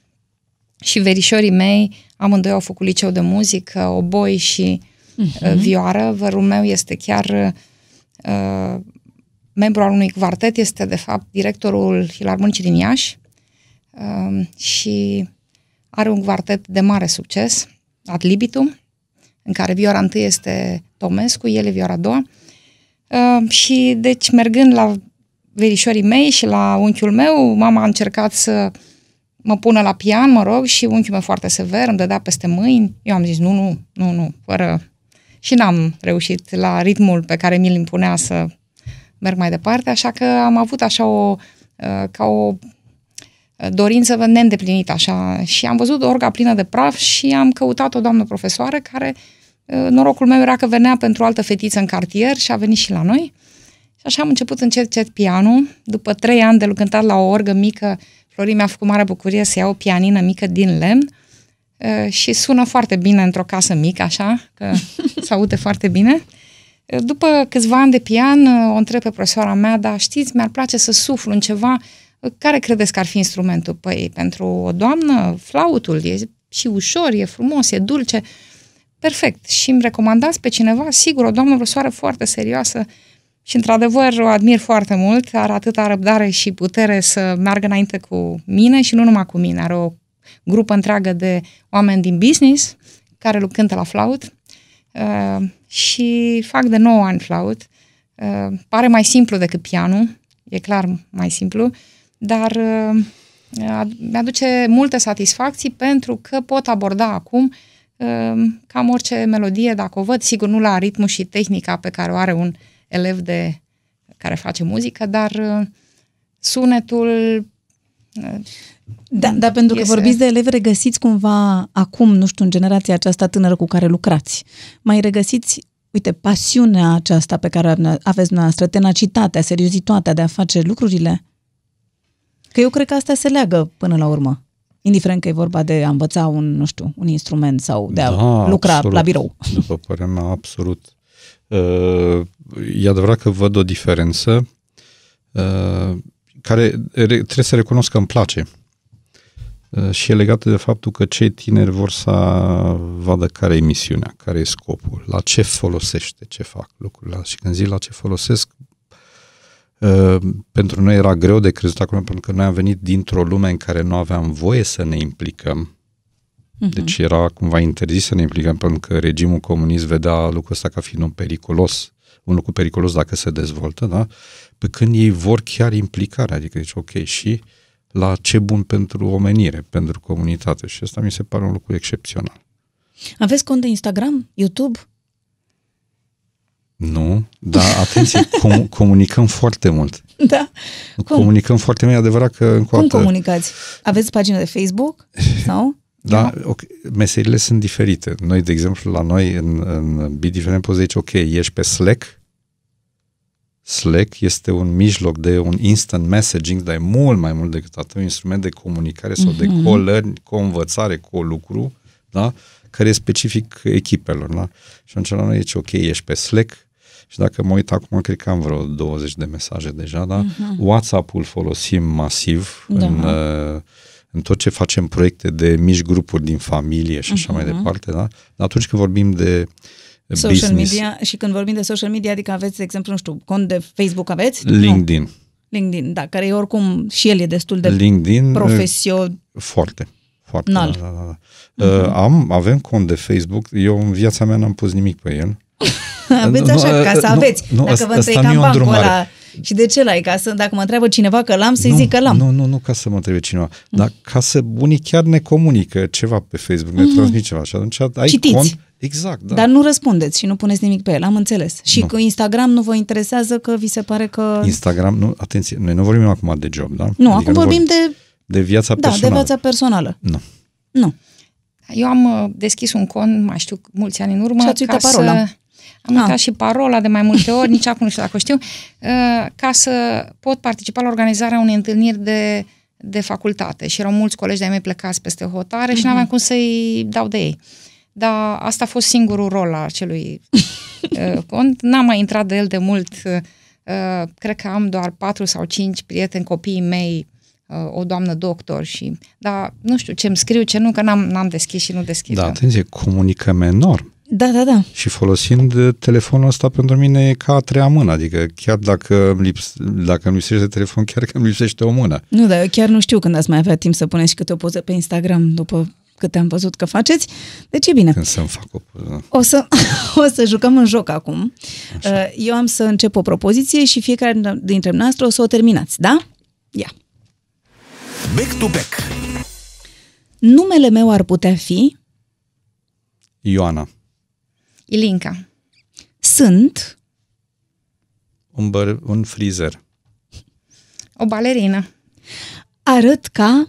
și verișorii mei, amândoi au făcut liceu de muzică, oboi și uh-huh. vioară. Vărul meu este chiar uh, membru al unui quartet, este de fapt directorul Filarmonicii din Iași uh, și are un quartet de mare succes, Ad libitum, în care vioara întâi este Tomescu, el e vioara a doua. Uh, și deci mergând la verișorii mei și la unchiul meu, mama a încercat să mă pună la pian, mă rog, și unchiul meu foarte sever îmi dădea peste mâini. Eu am zis, nu, nu, nu, nu, fără... Și n-am reușit la ritmul pe care mi-l impunea să merg mai departe, așa că am avut așa o, uh, ca o uh, dorință neîndeplinită așa și am văzut orga plină de praf și am căutat o doamnă profesoară care, uh, norocul meu era că venea pentru o altă fetiță în cartier și a venit și la noi. Și așa am început încet, încet pianul. După trei ani de cântat la o orgă mică Florin mi-a făcut mare bucurie să iau o pianină mică din lemn și sună foarte bine într-o casă mică, așa, că se aude foarte bine. După câțiva ani de pian, o întreb pe profesoara mea, dar știți, mi-ar place să suflu în ceva Care credeți că ar fi instrumentul? Păi, pentru o doamnă, flautul e și ușor, e frumos, e dulce. Perfect. Și îmi recomandați pe cineva? Sigur, o doamnă vrăsoară foarte serioasă și, într-adevăr, o admir foarte mult. Are atâta răbdare și putere să meargă înainte cu mine și nu numai cu mine. Are o grupă întreagă de oameni din business care cântă la flaut uh, și fac de 9 ani flaut. Uh, pare mai simplu decât pianul, e clar mai simplu, dar uh, mi-aduce multe satisfacții pentru că pot aborda acum uh, cam orice melodie, dacă o văd, sigur nu la ritmul și tehnica pe care o are un elev de care face muzică, dar uh, sunetul uh, da, dar pentru că vorbiți de elevi, regăsiți cumva acum, nu știu, în generația aceasta tânără cu care lucrați, mai regăsiți, uite, pasiunea aceasta pe care aveți noastră, tenacitatea, seriozitatea de a face lucrurile? Că eu cred că asta se leagă până la urmă. Indiferent că e vorba de a învăța un, nu știu, un instrument sau de a da, lucra absolut. la birou. După părerea mea, absolut. Uh, e adevărat că văd o diferență uh, care trebuie să recunosc că îmi place. Uh, și e legată de faptul că cei tineri vor să vadă care e misiunea, care e scopul, la ce folosește, ce fac lucrurile. Și când zic la ce folosesc, uh, pentru noi era greu de crezut acum, pentru că noi am venit dintr-o lume în care nu aveam voie să ne implicăm. Uh-huh. Deci era cumva interzis să ne implicăm, pentru că regimul comunist vedea lucrul ăsta ca fiind un periculos, un lucru periculos dacă se dezvoltă, da? Pe când ei vor chiar implicare, adică zici, ok, și uh, la ce bun pentru omenire, pentru comunitate și asta mi se pare un lucru excepțional. Aveți cont de Instagram, YouTube? Nu, dar atenție, com- comunicăm foarte mult. Da. Cum? Comunicăm foarte mult, e adevărat că încă Cum comunicați? Aveți pagină de Facebook sau? Da, okay. meserile sunt diferite. Noi, de exemplu, la noi în, în Be Different poți zice, ok, ești pe Slack, Slack este un mijloc de un instant messaging, dar e mult mai mult decât atât, un instrument de comunicare sau mm-hmm. de mhm. co-learn, co-învățare, co-lucru, da? care e specific echipelor. Da? Și atunci la noi zice, ok, ești pe Slack, și dacă mă uit acum, cred că am vreo 20 de mesaje deja, da? Uh-huh. WhatsApp-ul folosim masiv da. în, uh, în tot ce facem proiecte de mici grupuri din familie și așa uh-huh. mai departe, da? Dar atunci când vorbim de social business. media și când vorbim de social media, adică aveți, de exemplu, nu știu, cont de Facebook aveți? LinkedIn. Nu. LinkedIn, da, care e oricum și el e destul de LinkedIn, profesion... Foarte, foarte. Da, da, da. Uh-huh. Uh, am, avem cont de Facebook, eu în viața mea n-am pus nimic pe el. aveți așa, nu, ca să aveți. Nu, Dacă vă întâi cam bancul ăla, și de ce l-ai? Ca să, dacă mă întreabă cineva că l-am, să-i nu, zic că l-am. Nu, nu, nu ca să mă întrebe cineva, mm. dar ca să unii chiar ne comunică ceva pe Facebook, ne mm. transmit ceva și atunci ai Citiți. cont. Exact, da. Dar nu răspundeți și nu puneți nimic pe el, am înțeles. Și nu. cu Instagram nu vă interesează că vi se pare că... Instagram, nu, atenție, noi nu vorbim acum de job, da? Nu, adică acum vorbim, vorbim de... De viața da, personală. de viața personală. Nu. Nu. Eu am uh, deschis un cont, mai știu, mulți ani în urmă. Și ați uitat parola. Să am uitat ah. și parola de mai multe ori, nici acum nu știu dacă o știu, uh, ca să pot participa la organizarea unei întâlniri de, de facultate. Și erau mulți colegi de-ai mei plecați peste hotare uh-huh. și mhm. n-aveam cum să-i dau de ei. Dar asta a fost singurul rol al acelui uh, cont. N-am mai intrat de el de mult. Uh, cred că am doar patru sau cinci prieteni, copiii mei, o doamnă doctor și, da, nu știu ce îmi scriu, ce nu, că n-am, n-am deschis și nu deschid. Da, atenție, comunicăm enorm. Da, da, da. Și folosind uh, telefonul ăsta pentru mine e ca a treia mână, adică chiar dacă îmi, lips, dacă îmi lipsește telefon, chiar că îmi lipsește o mână. Nu, dar eu chiar nu știu când ați mai avea timp să puneți și câte o poză pe Instagram după câte am văzut că faceți. Deci e bine. Când să-mi fac o poză. O să, o să jucăm în joc acum. Așa. Uh, eu am să încep o propoziție și fiecare dintre noastre o să o terminați, da? Ia. Back to back. Numele meu ar putea fi... Ioana. Ilinca. Sunt un, băr- un frizer. O balerină. Arăt ca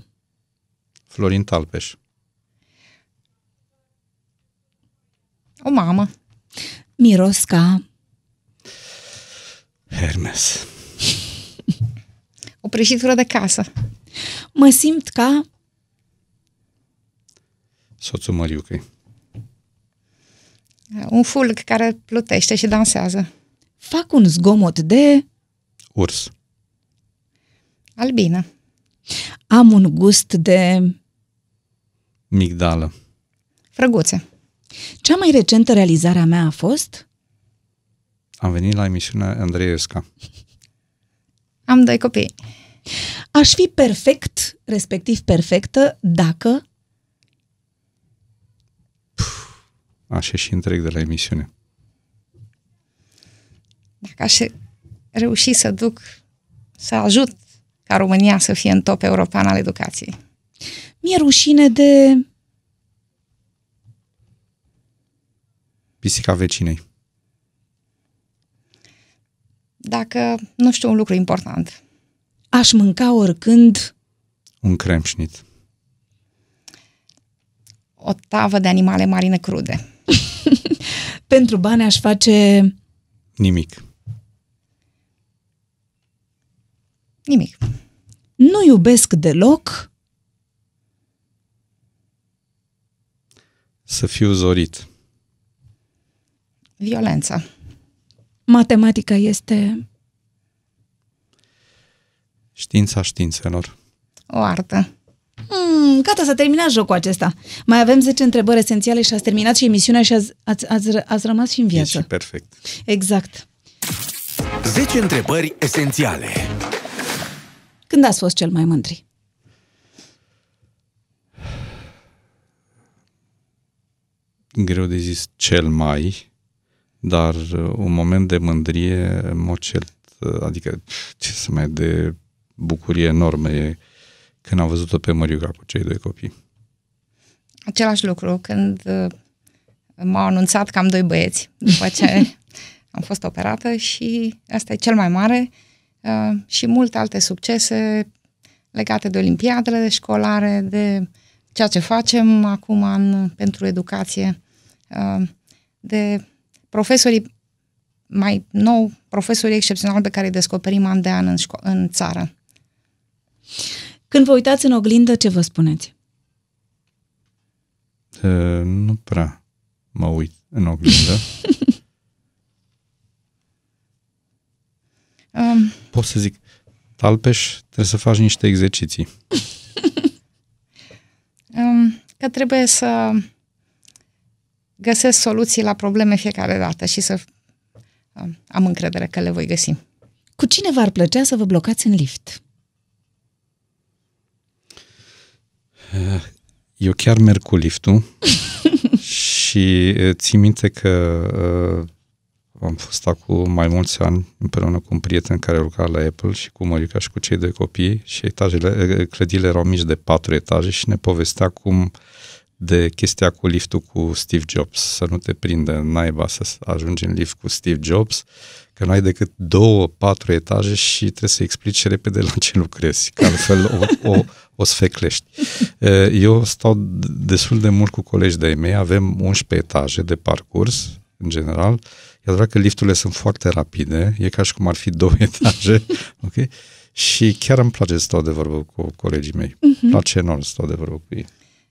Florin Talpeș. O mamă. Miros ca Hermes. o prăjitură de casă. Mă simt ca Soțul Măriucăi. Un fulg care plutește și dansează. Fac un zgomot de... Urs. Albină. Am un gust de... Migdală. Frăguțe. Cea mai recentă realizare a mea a fost... Am venit la emisiunea Andreesca. Am doi copii. Aș fi perfect, respectiv perfectă, dacă... Aș ieși întreg de la emisiune. Dacă aș reuși să duc, să ajut ca România să fie în top european al educației. Mi-e rușine de... Pisica vecinei. Dacă, nu știu, un lucru important. Aș mânca oricând... Un cremșnit. O tavă de animale marine crude. Pentru bani aș face... Nimic. Nimic. Nu iubesc deloc... Să fiu zorit. Violența. Matematica este... Știința științelor. O artă. Hmm, gata, s-a terminat jocul acesta. Mai avem 10 întrebări esențiale și ați terminat și emisiunea și ați, ați, ați, ați rămas și în E viață. și perfect. Exact. 10 întrebări esențiale. Când ați fost cel mai mândri? Greu de zis cel mai, dar uh, un moment de mândrie, în mod cert, uh, adică pf, ce să mai de bucurie enormă e când am văzut-o pe Măriuca cu cei doi copii. Același lucru când uh, m-au anunțat că am doi băieți după ce am fost operată și asta e cel mai mare uh, și multe alte succese legate de olimpiadele școlare, de ceea ce facem acum în, pentru educație, uh, de profesorii mai nou, profesorii excepționali pe care îi descoperim an de an în, șco- în țară. Când vă uitați în oglindă, ce vă spuneți? Uh, nu prea mă uit în oglindă. Um, Pot să zic, Talpeș, trebuie să faci niște exerciții. um, că trebuie să găsesc soluții la probleme fiecare dată și să um, am încredere că le voi găsi. Cu cine v-ar plăcea să vă blocați în lift? Eu chiar merg cu liftul și e, țin minte că uh, am fost acum mai mulți ani împreună cu un prieten care lucra la Apple și cu Mărica și cu cei doi copii și etajele, e, clădirile erau mici de patru etaje și ne povestea cum de chestia cu liftul cu Steve Jobs, să nu te prindă în naiba să ajungi în lift cu Steve Jobs, că nu ai decât două, patru etaje și trebuie să explici repede la ce lucrezi, că altfel o, o, o sfeclești. Eu stau destul de mult cu colegi de-ai mei, avem 11 etaje de parcurs, în general, e adevărat că lifturile sunt foarte rapide, e ca și cum ar fi două etaje, ok? Și chiar îmi place să stau de vorbă cu colegii mei. Uh-huh. Îmi place enorm să stau de vorbă cu ei.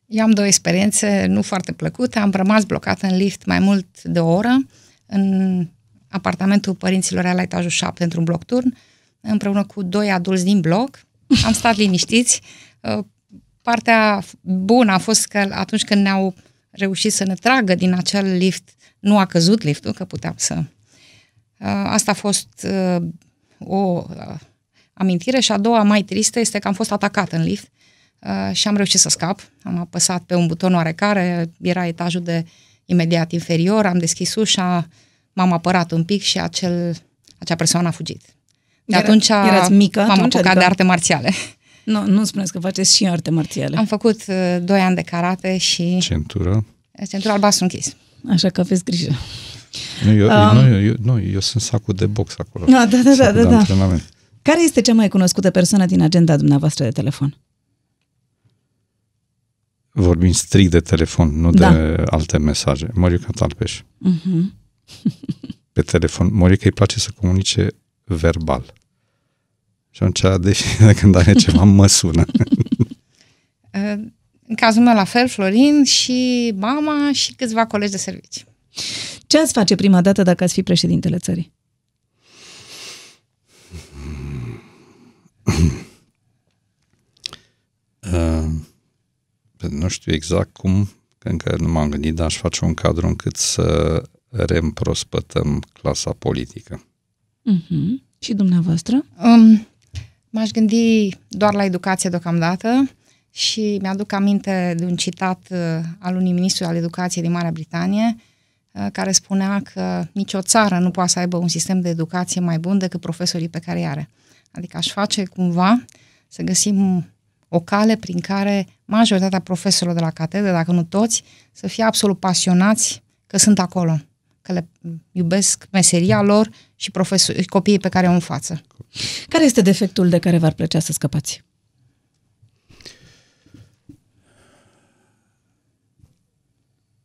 Eu am două experiențe nu foarte plăcute. Am rămas blocat în lift mai mult de o oră în apartamentul părinților la etajul 7 într-un bloc turn, împreună cu doi adulți din bloc. Am stat liniștiți. Partea bună a fost că atunci când ne-au reușit să ne tragă din acel lift, nu a căzut liftul, că puteam să... Asta a fost o amintire și a doua mai tristă este că am fost atacat în lift și am reușit să scap. Am apăsat pe un buton oarecare, era etajul de imediat inferior, am deschis ușa, m-am apărat un pic și acel, acea persoană a fugit. De Era, atunci erați mică m-am atunci, apucat adică... de arte marțiale. Nu, nu spuneți că faceți și arte marțiale. Am făcut uh, doi ani de karate și Centură. centura albastru închis. Așa că aveți grijă. Nu, eu, Um. um, nu, eu, nu, eu sunt sacul de box acolo. Da, da, da, da, Sacul da, de da. antrenament. Care este cea mai cunoscută persoană din agenda dumneavoastră de telefon? Vorbim strict de telefon, nu Da. de alte mesaje. Morica Talpeș. Uh-huh. Pe telefon. Morica îi place să comunice verbal. Și atunci, de fiecare când are ceva, mă sună. Uh, În cazul meu la fel, Florin și mama și câțiva colegi de servici. Ce ați face prima dată dacă ați fi președintele țării? nu știu exact cum, că încă nu m-am gândit, dar aș face un cadru încât să reîmprospătăm clasa politică. Uh-huh. Și dumneavoastră? Um, m-aș gândi doar la educație deocamdată și mi-aduc aminte de un citat uh, al unui ministru al educației din Marea Britanie uh, care spunea că nicio țară nu poate să aibă un sistem de educație mai bun decât profesorii pe care îi are. Adică aș face cumva să găsim o cale prin care majoritatea profesorilor de la catedră, dacă nu toți, să fie absolut pasionați că sunt acolo, că le iubesc meseria lor și profesori, copiii pe care o în față. Care este defectul de care v-ar plăcea să scăpați?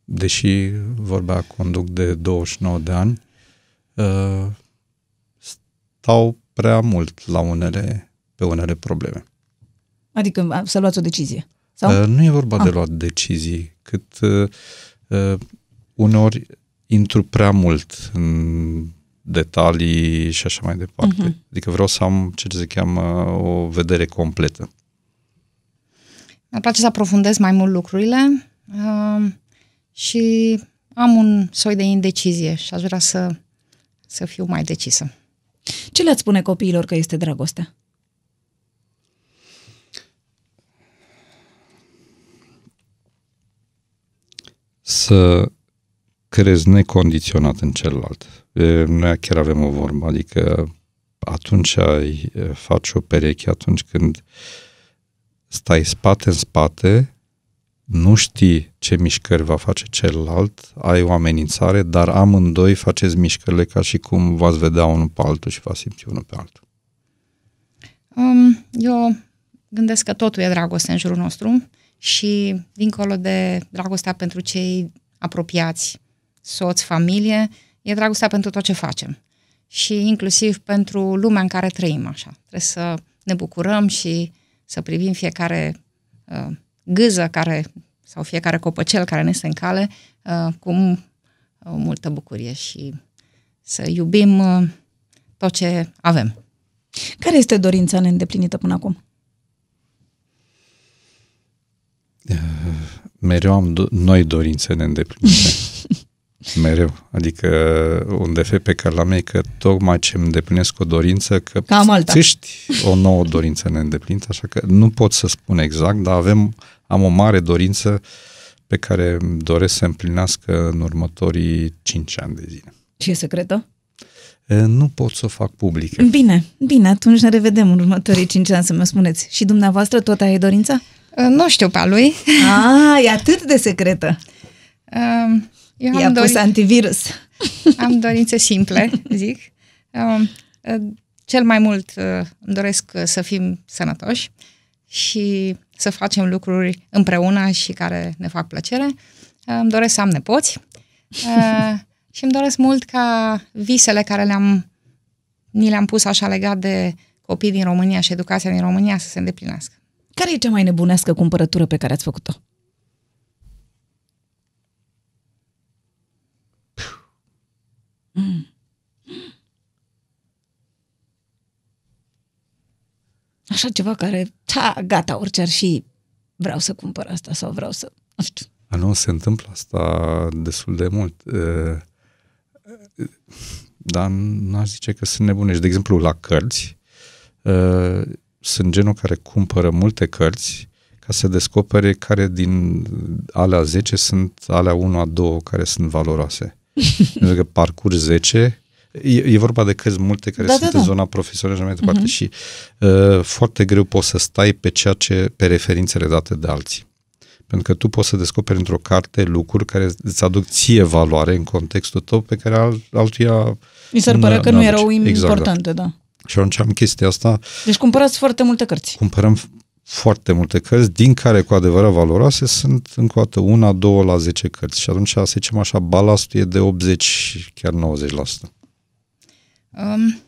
Deși vorba conduc de 29 de ani, uh, stau prea mult la unele, pe unele probleme. Adică să luați o decizie? Sau? Uh, nu e vorba ah. de luat decizii, cât uh, uh, uneori intru prea mult în detalii și așa mai departe. Uh-huh. Adică vreau să am ce se cheamă o vedere completă. Mi-ar place să aprofundez mai mult lucrurile uh, și am un soi de indecizie și aș vrea să, să fiu mai decisă. Ce le-ați spune copiilor că este dragostea? Să crezi necondiționat în celălalt. Noi chiar avem o vorbă, adică atunci ai, faci o pereche, atunci când stai spate în spate, nu știi ce mișcări va face celălalt, ai o amenințare, dar amândoi faceți mișcările ca și cum v-ați vedea unul pe altul și v-ați simți unul pe altul. Um, eu gândesc că totul e dragoste în jurul nostru și dincolo de dragostea pentru cei apropiați, soț, familie, e dragostea pentru tot ce facem. Și inclusiv pentru lumea în care trăim așa. Trebuie să ne bucurăm și să privim fiecare uh, gâză care, sau fiecare copăcel care ne este în cale uh, cu uh, multă bucurie și să iubim uh, tot ce avem. Care este dorința neîndeplinită până acum? Uh, mereu am do- noi dorințe neîndeplinite. Mereu. Adică un defect pe care l-am e că tocmai ce îmi îndeplinesc o dorință, că Cam alta. țiști o nouă dorință neîndeplinită, așa că nu pot să spun exact, dar avem, am o mare dorință pe care îmi doresc să împlinească în următorii 5 ani de zile. Și e secretă? Nu pot să o fac publică. Bine, bine, atunci ne revedem în următorii 5 ani să mă spuneți. Și dumneavoastră tot aia e dorința? Nu știu pe a lui. Ah, e atât de secretă. Um, eu I-a am, pus dori- antivirus. am dorințe simple, zic. Um, uh, cel mai mult uh, îmi doresc uh, să fim sănătoși și să facem lucruri împreună și care ne fac plăcere. Uh, Îmi doresc să am nepoți uh, și îmi doresc mult ca visele care le-am, ni le-am pus așa legat de copii din România și educația din România să se îndeplinească. Care e cea mai nebunească cumpărătură pe care ați făcut-o? Mm. Așa ceva care, ta, gata, orice ar fi, vreau să cumpăr asta sau vreau să, nu știu. A, nu, se întâmplă asta destul de mult. Uh, Dar n-aș zice că sunt nebunești. De exemplu, la cărți, uh, sunt genul care cumpără multe cărți ca să descopere care din alea 10 sunt alea 1 a 2 care sunt valoroase. Pentru că parcurs 10, e, e vorba de cărți multe care Da, sunt da, în da. zona profesională și mai departe uh-huh. și uh, foarte greu poți să stai pe ceea ce, pe referințele date de alții. Pentru că tu poți să descoperi într-o carte lucruri care îți aduc ție valoare în contextul tău pe care al, altuia Mi s-ar nu- părea că nu nu aduce. erau Exact, da. importante, da. Și atunci am chestia asta, Deci cumpărați foarte multe cărți. cumpărăm f- foarte multe cărți, din care cu adevărat valoroase sunt încă o dată una, două la 10 cărți. Și atunci, să zicem așa, balastul e de 80, chiar 90%. Um,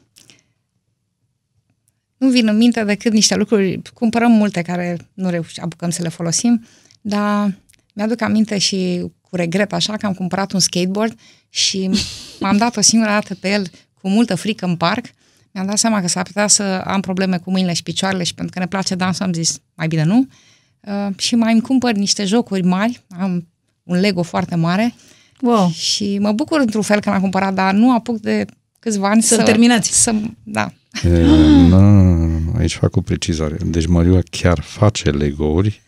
nu vin în minte decât niște lucruri, cumpărăm multe care nu reușim, apucăm să le folosim, dar mi-aduc aminte și cu regret așa că am cumpărat un skateboard și m-am dat o singură dată pe el cu multă frică în parc. Mi-am dat seama că s-ar putea să am probleme cu mâinile și picioarele și pentru că ne place dansul am zis mai bine nu. uh, și mai îmi cumpăr niște jocuri mari, am un Lego foarte mare Wow. și mă bucur într-un fel că l-am cumpărat, dar nu apuc de câțiva ani Să-l să... terminați. Să, da. E, nu, nu, nu, nu, aici fac o precizare. Deci Maria chiar face Lego-uri,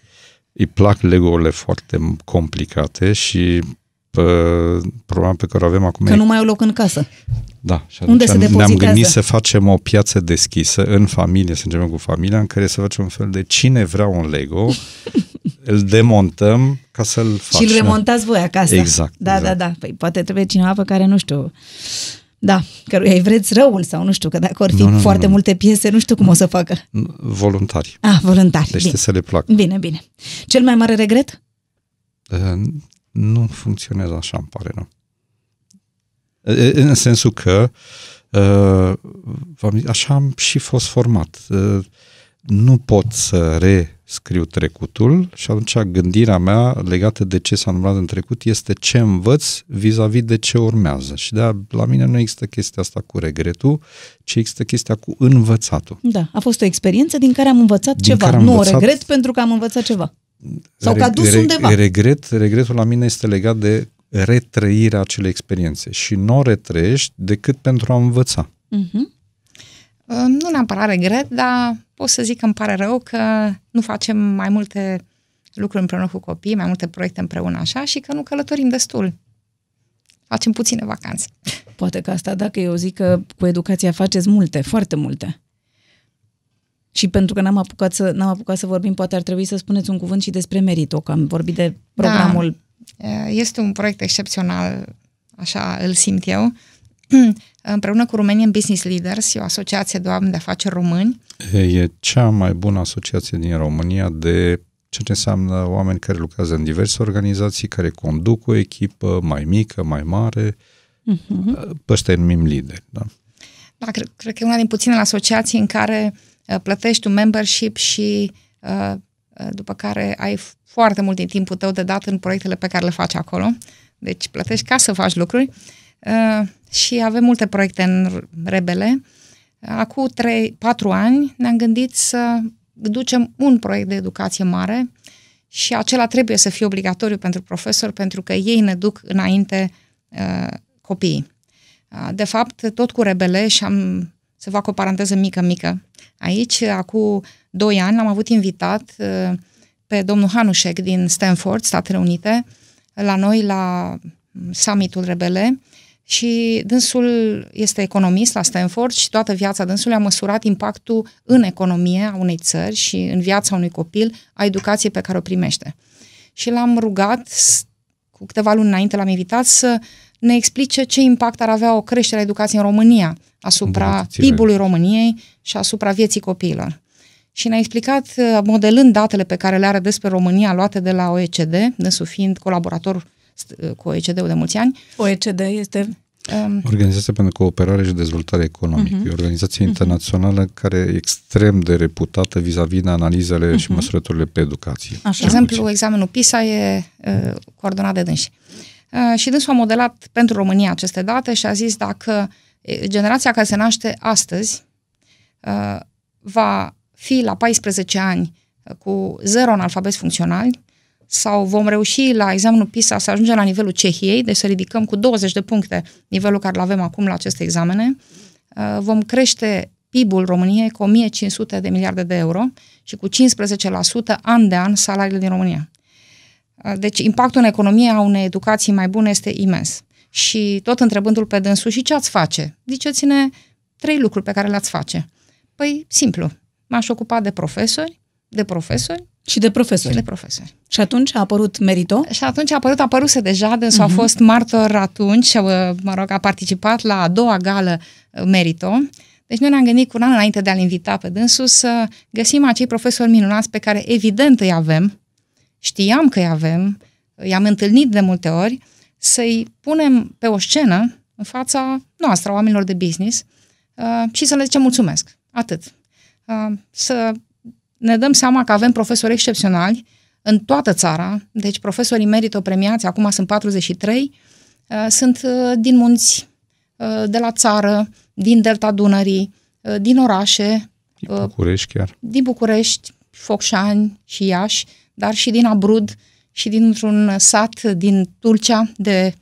îi plac Lego-urile foarte complicate și pă, problema pe care o avem acum Că e nu mai au loc în casă. Da, și Unde atunci se ne-am depozitează? gândit să facem o piață deschisă în familie, să începem cu familia, în care să facem un fel de cine vrea un Lego, îl demontăm ca să-l Și facem. îl remontați voi acasă. Exact, Da, exact. da, da. Păi poate trebuie cineva pe care, nu știu, da, căruia îi vreți răul sau nu știu, că dacă ar fi Nu, nu, nu, foarte nu. multe piese, nu știu cum o să facă. Voluntari. Ah, voluntari. Deci bine. trebuie să le placă. bine, bine. Cel mai mare regret? Uh, Nu funcționează așa, îmi pare rău. Uh, În sensul că uh, v-am zis, așa am și fost format. Uh, Nu pot să rescriu trecutul și atunci gândirea mea legată de ce s-a întâmplat în trecut este ce învăț vis-a-vis de ce urmează. Și de la mine nu există chestia asta cu regretul, ci există chestia cu învățatul. Da, a fost o experiență din care am învățat Din ceva. care am nu învățat- o regret pentru că am învățat ceva. Sau că a dus undeva. Regret, regretul la mine este legat de retrăirea acelei experiențe și nu o retrăiești decât pentru a învăța. Mhm. Uh, Nu neapărat regret, dar pot să zic că îmi pare rău că nu facem mai multe lucruri împreună cu copii, mai multe proiecte împreună așa și că nu călătorim destul. Facem puține vacanțe. Poate că asta, dacă eu zic că cu educația faceți multe, foarte multe. Și pentru că n-am apucat să, n-am apucat să vorbim, poate ar trebui să spuneți un cuvânt și despre Merito, că am vorbit de programul Uh, Este un proiect excepțional, așa îl simt eu. Împreună cu Romanian Business Leaders, e o asociație de oameni de afaceri români, E cea mai bună asociație din România de ce înseamnă oameni care lucrează în diverse organizații, care conduc o echipă mai mică, mai mare. Uh-huh. Pe ăștia îi numim lideri. Da? Da, cred, cred că e una din puținele asociații în care uh, plătești un membership și uh, uh, după care ai f- foarte mult din timpul tău de dat în proiectele pe care le faci acolo. Deci plătești ca să faci lucruri uh, și avem multe proiecte în Rebele. Acum 3-4 ani ne-am gândit să ducem un proiect de educație mare și acela trebuie să fie obligatoriu pentru profesori pentru că ei ne duc înainte uh, copiii. Uh, De fapt, tot cu rebele și am să fac o paranteză mică, mică. Aici, acum doi ani, l-am avut invitat uh, pe domnul Hanușek din Stanford, Statele Unite, la noi la summitul rebele și dânsul este economist la Stanford și toată viața dânsului a măsurat impactul în economie a unei țări și în viața unui copil a educației pe care o primește. Și l-am rugat, s- cu câteva luni înainte l-am invitat să ne explice ce impact ar avea o creștere a educației în România asupra Îmbunătățire. PIB-ului României și asupra vieții copiilor. Și ne-a explicat, uh, modelând datele pe care le are despre România luate de la OECD, dânsul fiind colaborator st- cu OECD-ul de mulți ani, OECD este um, Organizația pentru Cooperare și Dezvoltare Economică. Uh-huh. E o organizație internațională care e extrem de reputată vis-a-vis de analizele uh-huh. și măsurătorile pe educație. Așa. De exemplu, examenul PISA e uh, coordonat de dânsi. Uh, și dânsul a modelat pentru România aceste date și a zis dacă e, generația care se naște astăzi uh, va fi la 14 ani uh, cu zero analfabeti funcționali sau vom reuși la examenul PISA să ajungem la nivelul Cehiei, deci să ridicăm cu 20 de puncte nivelul care îl avem acum la aceste examene, uh, vom crește PIB-ul României cu 1500 de miliarde de euro și cu 15% an de an salariile din România. Uh, Deci impactul în economie a unei educații mai bune este imens. Și tot întrebându-l pe dânsul, și ce ați face? Ziceți-ne trei lucruri pe care le-ați face. Păi, simplu. M-aș ocupa de profesori, de profesori și de și profesori. de profesori. Și atunci a apărut Merito. Și atunci a apărut, a apăruse deja, dânsul uh-huh. a fost martor atunci, și, uh, mă rog, a participat la a doua gală uh, Merito. Deci noi ne-am gândit cu un an înainte de a-l invita pe dânsul să găsim acei profesori minunați pe care evident îi avem, știam că îi avem, i-am întâlnit de multe ori, să-i punem pe o scenă în fața noastră, a oamenilor de business, uh, și să le zicem mulțumesc. Atât. Uh, să ne dăm seama că avem profesori excepționali în toată țara, deci profesorii merito premiați, acum sunt 43, uh, sunt uh, din munți, uh, de la țară, din delta Dunării, uh, din orașe, București chiar. din București, Focșani și Iași, dar și din Abrud și dintr-un sat din Tulcea de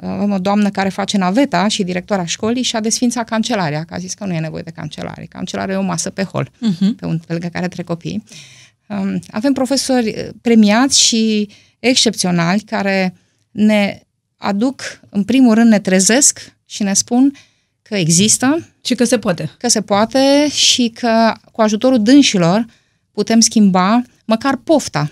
avem o doamnă care face naveta și directora școlii și a desfințat cancelarea, că a zis că nu e nevoie de cancelare. Cancelarea e o masă pe hol, uh-huh. pe, un, pe lângă care trec copii. Um, avem profesori premiați și excepționali care ne aduc, în primul rând ne trezesc și ne spun că există. Și că se poate. Că se poate și că cu ajutorul dânșilor putem schimba măcar pofta,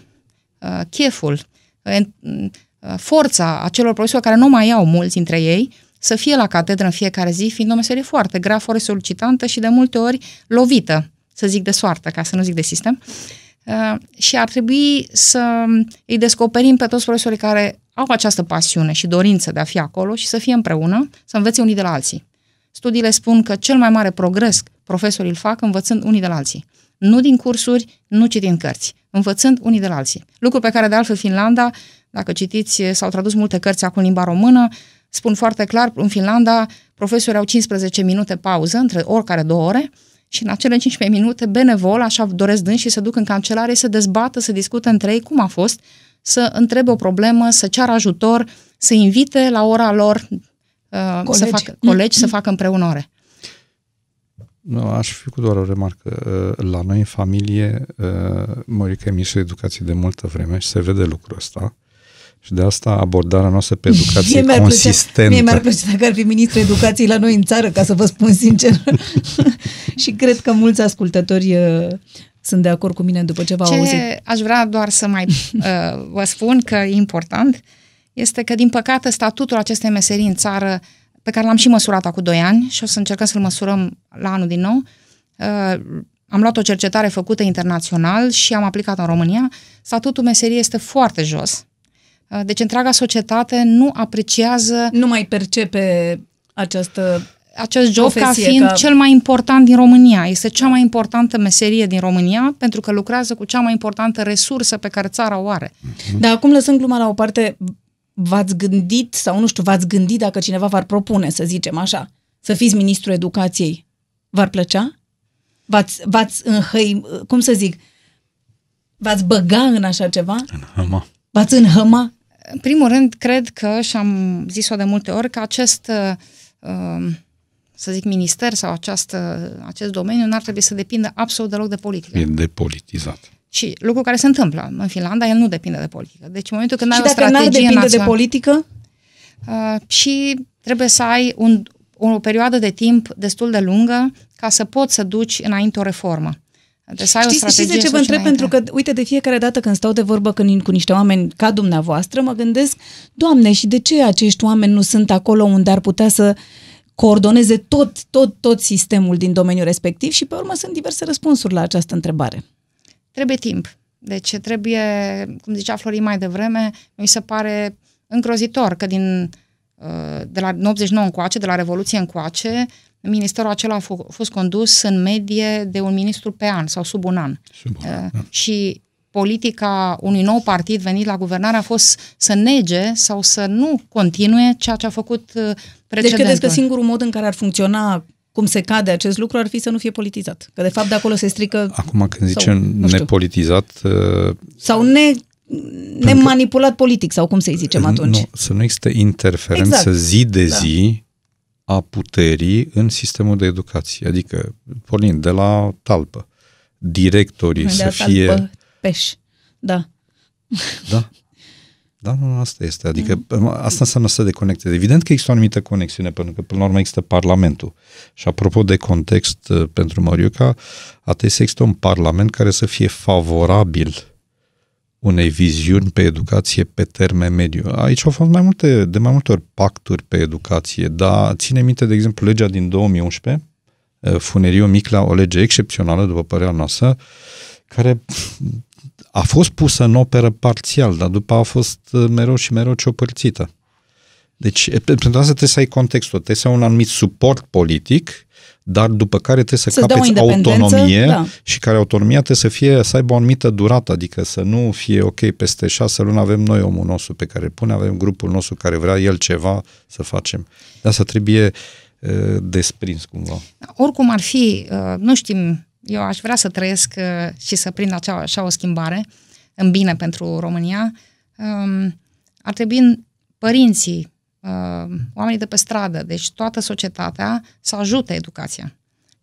uh, cheful, uh, forța acelor profesori care nu mai au mulți dintre ei să fie la catedră în fiecare zi, fiind o meserie foarte grea, foarte solicitantă și de multe ori lovită, să zic de soartă, ca să nu zic de sistem. Uh, și ar trebui să îi descoperim pe toți profesorii care au această pasiune și dorință de a fi acolo și să fie împreună, să învețe unii de la alții. Studiile spun că cel mai mare progres profesorii îl fac învățând unii de la alții. Nu din cursuri, nu citind cărți, învățând unii de la alții. Lucru pe care de altfel Finlanda, dacă citiți, s-au tradus multe cărți acum în limba română, spun foarte clar, în Finlanda profesorii au 15 minute pauză între oricare două ore și în acele 15 minute, benevol, așa doresc dâns și să duc în cancelare, să dezbată, să discute între ei cum a fost, să întrebe o problemă, să ceară ajutor, să invite la ora lor uh, colegi. să facă, colegi să facă împreună ore. Nu, aș fi cu doar o remarcă. Uh, la noi în familie, uh, Morica e ministru de educație de multă vreme și se vede lucrul ăsta. Și de asta abordarea noastră pe educație mie consistentă. Plăcea, mie mi-ar plăcea dacă ar fi ministru educației la noi în țară, ca să vă spun sincer. și cred că mulți ascultători uh, sunt de acord cu mine după ce v-au ce auzit. aș vrea doar să mai uh, vă spun că e important este că, din păcate, statutul acestei meserii în țară, pe care l-am și măsurat acum 2 ani și o să încercăm să-l măsurăm la anul din nou, uh, am luat o cercetare făcută internațional și am aplicat în România. Statutul meseriei este foarte jos. Uh, deci întreaga societate nu apreciază... Nu mai percepe această acest job ca fiind ca... cel mai important din România. Este cea mai importantă meserie din România pentru că lucrează cu cea mai importantă resursă pe care țara o are. Dar acum lăsând gluma la o parte, v-ați gândit sau nu știu, v-ați gândit dacă cineva v-ar propune, să zicem așa, să fiți ministrul educației, v-ar plăcea? V-ați, v-ați înhăi, cum să zic, v-ați băga în așa ceva? Înhăma. V-ați înhăma? În primul rând, cred că, și am zis-o de multe ori, că acest uh, să zic, minister sau această, acest domeniu n-ar trebui să depindă absolut deloc de politică. E depolitizat. Și lucru care se întâmplă. În Finlanda, el nu depinde de politică. Deci în momentul când și ai o strategie depinde națională, de politică? Uh, și trebuie să ai un, o perioadă de timp destul de lungă ca să poți să duci înainte o reformă. Deci să ai știți, o strategie știți de ce vă întreb? Pentru că, uite, de fiecare dată când stau de vorbă cu niște oameni ca dumneavoastră, mă gândesc, Doamne, și de ce acești oameni nu sunt acolo unde ar putea să coordoneze tot, tot, tot sistemul din domeniul respectiv și pe urmă sunt diverse răspunsuri la această întrebare. Trebuie timp. Deci trebuie, cum zicea Florin mai devreme, mi se pare îngrozitor că din uh, de la 89 încoace, de la Revoluție încoace, ministerul acela a fost condus în medie de un ministru pe an sau sub un an. Sub un an uh, da. Și politica unui nou partid venit la guvernare a fost să nege sau să nu continue ceea ce a făcut precedentul. Uh, deci credeți că singurul mod în care ar funcționa cum se cade acest lucru ar fi să nu fie politizat. Că de fapt de acolo se strică... Acum când zicem sau, nepolitizat... Uh, sau ne, nemanipulat politic sau cum să-i zicem atunci. Nu, să nu existe interferență exact. zi de da. zi a puterii în sistemul de educație. Adică, pornind de la talpă, directorii de să fie... Talpă peș. Da. Da. Da, nu, asta este. Adică mm. asta înseamnă să deconecteze. Evident că există o anumită conexiune, pentru că până la urmă există Parlamentul. Și apropo de context uh, pentru Măriuca, atunci să există un Parlament care să fie favorabil unei viziuni pe educație pe termen mediu. Aici au fost mai multe, de mai multe ori pacturi pe educație, dar ține minte, de exemplu, legea din 2011, uh, Funeriu Micla, o lege excepțională, după părerea noastră, care a fost pusă în operă parțial, dar după a fost uh, mereu și mereu ciopărțită. Deci, pentru asta trebuie să ai contextul, trebuie să ai un anumit suport politic, dar după care trebuie să, să capeți autonomie da. și care autonomia trebuie să fie, să aibă o anumită durată, adică să nu fie ok, peste șase luni avem noi omul nostru pe care îl pune, avem grupul nostru care vrea el ceva să facem. De asta trebuie uh, desprins cumva. Oricum ar fi, uh, nu știm eu aș vrea să trăiesc uh, și să prind acea, așa o schimbare, în bine pentru România, um, ar trebui părinții, uh, oamenii de pe stradă, deci toată societatea să ajute educația.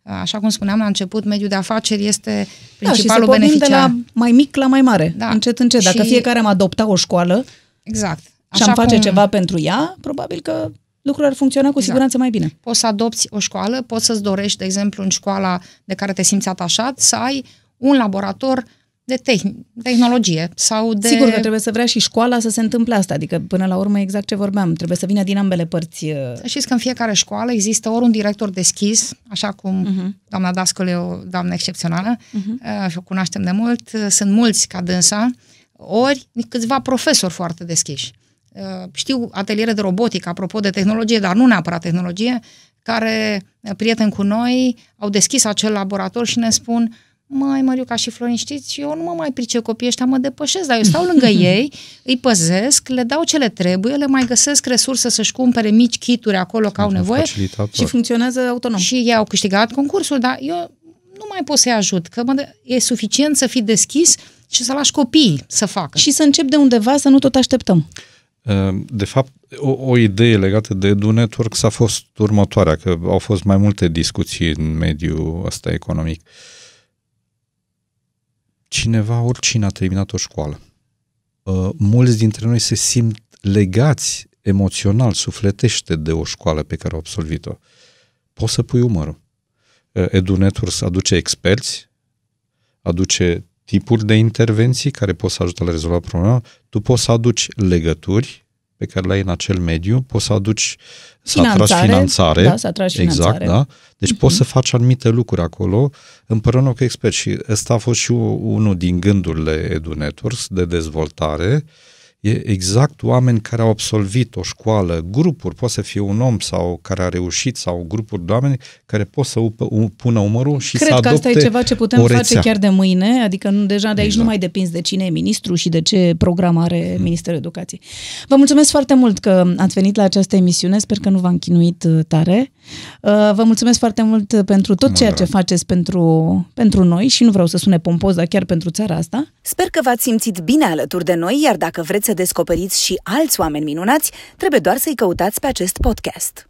Așa cum spuneam la început, mediul de afaceri este principalul da, și beneficiar. de la mai mic la mai mare, Da. încet, încet. Dacă Și- fiecare am adopta o școală Exact. și am face ceva pentru ea, probabil că lucrurile ar funcționa cu Exact. siguranță mai bine. Poți să adopți o școală, poți să-ți dorești, de exemplu, în școala de care te simți atașat, să ai un laborator de tehn- tehnologie sau de... Sigur că trebuie să vrea și școala să se întâmple asta, adică până la urmă exact ce vorbeam, trebuie să vină din ambele părți. uh, Să știți că în fiecare școală există ori un director deschis, așa cum uh-huh. doamna Dascăle e o doamnă excepțională uh-huh. și o cunoaștem de mult, uh, sunt mulți ca dânsa, ori câțiva profesori foarte deschiși. Uh, Știu ateliere de robotică, apropo de tehnologie, dar nu neapărat tehnologie, care, uh, prieteni cu noi, au deschis acel laborator și ne spun Măi, Măriuca și Florin, știți, eu nu mă mai pricep copiii ăștia, mă depășesc, dar eu stau lângă ei, îi păzesc, le dau ce le trebuie, le mai găsesc resurse să-și cumpere mici kituri acolo că au nevoie Facilitator. Și funcționează autonom. și ei au câștigat concursul, dar eu nu mai pot să-i ajut, că mă, de- e suficient să fii deschis și să lași copiii să facă. Și să încep de undeva să nu tot așteptăm. De fapt, o, o idee legată de Edu Networks a fost următoarea, că au fost mai multe discuții în mediul ăsta economic. Cineva, oricine a terminat o școală, uh, mulți dintre noi se simt legați emoțional, sufletește de o școală pe care au absolvit-o. Poți să pui umărul. Uh, Edu Networks aduce experți, aduce tipuri de intervenții care pot să ajute la rezolva problema, tu poți să aduci legături pe care le ai în acel mediu, poți să aduci, să atragi Finanțare, finanțare. da, să atragi exact, finanțare. da. Deci uh-huh. poți să faci anumite lucruri acolo împreună cu experți și ăsta a fost și unul din gândurile Edu Networks de dezvoltare, e exact oameni care au absolvit o școală, grupuri, poate să fie un om sau care a reușit sau grupuri de oameni care pot să upă, u- pună umărul și Cred să că adopte asta e ceva ce putem o face rețea. chiar de mâine, adică nu, deja de aici Exact. nu mai depinzi de cine e ministru și de ce program are Ministerul Educației. Vă mulțumesc foarte mult că ați venit la această emisiune, sper că nu v-am chinuit uh, tare. Uh, Vă mulțumesc foarte mult pentru tot ceea ce faceți pentru, pentru noi și nu vreau să sune pompos, dar chiar pentru țara asta. Sper că v-ați simțit bine alături de noi, iar dacă vreți să descoperiți și alți oameni minunați, trebuie doar să-i căutați pe acest podcast.